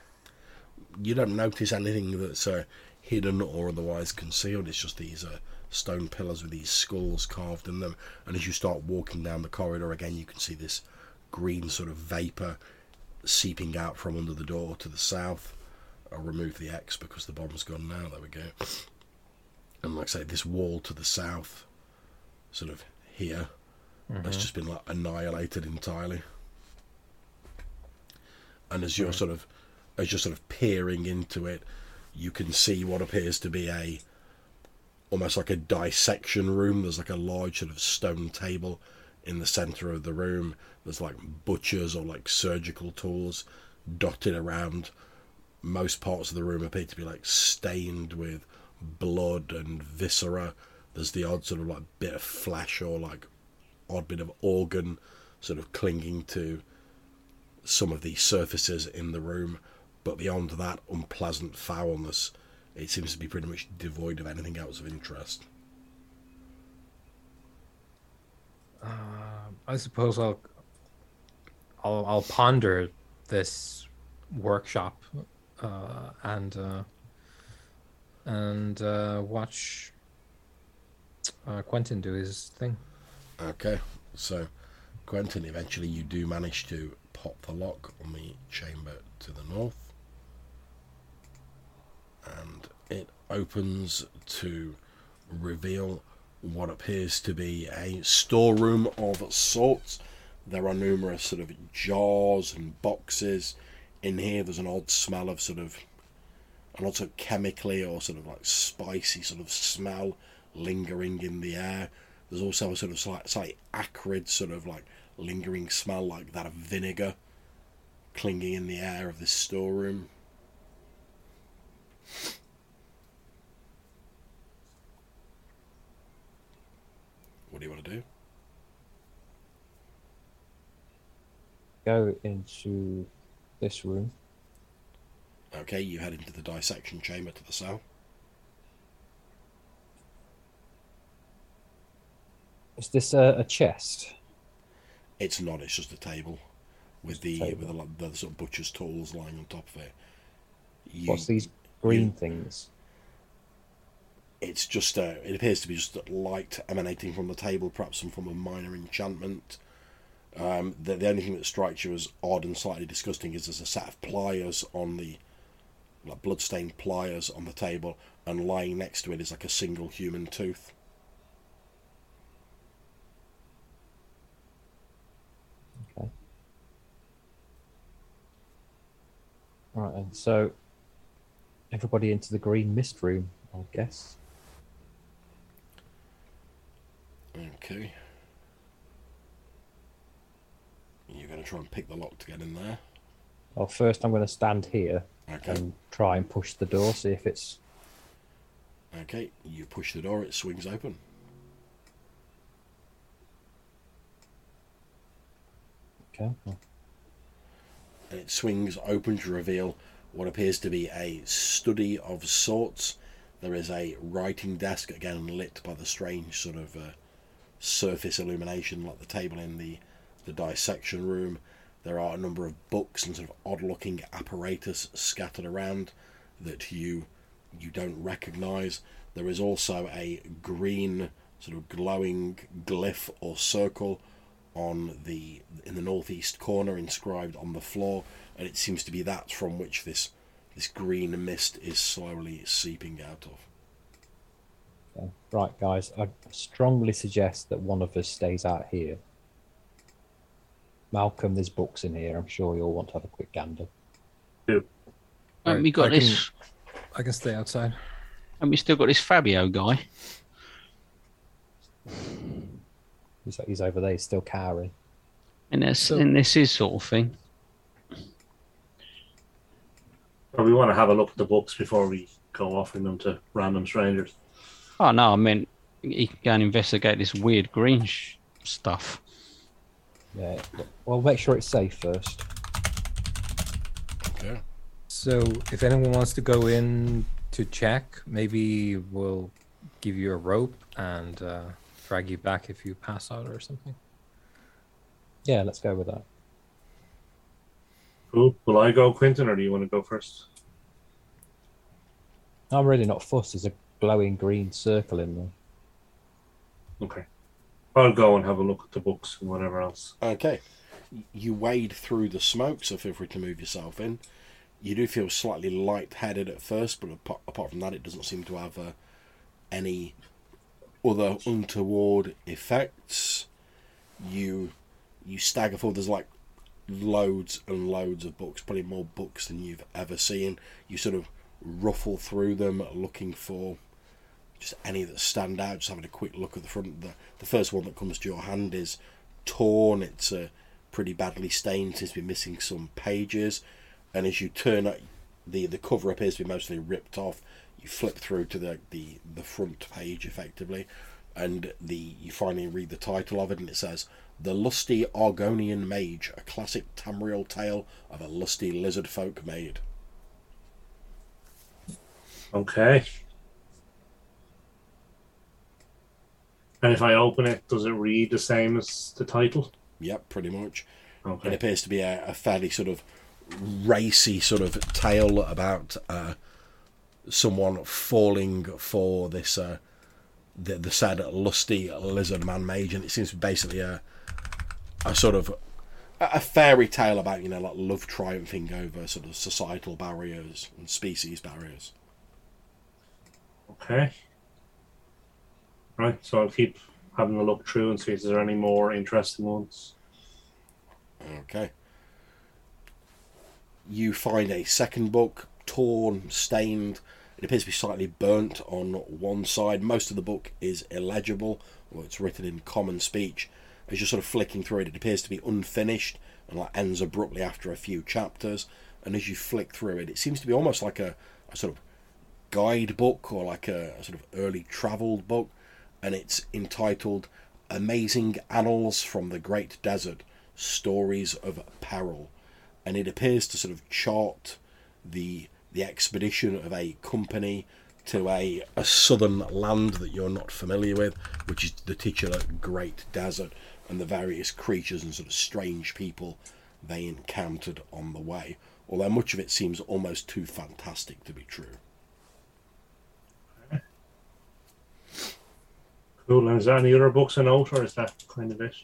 you don't notice anything that's uh, hidden or otherwise concealed. It's just these uh, stone pillars with these skulls carved in them. And as you start walking down the corridor again, you can see this green sort of vapor seeping out from under the door to the south. I'll remove the X because the bomb's gone now. There we go. And like I say, this wall to the south, sort of here, has just been like annihilated entirely. And as you're sort of as you're sort of peering into it, you can see what appears to be a almost like a dissection room. There's like a large sort of stone table in the center of the room. There's like butchers or like surgical tools dotted around. Most parts of the room appear to be like stained with blood and viscera. There's the odd sort of like bit of flesh or like odd bit of organ sort of clinging to some of the surfaces in the room, but beyond that unpleasant foulness, it seems to be pretty much devoid of anything else of interest. Um, I suppose I'll, I'll I'll ponder this workshop uh, and uh, and uh, watch uh, Quentin do his thing. Okay, so Quentin, eventually you do manage to pop the lock on the chamber to the north, and it opens to reveal what appears to be a storeroom of sorts. There are numerous sort of jars and boxes in here. There's an odd smell of sort of an odd sort of chemically or sort of like spicy sort of smell lingering in the air. There's also a sort of slight, slightly acrid sort of like lingering smell like that of vinegar clinging in the air of this storeroom. What do you want to do? Go into this room. Okay, you head into the dissection chamber to the south. Is this a, a chest? It's not. It's just a table with the table. with the, the sort of butcher's tools lying on top of it. You, What's these green things? It's just uh, it appears to be just light emanating from the table, perhaps some form of minor enchantment. Um, the, the only thing that strikes you as odd and slightly disgusting is there's a set of pliers on the like bloodstained pliers on the table, and lying next to it is like a single human tooth. Okay. Right, and so everybody into the green mist room, I guess. Okay. You're going to try and pick the lock to get in there. Well, first I'm going to stand here Okay. and try and push the door, see if it's. Okay. You push the door, it swings open. Okay. it swings open to reveal what appears to be a study of sorts. There is a writing desk, again lit by the strange sort of uh, surface illumination, like the table in the, the dissection room. There are a number of books and sort of odd looking apparatus scattered around that you you don't recognise. There is also a green sort of glowing glyph or circle on the in the northeast corner inscribed on the floor and it seems to be that from which this this green mist is slowly seeping out of okay. Right, guys, I strongly suggest that one of us stays out here. Malcolm, there's books in here. I'm sure you'll want to have a quick gander. Haven't Right, we got I this? I can stay outside. Haven't we still got this Fabio guy? He's, he's over there, he's still cowering. And this So- and this is sort of thing. Or we want to have a look at the books before we go offering them to random strangers. Oh no, I mean he can go and investigate this weird green sh- stuff. Yeah. Well, make sure it's safe first. okay So if anyone wants to go in to check, maybe we'll give you a rope and uh, drag you back if you pass out or something. Yeah, let's go with that. Cool. Will I go, Quentin, or do you want to go first? I'm really not fussed. There's a glowing green circle in there. Okay. I'll go and have a look at the books and whatever else. okay you wade through the smoke so feel free to move yourself in you do feel slightly light-headed at first but apart, apart from that it doesn't seem to have uh, any other untoward effects you you stagger forward there's like loads and loads of books probably more books than you've ever seen you sort of ruffle through them looking for just any that stand out just having a quick look at the front. The, the first one that comes to your hand is torn. It's uh, pretty badly stained. Seems to be missing some pages. And as you turn it the the cover appears to be mostly ripped off. You flip through to the the, the front page effectively and the you finally read the title of it, and it says "The Lusty Argonian Mage: A Classic Tamriel Tale of a Lusty Lizard Folk Maid." Okay. And if I open it, does it read the same as the title? Yep, pretty much. It appears to be a, a fairly sort of racy sort of tale about uh, someone falling for this uh, the, the said lusty lizard man mage, and it seems basically a a sort of a fairy tale about you know like love triumphing over sort of societal barriers and species barriers. Okay. Right, so I'll keep having a look through and see if there's any more interesting ones. Okay. You find a second book, torn, stained. It appears to be slightly burnt on one side. Most of the book is illegible, or it's written in common speech. As you're sort of flicking through it, it appears to be unfinished and like ends abruptly after a few chapters. And as you flick through it, it seems to be almost like a, a sort of guidebook or like a, sort of early travelled book. And it's entitled Amazing Annals from the Great Desert Stories of Peril. And it appears to sort of chart the the expedition of a company to a, a southern land that you're not familiar with, which is the titular Great Desert, and the various creatures and sort of strange people they encountered on the way. Although much of it seems almost too fantastic to be true. Cool. And is there any other books I note, or is that kind of it?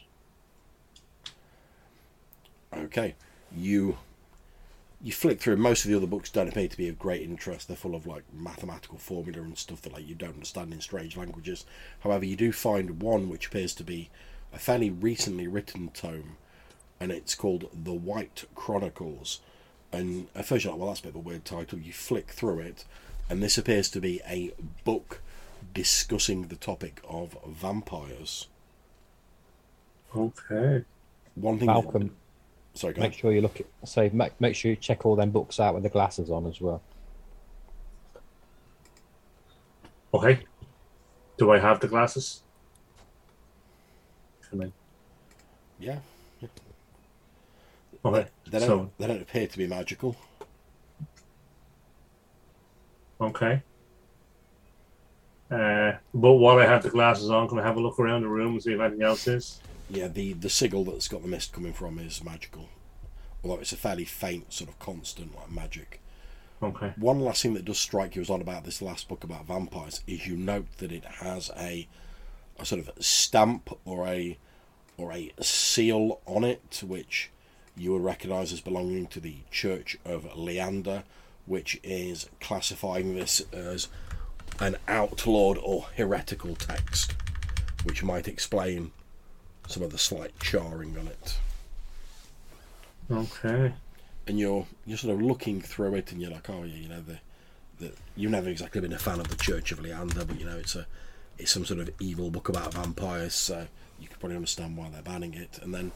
Okay, you you flick through most of the other books don't appear to be of great interest. They're full of like mathematical formula and stuff that like you don't understand in strange languages. However, you do find one which appears to be a fairly recently written tome, and it's called The White Chronicles. And at first you're like, well, that's a bit of a weird title. You flick through it, and this appears to be a book discussing the topic of vampires. Okay. One thing, Malcolm, sorry, go make ahead. sure you look. At, say, make, make sure you check all them books out with the glasses on as well. Okay. Do I have the glasses? Can I? yeah, Okay. they don't So, they don't appear to be magical. okay. Uh, but while I have the glasses on, can I have a look around the room and see if anything else is? Yeah, the the sigil that's got the mist coming from is magical, although it's a fairly faint sort of constant like magic. Okay. One last thing that does strike you as odd about this last book about vampires is you note that it has a a sort of stamp or a or a seal on it, which you would recognise as belonging to the Church of Leander, which is classifying this as an outlawed or heretical text, which might explain some of the slight charring on it. Okay. and you're you're sort of looking through it, and you're like, oh yeah, you know the, the you've never exactly been a fan of the Church of Leander, but you know it's a it's some sort of evil book about vampires, so you can probably understand why they're banning it. And then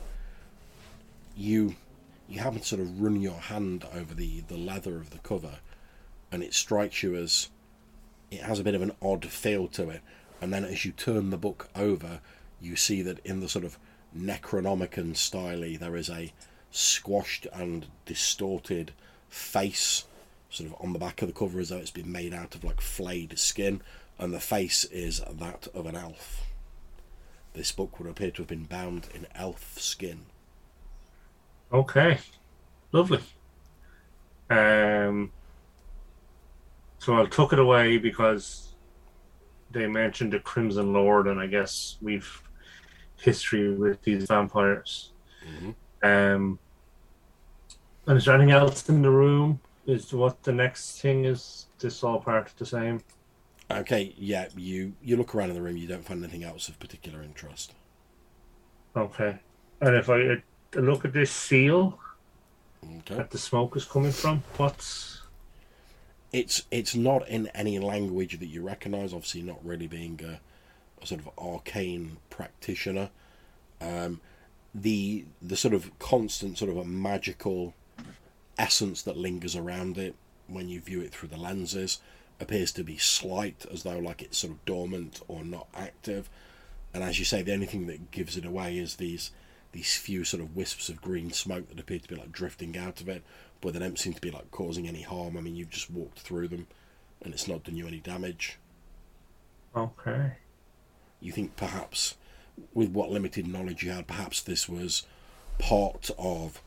you you happen to sort of run your hand over the the leather of the cover, and it strikes you as it has a bit of an odd feel to it. And then as you turn the book over, you see that in the sort of Necronomicon style, there is a squashed and distorted face sort of on the back of the cover as though it's been made out of like flayed skin and the face is that of an elf this book would appear to have been bound in elf skin Okay. Lovely. Um. So I'll tuck it away because they mentioned the Crimson Lord, and I guess we've history with these vampires. Mhm. Um. And is there anything else in the room? Is what the next thing is? This all part of the same? okay yeah you you look around in the room you don't find anything else of particular interest Okay. And if I uh, look at this seal okay that the smoke is coming from, what's it's it's not in any language that you recognize obviously not really being a, a sort of arcane practitioner. Um, the the sort of constant sort of a magical essence that lingers around it when you view it through the lenses appears to be slight as though like it's sort of dormant or not active. And as you say, the only thing that gives it away is these these few sort of wisps of green smoke that appear to be like drifting out of it, but they don't seem to be like causing any harm. I mean, you've just walked through them, and it's not done you any damage. Okay. You think perhaps, with what limited knowledge you had, perhaps this was part of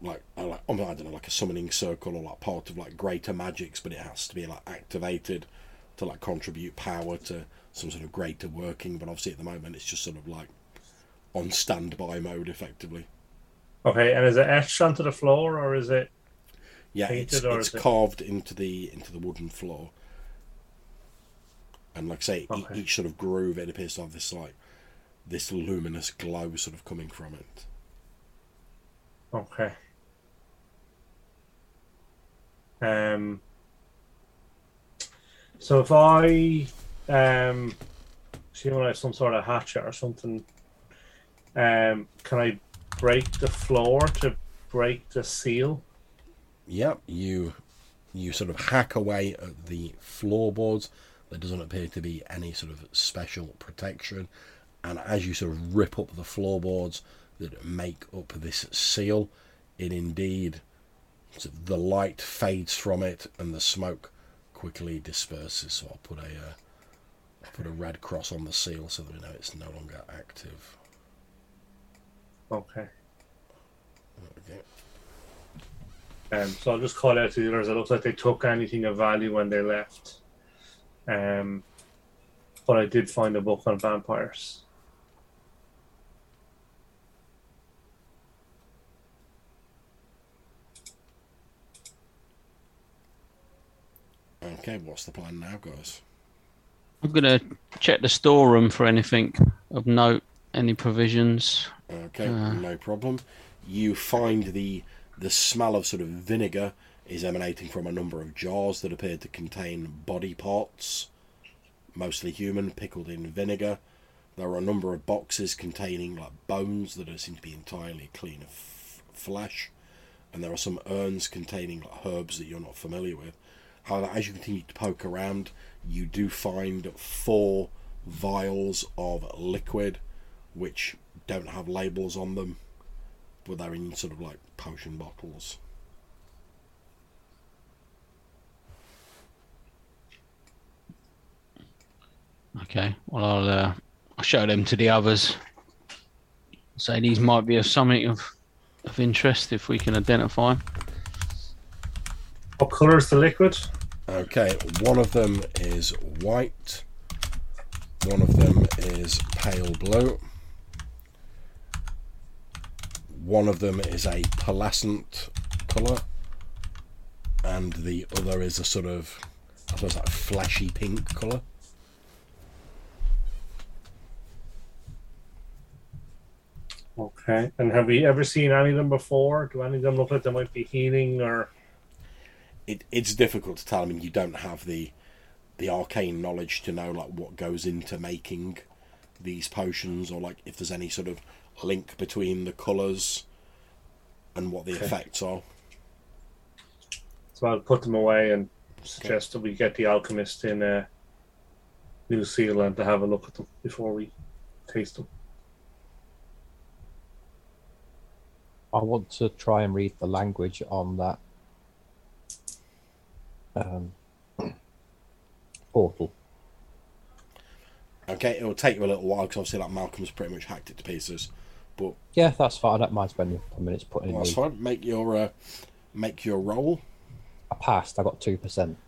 like, like I don't know, like a summoning circle or like part of like greater magics, but it has to be like activated to like contribute power to some sort of greater working. But obviously at the moment it's just sort of like on standby mode, effectively. Okay, and is it etched onto the floor or is it? Yeah, it's or it's is it- carved into the into the wooden floor, and like I say, Okay. each sort of groove it appears to have this like this luminous glow sort of coming from it. Okay. Um. So if I um, assume I have some sort of hatchet or something, um, can I break the floor to break the seal? Yep, you you sort of hack away at the floorboards. There doesn't appear to be any sort of special protection, and as you sort of rip up the floorboards that make up this seal, it indeed the light fades from it and the smoke quickly disperses. So I'll put a uh, I'll put a red cross on the seal so that we know it's no longer active. Okay. Okay. Um, so I'll just call out to the others. It looks like they took anything of value when they left. Um, but I did find a book on vampires. Okay, what's the plan now, guys? I'm gonna check the storeroom for anything of note, any provisions. Okay, Uh. no problem. You find the the smell of sort of vinegar is emanating from a number of jars that appear to contain body parts, mostly human, pickled in vinegar. There are a number of boxes containing like bones that seem to be entirely clean of f- flesh, and there are some urns containing like herbs that you're not familiar with. However, as you continue to poke around, you do find four vials of liquid which don't have labels on them, but they're in sort of like potion bottles. Okay. Well, I'll uh, I'll show them to the others. Say these might be of something of of interest if we can identify. 'em. What colour is the liquid? Okay, one of them is white, one of them is pale blue, one of them is a pearlescent colour, and the other is a sort of, I suppose, like fleshy pink colour. Okay. And have we ever seen any of them before? Do any of them look like they might be healing or? it, it's difficult to tell. I mean, you don't have the the arcane knowledge to know like what goes into making these potions, or like if there's any sort of link between the colours and what the Okay. effects are. So I'll put them away and suggest that we get the alchemist in uh, New Seal Land to have a look at them before we taste them. I want to try and read the language on that um, portal. Okay, it will take you a little while because obviously like Malcolm's pretty much hacked it to pieces. But Yeah, that's fine. I don't mind spending a couple minutes putting well, in that's the. fine. Make your uh, make your roll. I passed. I got two percent.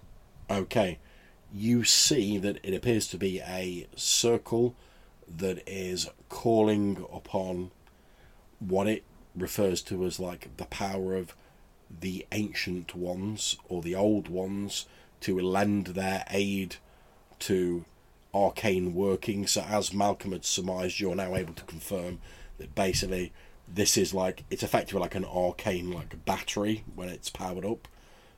Okay, you see that it appears to be a circle that is calling upon what it refers to as like the power of the ancient ones or the old ones to lend their aid to arcane working. So, as Malcolm had surmised, you're now able to confirm that basically this is like it's effectively like an arcane like battery when it's powered up.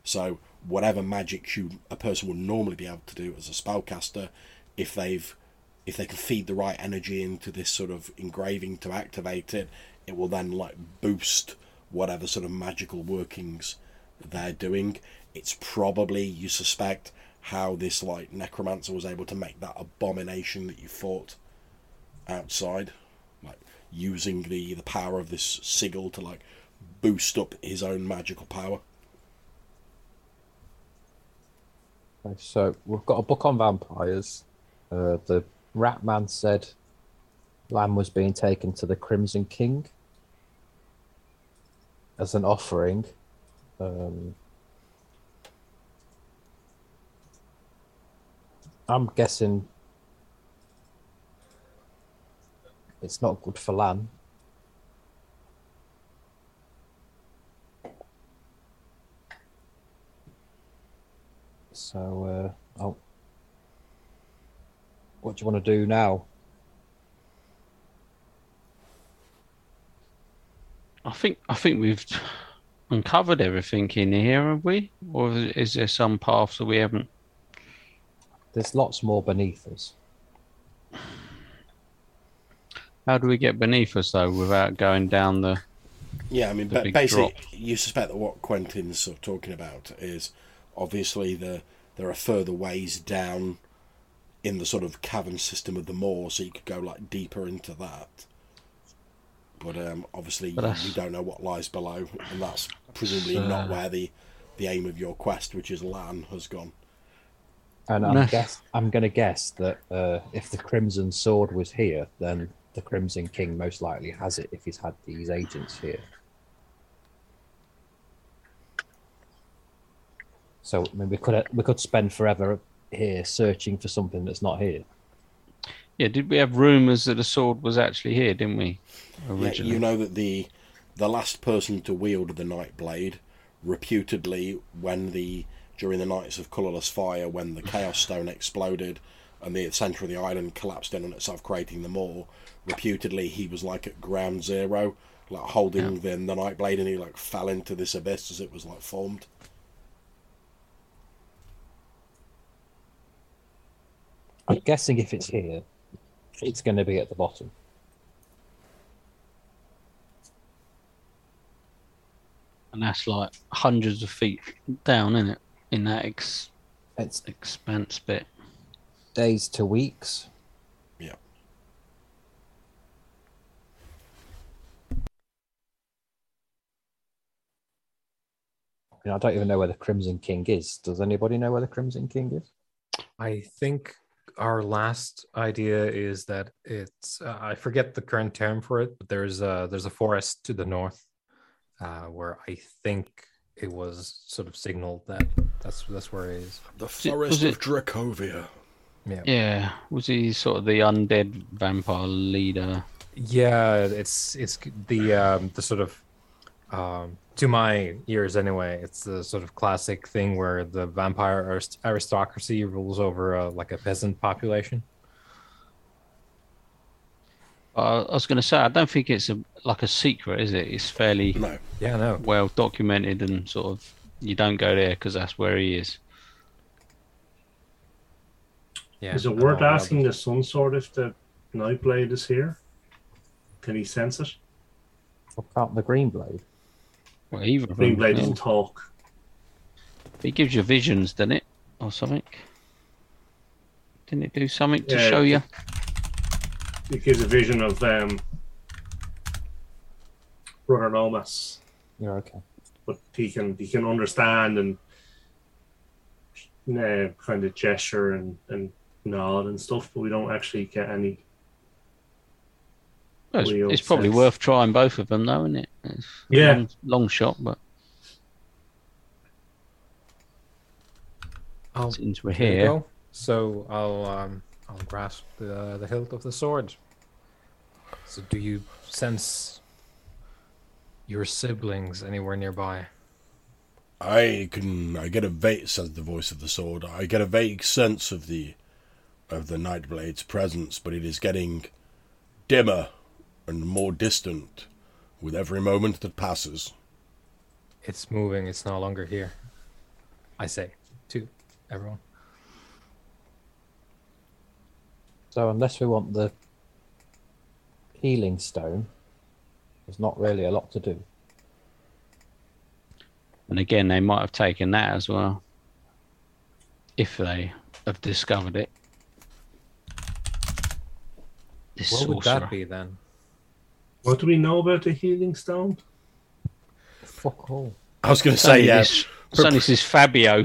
So whatever magic you a person would normally be able to do as a spellcaster, if they've if they can feed the right energy into this sort of engraving to activate it, it will then like boost whatever sort of magical workings they're doing. It's probably you suspect how this like necromancer was able to make that abomination that you fought outside, using the the power of this sigil to like boost up his own magical power. So we've got a book on vampires. Uh, the rat man said Lann was being taken to the Crimson King as an offering. Um, I'm guessing it's not good for Lann. So, uh, oh, what do you want to do now? I think I think we've uncovered everything in here, have we? Or is there some paths that we haven't? There's lots more beneath us. How do we get beneath us though, without going down the? Yeah, I mean, The ba- big basically, drop. you suspect that what Quentin's sort of talking about is obviously the there are further ways down in the sort of cavern system of the moor, so you could go like deeper into that. But um, obviously, But you, you don't know what lies below, and that's presumably not uh, where the the aim of your quest, which is Lann, has gone. And I'm Nah. guess I'm going to guess that uh, if the Crimson Sword was here, then the Crimson King most likely has it if he's had these agents here. So I mean, we could we could spend forever here searching for something that's not here. Yeah, did we have rumours that the sword was actually here? Didn't we? Yeah, you know that the the last person to wield the Night Blade, reputedly, when the during the Nights of Colourless Fire, when the Chaos Stone exploded and the centre of the island collapsed in on itself, creating the Moor, reputedly he was like at ground zero, like holding the, the Night Blade, and he like fell into this abyss as it was like formed. I'm guessing if it's here, it's going to be at the bottom. and that's like hundreds of feet down, isn't it? In that ex- It's expanse bit. days to weeks. Yeah. You know, I don't even know where the Crimson King is. Does anybody know where the Crimson King is? I think our last idea is that it's uh, I forget the current term for it, but there's a there's a forest to the north uh, where I think it was sort of signaled that that's that's where it is. The Forest was of it- Dracovia. Yeah, Yeah, was he sort of the undead vampire leader? yeah, it's it's the um, the sort of um, to my ears anyway, it's the sort of classic thing where the vampire arist- aristocracy rules over uh, like a peasant population. Uh, I was going to say, I don't think it's a like a secret, is it? It's fairly No, Yeah, no, well documented and sort of you don't go there because that's where he is. yeah. Is it worth asking the Sun Sword if the Nightblade is here? Can he sense it? Or can't the Green Blade? Well, either of them. Greenblade yeah. doesn't talk. It gives you visions, doesn't it, or something? Didn't it do something to Yeah, show you? It gives a vision of um, Brother Nomas, You're okay. but he can he can understand and uh, kind of gesture and, and nod and stuff, but we don't actually get any. Well, it's, it's probably sense. worth trying both of them, though, isn't it? It's Yeah. long, long shot, but I'll since we're There you here, go. So I'll um I'll grasp the the hilt of the sword. So do you sense your siblings anywhere nearby? I can. I get a vague. Says the voice of the sword. I get a vague sense of the, of the Nightblade's presence, but it is getting dimmer and more distant with every moment that passes. It's moving. It's no longer here. I say to everyone. So unless we want the healing stone, there's not really a lot to do. and again, they might have taken that as well, if they have discovered it. This What would that be then? What do we know about the healing stone? Fuck all. I was going to Sonny say, yeah. this, Sonny says Fabio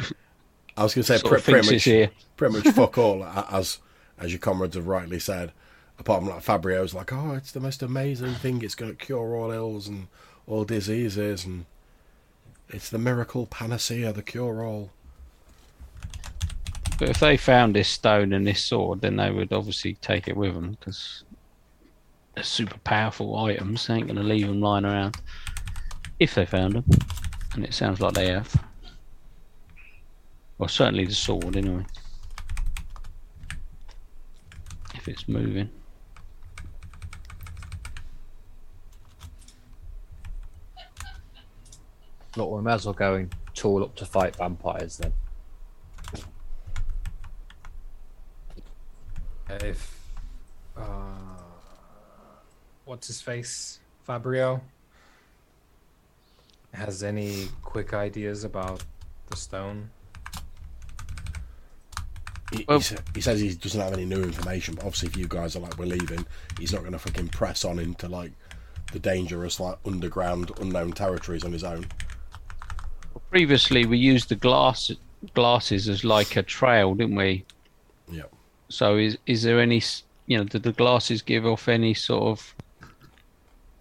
I was going to say, pre- pretty much, here. pretty much fuck all, as as your comrades have rightly said. Apart from like Fabio's like, oh, it's the most amazing thing. It's going to cure all ills and all diseases, and it's the miracle panacea, the cure all. But if they found this stone and this sword, then they would obviously take it with them because they're super powerful items. They ain't going to leave them lying around if they found them. And it sounds like they have. Well, certainly the sword, anyway. If it's moving. Look, we might as well go and tool up to fight vampires then. If what's his face, Fabrio has any quick ideas about the stone? He, he Well- sa- he says he doesn't have any new information, but obviously, if you guys are like, we're leaving, he's not going to fucking press on into like the dangerous, like underground, unknown territories on his own. Previously, we used the glass glasses as like a trail, didn't we? Yeah. So is is there any you know did the glasses give off any sort of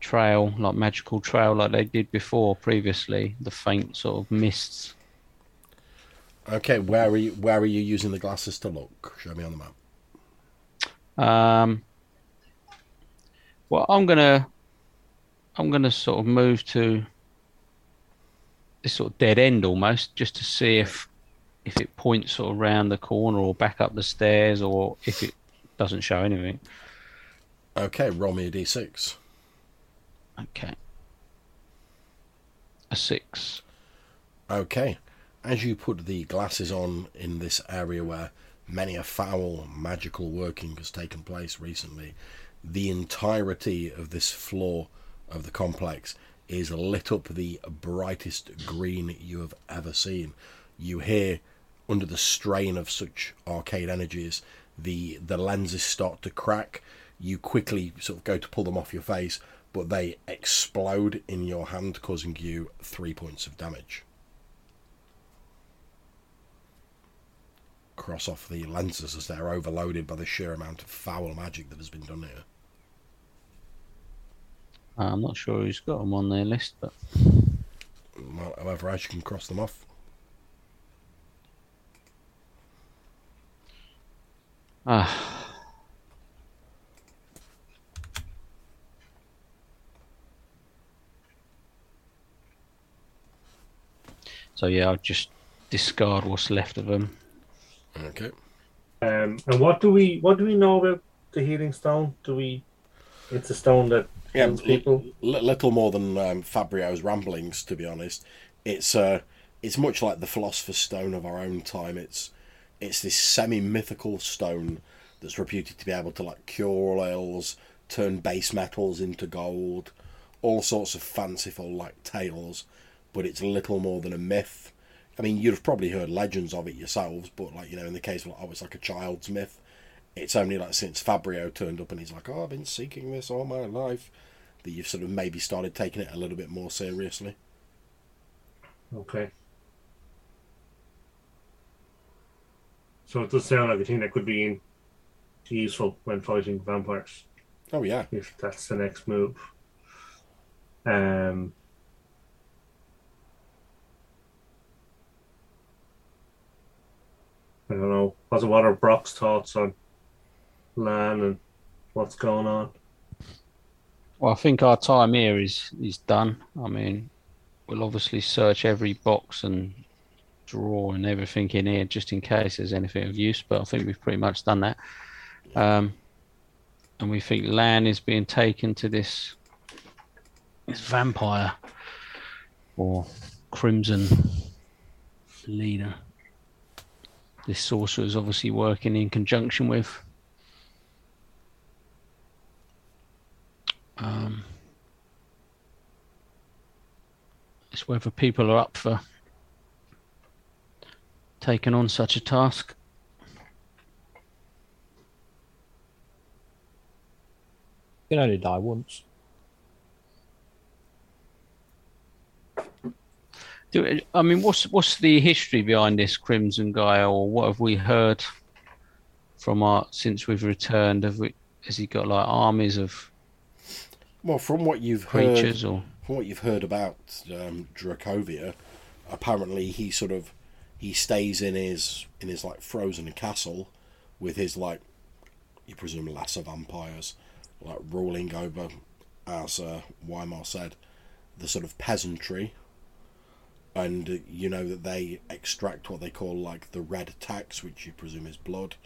trail like magical trail like they did before previously the faint sort of mists Okay, where are you? Where are you using the glasses to look? Show me on the map. um well I'm gonna I'm gonna sort of move to this sort of dead end almost just to see if if it points sort of round the corner or back up the stairs or if it doesn't show anything Okay, roll me a d6. Okay a six Okay. As you put the glasses on in this area where many a foul magical working has taken place recently, the entirety of this floor of the complex is lit up the brightest green you have ever seen. You hear, under the strain of such arcane energies, the the lenses start to crack. You quickly sort of go to pull them off your face, but they explode in your hand, causing you three points of damage. Cross off the lenses as they're overloaded by the sheer amount of foul magic that has been done here. I'm not sure who's got them on their list, but Well, however, as you can cross them off. ah, so yeah, I'll just discard what's left of them. Okay. Um, and what do we what do we know about the healing stone? Do we? It's a stone that Yeah, heals people. L- little more than um, Fabrio's ramblings, to be honest. It's uh, it's much like the Philosopher's Stone of our own time. It's it's this semi-mythical stone that's reputed to be able to like cure all ills, turn base metals into gold, all sorts of fanciful like tales. But it's little more than a myth. I mean, you'd have probably heard legends of it yourselves, but like you know, in the case of like, oh, it's like a child's myth. It's only like since Fabrio turned up and he's like, oh, I've been seeking this all my life that you've sort of maybe started taking it a little bit more seriously. Okay. So it does sound like a thing that could be in- useful when fighting vampires, Oh yeah, if that's the next move. Um. I don't know. What's what are Brock's thoughts on Lann and what's going on? Well, I think our time here is is done. I mean, we'll obviously search every box and drawer and everything in here just in case there's anything of use. But I think we've pretty much done that. Um, and we think Lann is being taken to this this vampire or crimson leader. This sorcerer is obviously working in conjunction with. Um, it's whether people are up for taking on such a task. You can only die once. Do I mean what's what's the history behind this Crimson guy, or what have we heard from our since we've returned? Have we has he got like armies of Well, from what you've heard, creatures, or from what you've heard about um, Dracovia, apparently he sort of he stays in his in his like frozen castle with his like you presume lesser vampires like ruling over as uh, Weimar said the sort of peasantry and you know that they extract what they call like the red tax which you presume is blood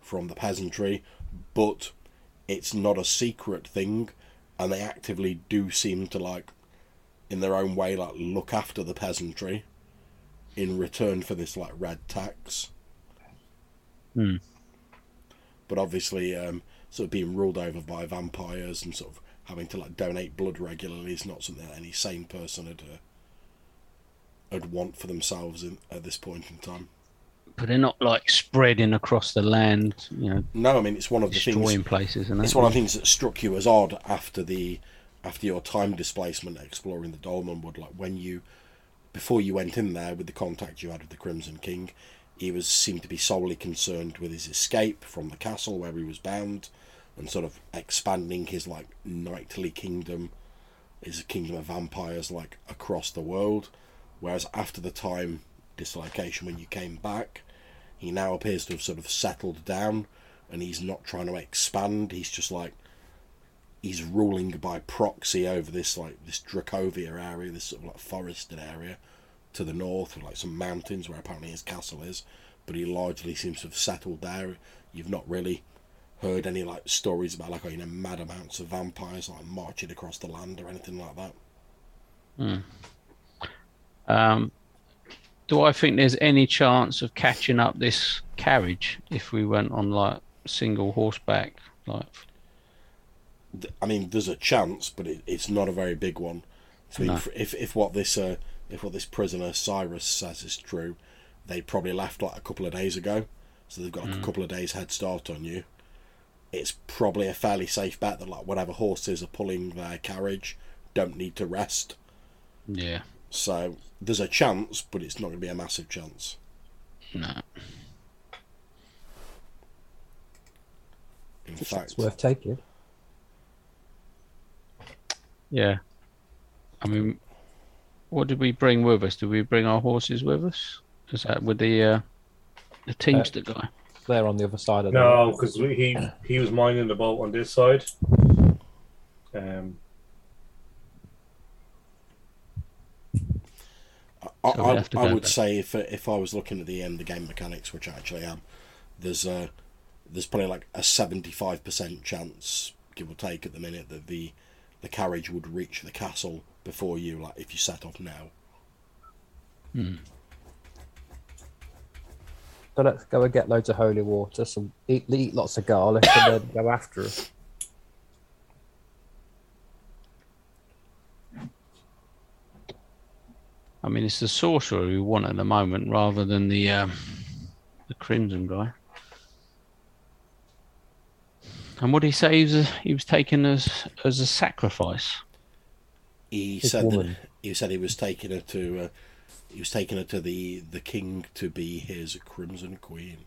from the peasantry. But it's not a secret thing and they actively do seem to like in their own way like look after the peasantry in return for this like red tax. Hmm. but obviously um, sort of being ruled over by vampires and sort of having to like donate blood regularly is not something that any sane person would uh, would want for themselves in, at this point in time but they're not like spreading across the land, you know, no i mean it's one of the things destroying places, and It's one of the things that struck you as odd after the after your time displacement exploring the Dolmen Wood. Like when you before you went in there with the contact you had with the Crimson King, he was seemed to be solely concerned with his escape from the castle where he was bound, and sort of expanding his like knightly kingdom, his kingdom of vampires like across the world. Whereas after the time dislocation when you came back, he now appears to have sort of settled down and he's not trying to expand. He's just like he's ruling by proxy over this like this Dracovia area, this sort of like forested area to the north, with like some mountains where apparently his castle is. But he largely seems to have settled there. You've not really heard any like stories about like oh, you know mad amounts of vampires like marching across the land or anything like that. Hmm. Um, do I think there's any chance of catching up this carriage if we went on like single horseback? Like, I mean, there's a chance, but it, it's not a very big one. So No. if, if what this uh, if what this prisoner Cyrus says is true, they probably left like a couple of days ago, so they've got like, a couple of days head start on you. It's probably a fairly safe bet that like whatever horses are pulling their carriage don't need to rest. yeah, So there's a chance, but it's not going to be a massive chance. no. In It's fact, worth taking. Yeah. I mean, what did we bring with us? Did we bring our horses with us? Is that with the uh, the Teamster guy? They're on the other side of the. No, because he he was mining the boat on this side. Um, I, So we I, have to I would back. say if if I was looking at the end the game mechanics, which I actually am, there's a there's probably like a seventy five percent chance, give or take, at the minute that the the carriage would reach the castle before you, like if you set off now. Hmm. So let's go and get loads of holy water, some eat, eat lots of garlic, and then go after us. I mean, it's the sorcerer we want at the moment rather than the um, the Crimson guy. And what did he say? He was, a, he was taken as as a sacrifice. He This said woman. that he said he was taking her to uh, he was taking her to the the king to be his crimson queen.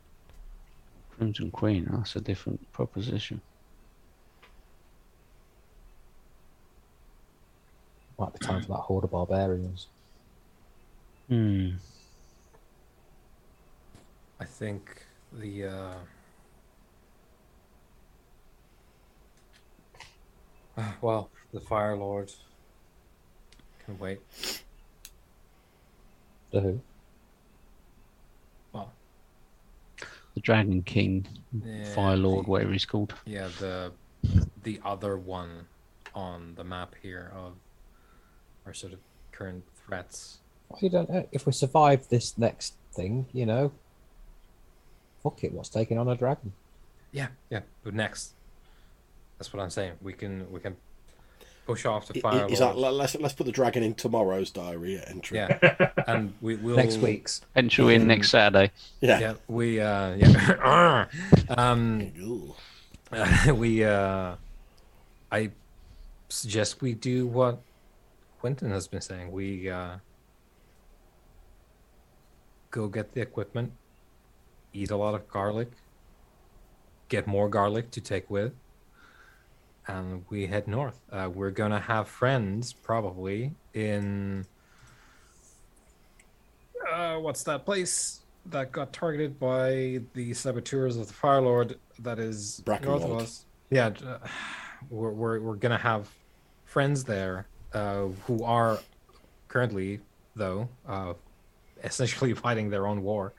Crimson Queen. That's a different proposition. Might be time for that horde of barbarians. Hmm. I think the uh, well, the Fire Lord can wait. The who? Well, The Dragon King, yeah, Fire Lord, the- whatever he's called. Yeah, the the other one on the map here of our sort of current threats. Well, you don't know. If we survive this next thing, you know, fuck it. What's taking on a dragon? Yeah, yeah. But next, that's what I'm saying. We can we can push off the Fire i- Is that let's let's put the dragon in tomorrow's diary entry. Yeah, and we will Next week's. Entry in next Saturday. Yeah. Yeah, we uh yeah. um Ooh. we uh I suggest we do what Quentin has been saying. We uh, go get the equipment, eat a lot of garlic, get more garlic to take with, and we head north. Uh, we're gonna have friends probably in uh, what's that place that got targeted by the saboteurs of the Fire Lord? That is north of us. Yeah, uh, we're, we're we're gonna have friends there uh, who are currently though uh, essentially fighting their own war.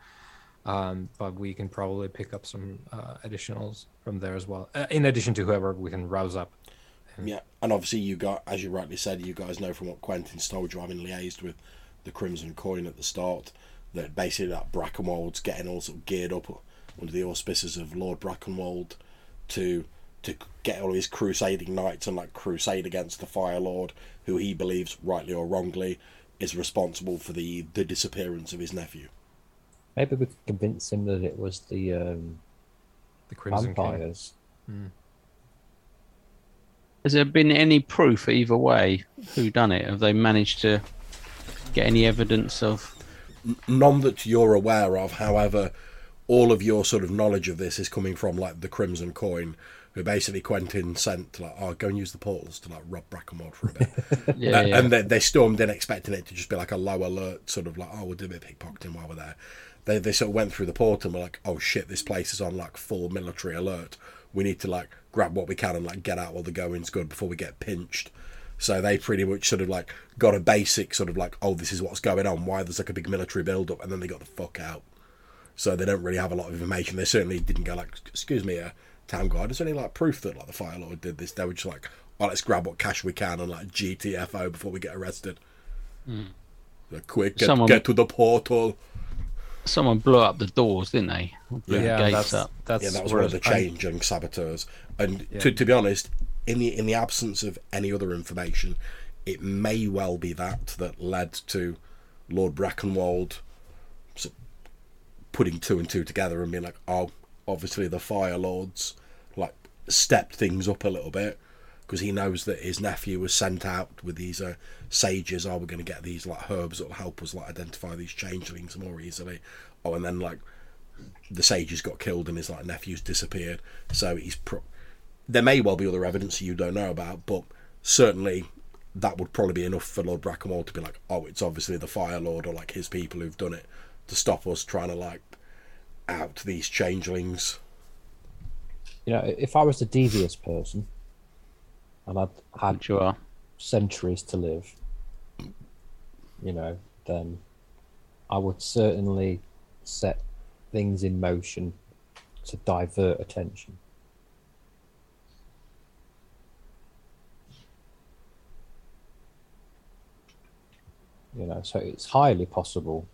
Um, but we can probably pick up some uh, additionals from there as well. Uh, in addition to whoever we can rouse up. Yeah, and obviously you got, as you rightly said, you guys know from what Quentin's told you, having liaised with the Crimson Coin at the start, that basically that Brackenwold's getting all sort of geared up under the auspices of Lord Brackenwold to to get all his crusading knights and like crusade against the Fire Lord, who he believes, rightly or wrongly, is responsible for the the disappearance of his nephew. Maybe we could convince him that it was the um, The Crimson King. vampires. Has there been any proof either way who done it? Have they managed to get any evidence of? none that you're aware of. However, all of your sort of knowledge of this is coming from like the Crimson Coin, who basically Quentin sent to like, oh, go and use the portals to like rob Brackenwold for a bit. Yeah, Uh, yeah. And they, they stormed in expecting it to just be like a low alert, sort of like, oh, we'll do a bit of pickpocketing while we're there. They, they sort of went through the portal and were like, oh shit, this place is on like full military alert. We need to like grab what we can and like get out while the going's good before we get pinched. So they pretty much sort of like got a basic sort of like, oh, this is what's going on. Why there's like a big military build up, and then they got the fuck out. So they don't really have a lot of information. They certainly didn't go like, excuse me, uh, town guard. Is there any like proof that like the Fire Lord did this? They were just like, oh, let's grab what cash we can and like GTFO before we get arrested. Hmm. Like, quick, get, Someone- get to the portal. Someone blew up the doors, didn't they? Blew Yeah, the gates that's up. that's yeah, that was one of the I- changeling saboteurs. And Yeah. to, to be honest, in the in the absence of any other information, it may well be that that led to Lord Brackenwold sort of putting two and two together and being like, oh, obviously the Fire Lords like stepped things up a little bit because he knows that his nephew was sent out with these uh, sages. Oh, we're going to get these like herbs that will help us like identify these changelings more easily. Oh, and then like the sages got killed and his like nephew's disappeared. So he's pro- there may well be other evidence you don't know about, but certainly that would probably be enough for Lord Brackenwold to be like, oh, it's obviously the Fire Lord or like his people who've done it to stop us trying to like out these changelings. You know, if I was a devious person and I'd had are. centuries to live, you know, then I would certainly set things in motion to divert attention. You know, so it's highly possible,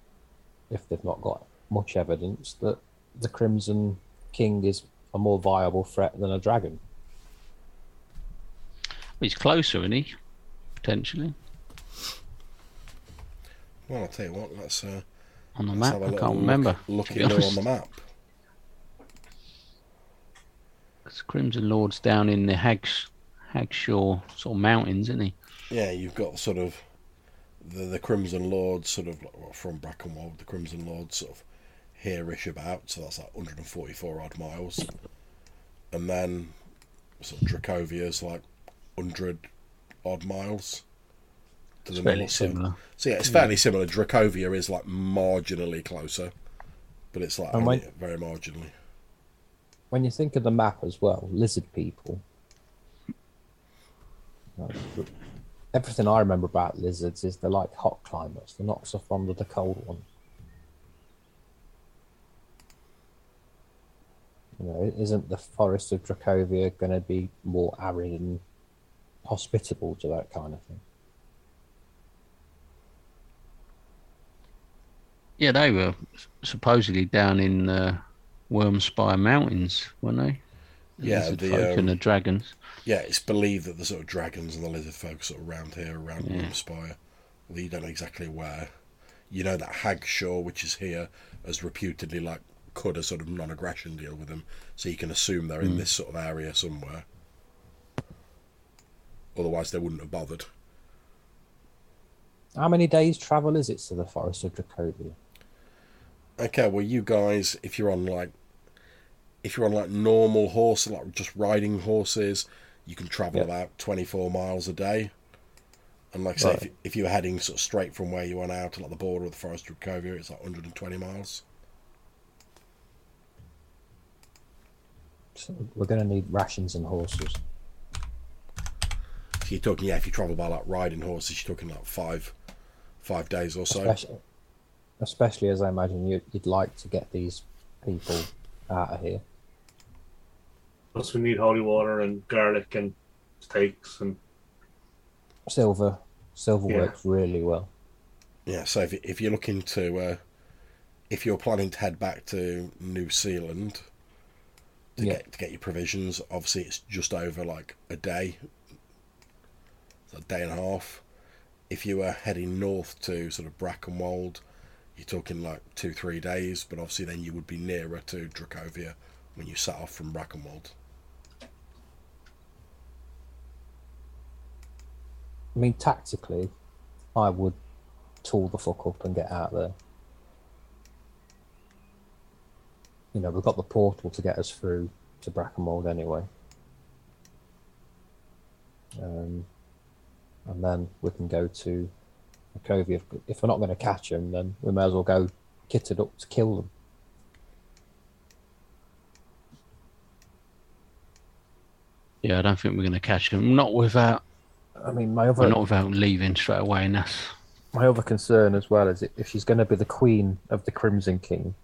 if they've not got much evidence, that the Crimson King is a more viable threat than a dragon. He's closer, isn't he? Potentially Well, I'll tell you what, let's, uh, on the let's map. have a I little can't look- remember. Looking to be at on honest. the map. 'Cause Crimson Lord's down in the Hags, Hagshaw sort of mountains, isn't he? Yeah, you've got sort of the the Crimson Lords, sort of well, from Brackenwold, the Crimson Lords, sort of here-ish about, so that's like 144 odd miles, and then sort of Dracovia's like 100 odd miles to It's the fairly north. So- similar. So yeah, it's fairly similar. Dracovia is like marginally closer, but it's like when- very marginally. when you think of the map as well, lizard people. everything I remember about lizards is they're like hot climates. They're not so fond of the cold one. You know, isn't the forest of Dracovia going to be more arid and hospitable to that kind of thing? Yeah, they were supposedly down in uh, Wormspire Mountains, weren't they? The Yeah, lizard the, folk um, and the dragons. Yeah, it's believed that the sort of dragons and the lizard folk sort of around here, around Yeah. Wormspire. Although you don't know exactly where. You know that Hagshaw, which is here, has reputedly like cut a sort of non-aggression deal with them, so you can assume they're in Hmm. this sort of area somewhere. Otherwise, they wouldn't have bothered. How many days travel is it to the forest of Dracovia? Okay, well, you guys, if you're on like, if you're on like normal horse, like just riding horses, you can travel Yeah. about 24 miles a day. And like I say, if, Right. if you're heading sort of straight from where you went out to like the border of the forest of Dracovia, it's like 120 miles. So we're going to need rations and horses. So you're talking, yeah, if you travel by like riding horses, you're talking like five, five days or so. Especially, especially as I imagine you, you'd like to get these people out of here. Plus, we need holy water and garlic and steaks and Silver, silver Yeah. works really well. Yeah, so if, if you're looking to, uh, if you're planning to head back to New Seal Land to Yeah. get to get your provisions, obviously it's just over like a day, a day and a half. If you were heading north to sort of Brackenwold, you're talking like two three days, but obviously then you would be nearer to Dracovia when you set off from Brackenwold. I mean, tactically, I would tool the fuck up and get out there. You know, we've got the portal to get us through to Brackenwold anyway. Um, and then we can go to Sokovia. If, if we're not going to catch them, then we may as well go kitted up to kill them. Yeah, I don't think we're going to catch him. Not without, I mean, my other not without leaving straight away. And that's my other concern as well is if she's going to be the queen of the Crimson King,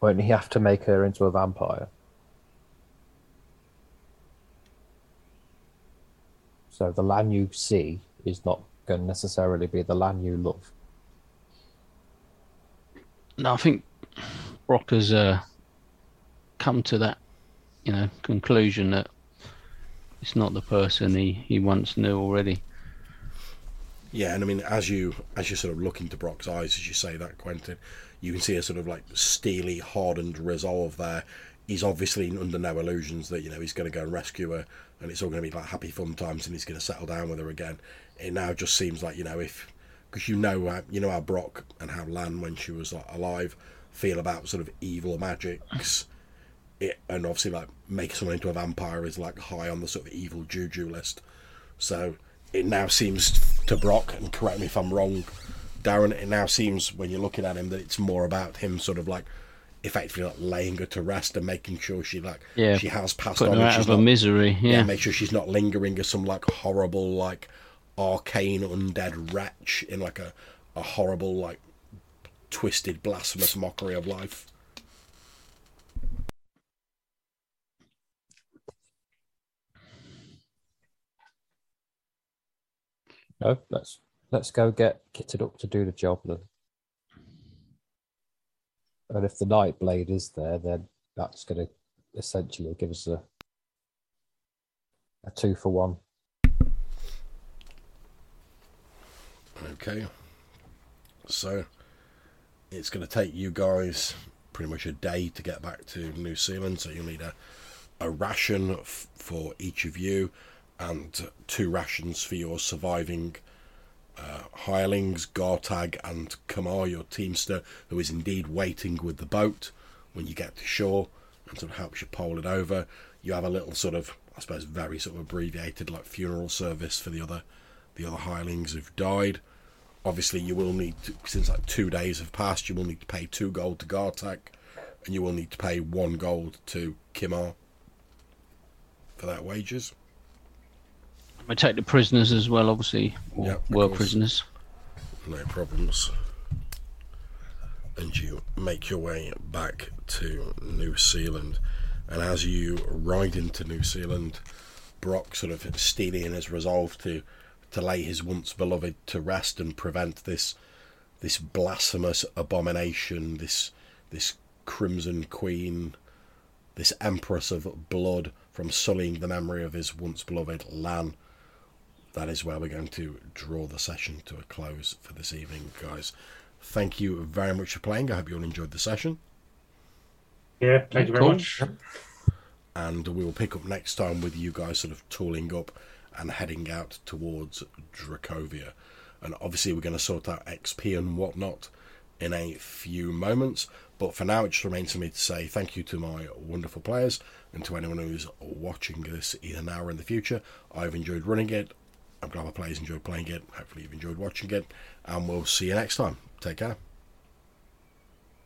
won't he have to make her into a vampire? So the land you see is not going to necessarily be the land you love. no. I think Brock has uh, come to that, you know, conclusion that it's not the person he, he once knew already. Yeah, and I mean, as you as you sort of look into Brock's eyes as you say that, Quentin, you can see a sort of like steely, hardened resolve there. He's obviously under no illusions that you know he's going to go and rescue her, and it's all going to be like happy fun times, and he's going to settle down with her again. It now just seems like you know if because you know how, you know how Brock and how Lann when she was like, alive feel about sort of evil magics. It, and obviously like making someone into a vampire is like high on the sort of evil juju list. So it now seems to Brock, and correct me if I'm wrong, Darren, it now seems when you're looking at him that it's more about him sort of like effectively like laying her to rest and making sure she like Yeah, she has passed Putting on her and out she's of her not, misery. yeah. Yeah. make sure she's not lingering as some like horrible like arcane undead wretch in like a, a horrible like twisted blasphemous mockery of life. No, let's let's go get kitted up to do the job then. And if the night blade is there, then that's going to essentially give us a a two for one. Okay. So it's going to take you guys pretty much a day to get back to New Seal Land. So you'll need a, a ration f- for each of you and two rations for your surviving uh, hirelings, Gartag and Kamar, your teamster, who is indeed waiting with the boat when you get to shore and sort of helps you pole it over. You have a little sort of, I suppose, very sort of abbreviated like funeral service for the other the other hirelings who've died. Obviously, you will need to, since like two days have passed, you will need to pay two gold to Gartag, and you will need to pay one gold to Kimar for that wages. We take the prisoners as well, obviously, or Yeah, of were prisoners. No problems. And you make your way back to New Seal Land. And as you ride into New Seal Land, Brock sort of steely in his resolve to to lay his once beloved to rest and prevent this this blasphemous abomination, this this crimson queen, this empress of blood from sullying the memory of his once beloved Lann that is where we're going to draw the session to a close for this evening, guys. Thank you very much for playing. I hope you all enjoyed the session. Yeah, thank you very Cool. much. And we will pick up next time with you guys sort of tooling up and heading out towards Dracovia. And obviously, we're going to sort out XP and whatnot in a few moments. But for now, it just remains for me to say thank you to my wonderful players and to anyone who's watching this either now or in the future. I've enjoyed running it. I'm glad players enjoyed playing it. Hopefully, you've enjoyed watching it. And we'll see you next time. Take care.